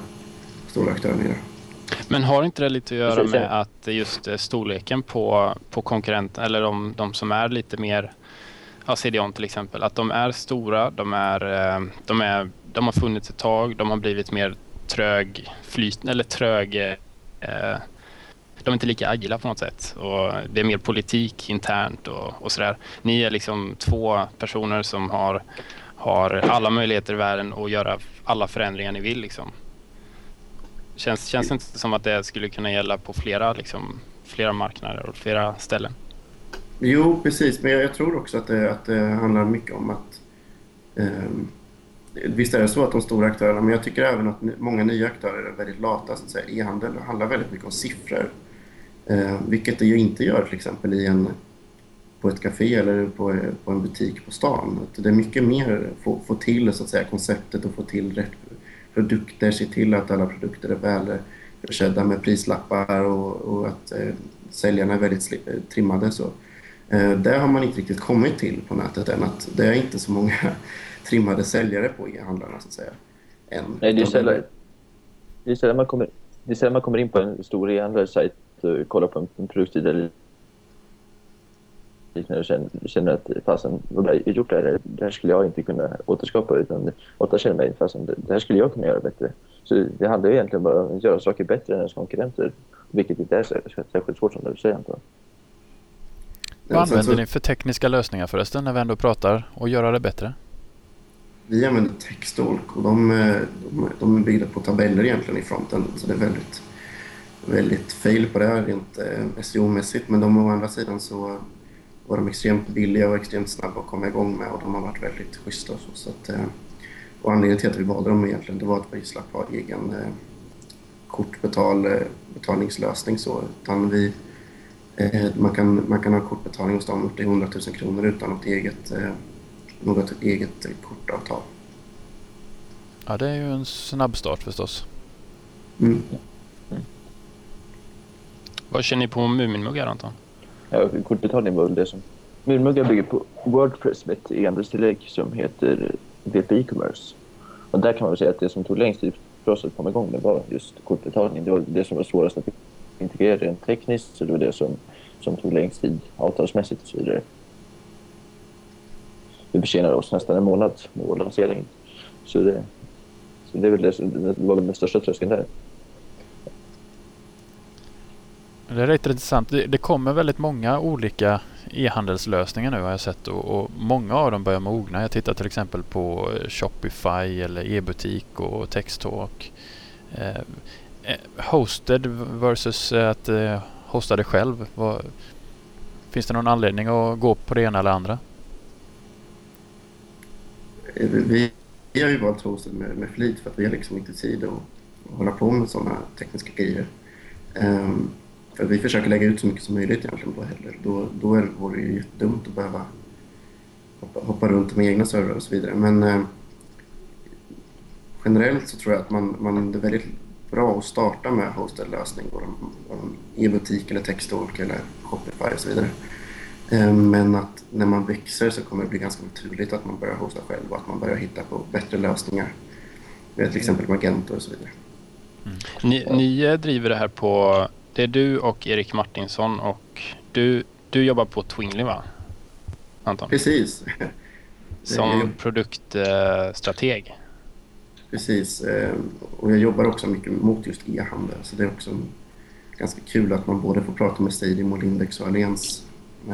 Speaker 4: stora aktörerna i det.
Speaker 1: Men har inte det lite att göra med att just eh, storleken på, på konkurrenten eller de, de som är lite mer, ja CDON till exempel, att de är stora, de, är, eh, de, är, de har funnits ett tag, de har blivit mer trög, flyt, eller trög, eh, de är inte lika agila på något sätt och det är mer politik internt och, och sådär. Ni är liksom två personer som har, har alla möjligheter i världen att göra alla förändringar ni vill liksom. Känns, känns det inte som att det skulle kunna gälla på flera, liksom, flera marknader och flera ställen?
Speaker 4: Jo, precis. Men jag, jag tror också att det, att det handlar mycket om att... Eh, visst är det så att de stora aktörerna, men jag tycker även att många nya aktörer är väldigt lata. E-handel handlar väldigt mycket om siffror. Eh, vilket det ju inte gör till exempel i en, på ett café eller på, på en butik på stan. Det är mycket mer att få, få till så att säga, konceptet och få till rätt produkter, se till att alla produkter är väl försedda med prislappar och, och att eh, säljarna är väldigt eh, trimmade. Så. Eh, det har man inte riktigt kommit till på nätet än, att det är inte så många trimmade säljare på e-handlarna så att säga. Än.
Speaker 3: Nej, det är sällan, det är sällan man kommer, det är sällan man kommer in på en stor e-handlares sajt och kollar på en produktsida eller liknande och känner, känner att fasen, vad har gjort det här? Det här skulle jag inte kunna återskapa utan åtta känner mig, fasen, det här skulle jag kunna göra bättre. Så det handlar ju egentligen bara om att göra saker bättre än ens konkurrenter, vilket inte är särskilt svårt som du säger Anton.
Speaker 2: Vad använder ni för tekniska lösningar förresten när vi ändå pratar och göra det bättre?
Speaker 4: Vi använder textolk och de, eh, de, de är byggda på tabeller egentligen i fronten så det är väldigt, väldigt fail på det här rent eh, SEO-mässigt men de å andra sidan så var de extremt billiga och extremt snabba att komma igång med och de har varit väldigt schyssta. Och, så, så att, eh, och anledningen till att vi valde dem egentligen det var att vi slapp ha egen kortbetalningslösning. Så, utan vi, man, kan, man kan ha kortbetalning hos dem upp till 100 000 kronor utan något eget, något eget kortavtal.
Speaker 2: Ja, det är ju en snabb start förstås.
Speaker 4: Mm.
Speaker 1: Vad känner ni på Muminmuggar Anton?
Speaker 3: Ja, kortbetalning var väl det som... Muminmuggar bygger på Wordpress med ett e-handelstillägg som heter VP E-commerce. Och där kan man väl säga att det som tog längst tid för oss att komma igång med var just kortbetalning. Det var det som var svårast att integrera rent tekniskt, så det var det som, som tog längst tid avtalsmässigt och så vidare. Vi försenade oss nästan en månad med vår lansering. Så det, så det, är väl det, det var väl den största tröskeln där.
Speaker 2: Det är rätt intressant. Det, det kommer väldigt många olika e-handelslösningar nu har jag sett och, och, många av dem börjar mogna. Jag tittar till exempel på Shopify eller e-butik och Texttalk. Eh, eh hosted versus att eh, hosta det själv. Vad, finns det någon anledning att gå på det ena eller andra?
Speaker 4: Vi, vi har ju valt hosted med, med flit för att vi har liksom inte tid att hålla på med sådana tekniska grejer. Um, för vi försöker lägga ut så mycket som möjligt egentligen på Heller. Då, då vore det ju jättedumt att behöva hoppa, hoppa runt med egna servrar och så vidare. Men eh, generellt så tror jag att man, man, det är väldigt bra att starta med hosted lösning, e-butik eller Texttalk eller Shopify och så vidare. Eh, men att när man växer så kommer det bli ganska naturligt att man börjar hosta själv och att man börjar hitta på bättre lösningar. Med till exempel Magento och så vidare.
Speaker 1: Mm. Ni, ni driver det här på det är du och Erik Martinsson och du, du jobbar på Twingly va? Anton?
Speaker 4: Precis.
Speaker 1: Som produktstrateg.
Speaker 4: Precis. Eh, och jag jobbar också mycket mot just e-handel så det är också ganska kul att man både får prata med Stadium och Lindex och Allians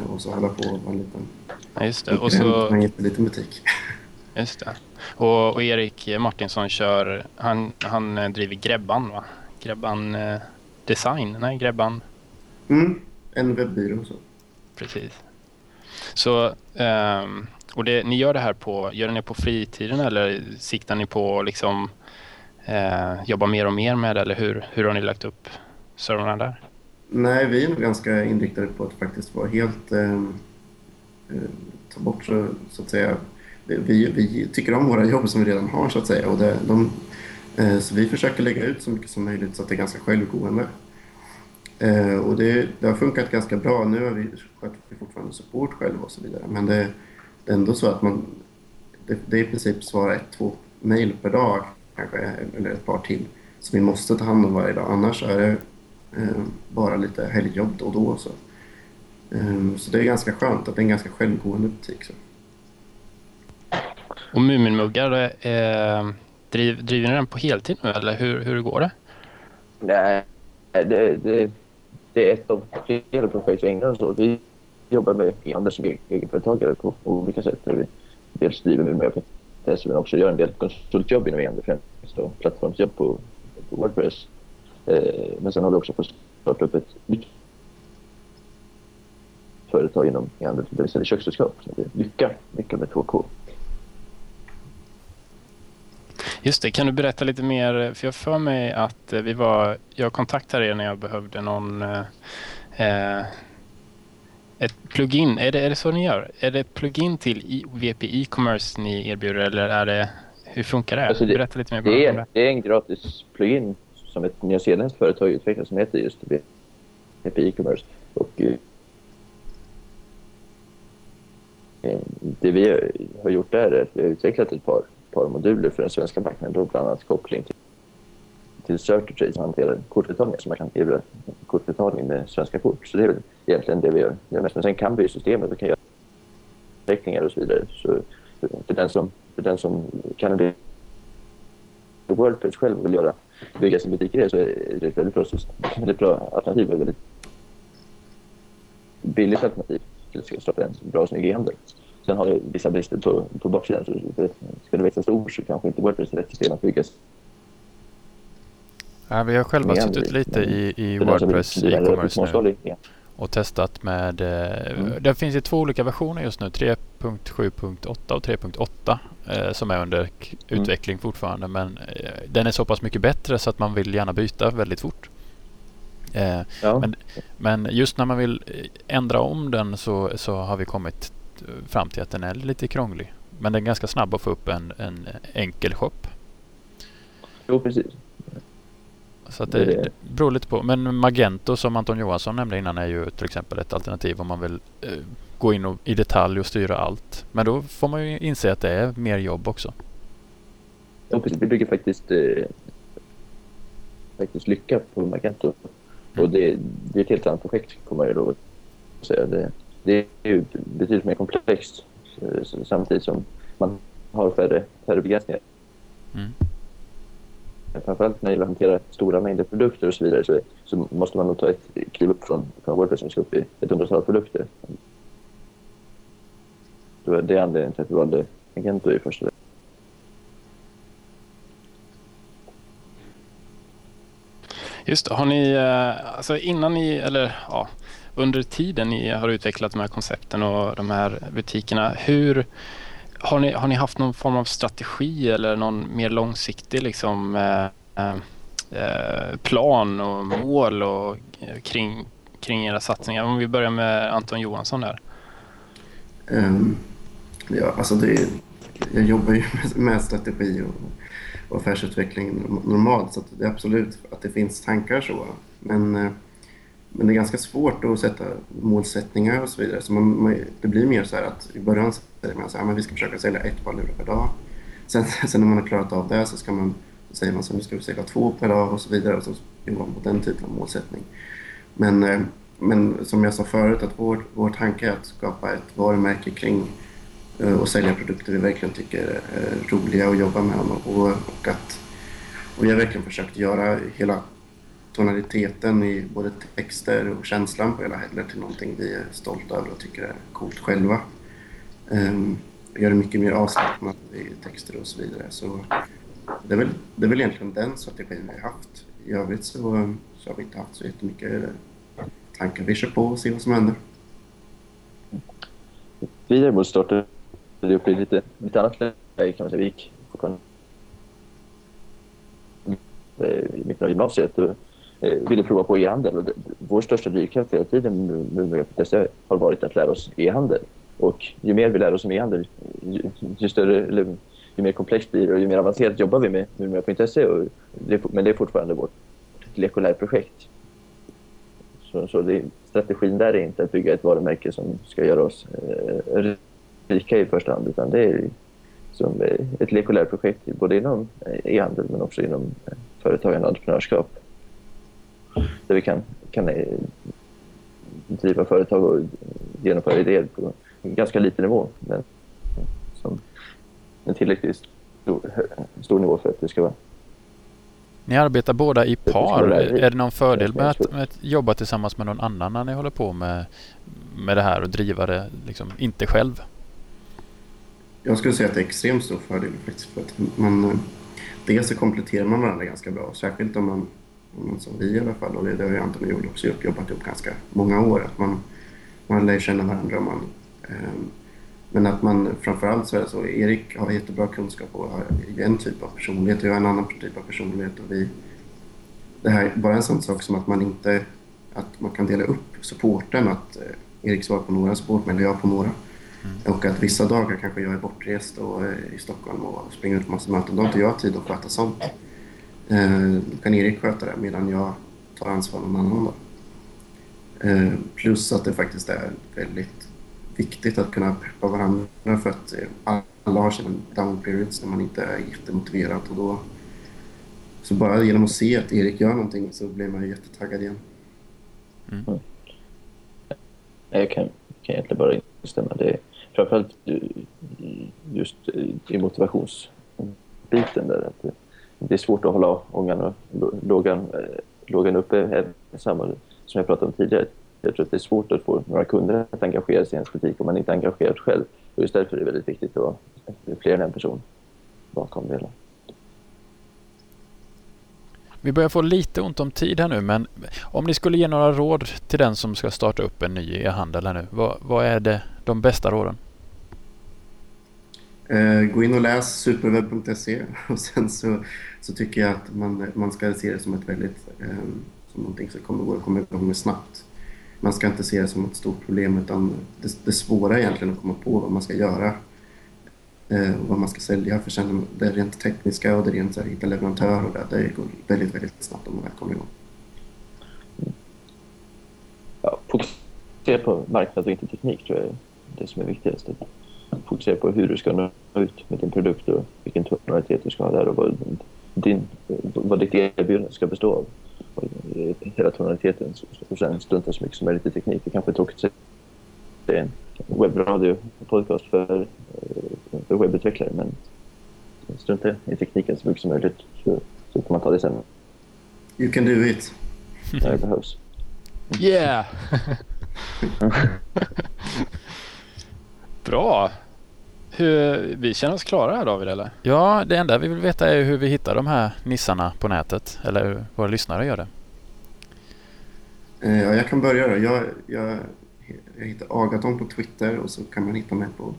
Speaker 4: och så hålla på och en liten,
Speaker 1: ja, just det. Och så,
Speaker 4: en liten butik. [laughs]
Speaker 1: Just det. Och, och, Erik Martinsson kör, han, han driver Grebban va? Grebban eh, design? Nej, Grebban?
Speaker 4: Mm, en webbyrå. Så.
Speaker 1: Precis. Så, um, och det, ni gör det här på, gör ni på fritiden eller siktar ni på liksom uh, jobba mer och mer med det eller hur, hur har ni lagt upp servrarna där?
Speaker 4: Nej, vi är nog ganska inriktade på att faktiskt vara helt ehm, Eh, ta bort så, så att säga vi, vi tycker om våra jobb som vi redan har så att säga och det, de Eh, så vi försöker lägga ut så mycket som möjligt så att det är ganska självgående. Eh, och det, det har funkat ganska bra. Nu har vi, sköter vi fortfarande support själva och så vidare. Men det, det är ändå så att man, det, det är i princip svara ett, två mejl per dag kanske, eller ett par till. som vi måste ta hand om varje dag. Annars är det bara lite helgjobb då och då. Så. Eh, så det är ganska skönt att det är en ganska självgående butik. Så.
Speaker 1: Och Muminmuggar, eh, Driv, driver ni den på heltid nu eller hur, hur går det?
Speaker 3: Nej, det, det, det är ett av flera projekt vi ägnar åt. Vi jobbar med e-handel som egenföretagare på olika sätt. Vi dels driver med möjlighet men också gör en del konsultjobb inom e-handel, främst då, plattformsjobb på, på Wordpress. Eh, men sen har vi också fått starta upp ett nytt företag inom e-handel där vi säljer köksredskap Lycka, Lycka med 2K.
Speaker 1: Just det, kan du berätta lite mer? För jag för mig att eh, vi var, jag kontaktade er när jag behövde någon eh, eh, ett plugin. Är det, är det så ni gör? Är det ett plugin till VP e-commerce ni erbjuder eller är det, hur funkar det?
Speaker 3: Alltså
Speaker 1: det berätta lite mer
Speaker 3: det. Är, det. det är en gratis plugin som ett nyzeeländskt företag utvecklat som heter just VP e-commerce. Och, eh, det vi har gjort där är att vi har utvecklat ett par par moduler för den svenska marknaden. Då bland annat koppling till, till Certitrade som hanterar kortbetalningar så man kan erbjuda kortbetalning med svenska kort. Så det är väl egentligen det vi gör. Men sen kan vi systemet och kan göra teckningar och så vidare. Så för den som, för den som kan det Worldpage själv vill göra, bygga sin butik i det så är det ett väldigt bra, [clears throat] väldigt bra alternativ. Ett väldigt billigt alternativ till att starta en bra snygg e-handel. Sen har det vissa brister på, på baksidan. Så ska det växa stort så kanske inte Wordpress är rätt system att byggas.
Speaker 2: Ja, vi har själva suttit lite i, i Wordpress e-commerce nu och testat med... Eh, mm. Det finns ju två olika versioner just nu. 3.7.8 och 3.8 eh, som är under mm. utveckling fortfarande. Men eh, den är så pass mycket bättre så att man vill gärna byta väldigt fort. Ja. men, men, just när man vill ändra om den så, så har vi kommit fram till att den är lite krånglig. Men den är ganska snabb att få upp en, en enkel shop.
Speaker 3: Jo, precis.
Speaker 2: Så det, det, beror lite på. Men Magento som Anton Johansson nämnde innan är ju till exempel ett alternativ om man vill eh, gå in och, i detalj och styra allt. Men då får man ju inse att det är mer jobb också.
Speaker 3: Ja, precis. Vi bygger faktiskt, eh, faktiskt lycka på Magento. Mm. Och det, det, är ett helt annat projekt, kommer jag då säga. Det, det är ju betydligt mer komplext samtidigt som man har färre, färre begränsningar. Mm. Framförallt när det gäller att hantera stora mängder produkter och så vidare så, så måste man nog ta ett kliv upp från, från WordPress och upp i ett hundratal produkter. Det var det anledningen till att vi valde Agento i första
Speaker 1: Just det. Har ni, eh, alltså innan ni, eller ja, under tiden ni har utvecklat de här koncepten och de här butikerna, hur har ni, har ni haft någon form av strategi eller någon mer långsiktig liksom, eh, eh, eh, plan och mål och, eh, kring, kring era satsningar? Om vi börjar med Anton Johansson där.
Speaker 4: Um, ja, alltså det, jag jobbar ju med strategi och, och affärsutveckling normalt så det är absolut att det finns tankar så. Men eh, men det är ganska svårt att sätta målsättningar och så vidare. Så man, man, det blir mer så här att i början säger man så här, men vi ska försöka sälja ett par lurar per dag. Sen, [laughs] sen när man har klarat av det så, ska man, så säger man så nu ska vi sälja två per dag och så vidare. Och så jobbar man på den typen av målsättning. Men, eh, men som jag sa förut, att vår, vår tanke är att skapa ett varumärke kring eh, och sälja produkter vi verkligen tycker är roliga att jobba med. Och, och, att, och vi har verkligen försökt göra hela tonaliteten i både texter och känslan på hela Heller till någonting vi är stolta över och tycker är coolt själva. Um, gör det mycket mer avslappnat i texter och så vidare. Så det är väl, det är väl egentligen den strategin vi har haft. I övrigt så, så har vi inte haft så jättemycket tankar. Vi kör på och ser vad som händer.
Speaker 3: Vi däremot startade upp i lite, lite annat läge kan man säga. Vi gick fortfarande eh, i mitten av gymnasiet Eh, ville prova på e-handel. vår största drivkraft hela tiden med har varit att lära oss e-handel. Och ju mer vi lär oss om e-handel, ju, ju, större, eller, ju mer komplext blir det och ju mer avancerat jobbar vi med Numera.se. Men det är fortfarande vårt lek och lärprojekt. Så, så det, strategin där är inte att bygga ett varumärke som ska göra oss eh, rika i första hand, utan det är som ett lek och lärprojekt både inom eh, e-handel men också inom eh, företagande och entreprenörskap där vi kan, kan eh, driva företag och genomföra idéer på ganska liten nivå. Men som en tillräckligt stor, stor nivå för att det ska vara
Speaker 2: ni arbetar båda i par. Är det någon fördel med att, med att, jobba tillsammans med någon annan när ni håller på med, med det här och driva det liksom, inte själv?
Speaker 4: Jag skulle säga att det är extremt stor fördel faktiskt. För att man, eh, dels så kompletterar man varandra ganska bra, särskilt om man som vi i alla fall, och det har ju Anton och Joel också jobbat upp ganska många år. Att man, man lär känna varandra. Man, eh, men att man framförallt så är det så, Erik har jättebra kunskap och har en typ av personlighet och jag har en annan typ av personlighet. Och vi, det här, bara en sån sak som att man inte att man kan dela upp supporten, att eh, Erik svarar på några support eller jag på några. Mm. Och att vissa dagar kanske jag är bortrest och, eh, i Stockholm och springer ut på massa möten. Då har inte jag tid att sköta sånt. Eh, kan Erik sköta det medan jag tar ansvar någon annan dag. Eh, plus att det faktiskt är väldigt viktigt att kunna peppa varandra för att eh, alla har sina down periods när man inte är jättemotiverad och då så bara genom att se att Erik gör någonting så blir man jättetaggad igen.
Speaker 3: Mm. Mm. Jag kan, kan egentligen bara instämma. Det är framförallt just i motivationsbiten där. Att det är svårt att hålla ångan och lågan, lågan uppe. Eh, samma som jag pratade om tidigare. Jag tror att det är svårt att få några kunder att engagera sig i ens butik om man inte är engagerad själv. Och just därför är det väldigt viktigt att ha fler än en person bakom det hela.
Speaker 2: Vi börjar få lite ont om tid här nu, men om ni skulle ge några råd till den som ska starta upp en ny e-handel här nu, vad, vad är det de bästa råden?
Speaker 4: Eh, gå in och läs superwebb.se [laughs] och sen så, så tycker jag att man, man ska se det som ett väldigt, eh, som någonting som kommer gå komma igång med snabbt. Man ska inte se det som ett stort problem utan det, det svåra är egentligen att komma på vad man ska göra. Eh, och vad man ska sälja. För sen det rent tekniska och det rent så här, hitta leverantör och det, det går väldigt, väldigt snabbt om man väl kommer igång.
Speaker 3: Ja, fokusera på marknad och inte teknik tror jag är det som är viktigast. Fokusera på hur du ska nå ut med din produkt och vilken tonalitet du ska ha där och vad, din, vad ditt erbjudande ska bestå av. Hela tonaliteten och sen strunta så mycket som möjligt i teknik. Det kanske är tråkigt att säga en webbradio podcast för, för webbutvecklare men strunta i tekniken så mycket som möjligt så, så kan man ta det sen
Speaker 4: You can do it.
Speaker 3: när det behövs.
Speaker 1: Yeah! [laughs] Bra! Hur, vi känner oss klara här David eller?
Speaker 2: Ja, det enda vi vill veta är hur vi hittar de här nissarna på nätet. Eller hur våra lyssnare gör det.
Speaker 4: Eh, Ja, jag kan börja då. Jag, jag, jag hittar Agaton på Twitter och så kan man hitta mig på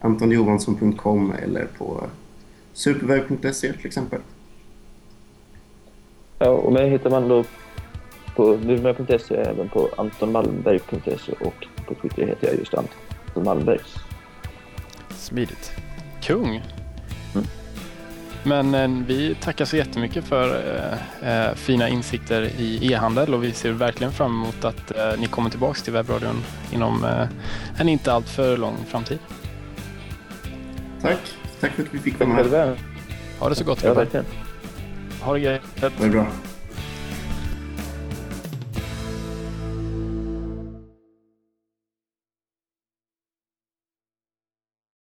Speaker 4: antonjohansson.com eller på superweb.se till exempel.
Speaker 3: Ja, och mig hittar man då på nurmera.se även på antonmalmberg.se och på Twitter heter jag just Anton Malmbergs.
Speaker 2: Smidigt.
Speaker 1: Kung!
Speaker 3: Mm.
Speaker 1: Men eh, vi tackar så jättemycket för eh, eh, fina insikter i e-handel och vi ser verkligen fram emot att eh, ni kommer tillbaka till webbradion inom eh, en inte alltför lång framtid.
Speaker 4: Tack! Tack för att vi fick vara med.
Speaker 2: Ha det så gott
Speaker 3: Ja, verkligen.
Speaker 1: Ha det gött!
Speaker 4: Ha det bra.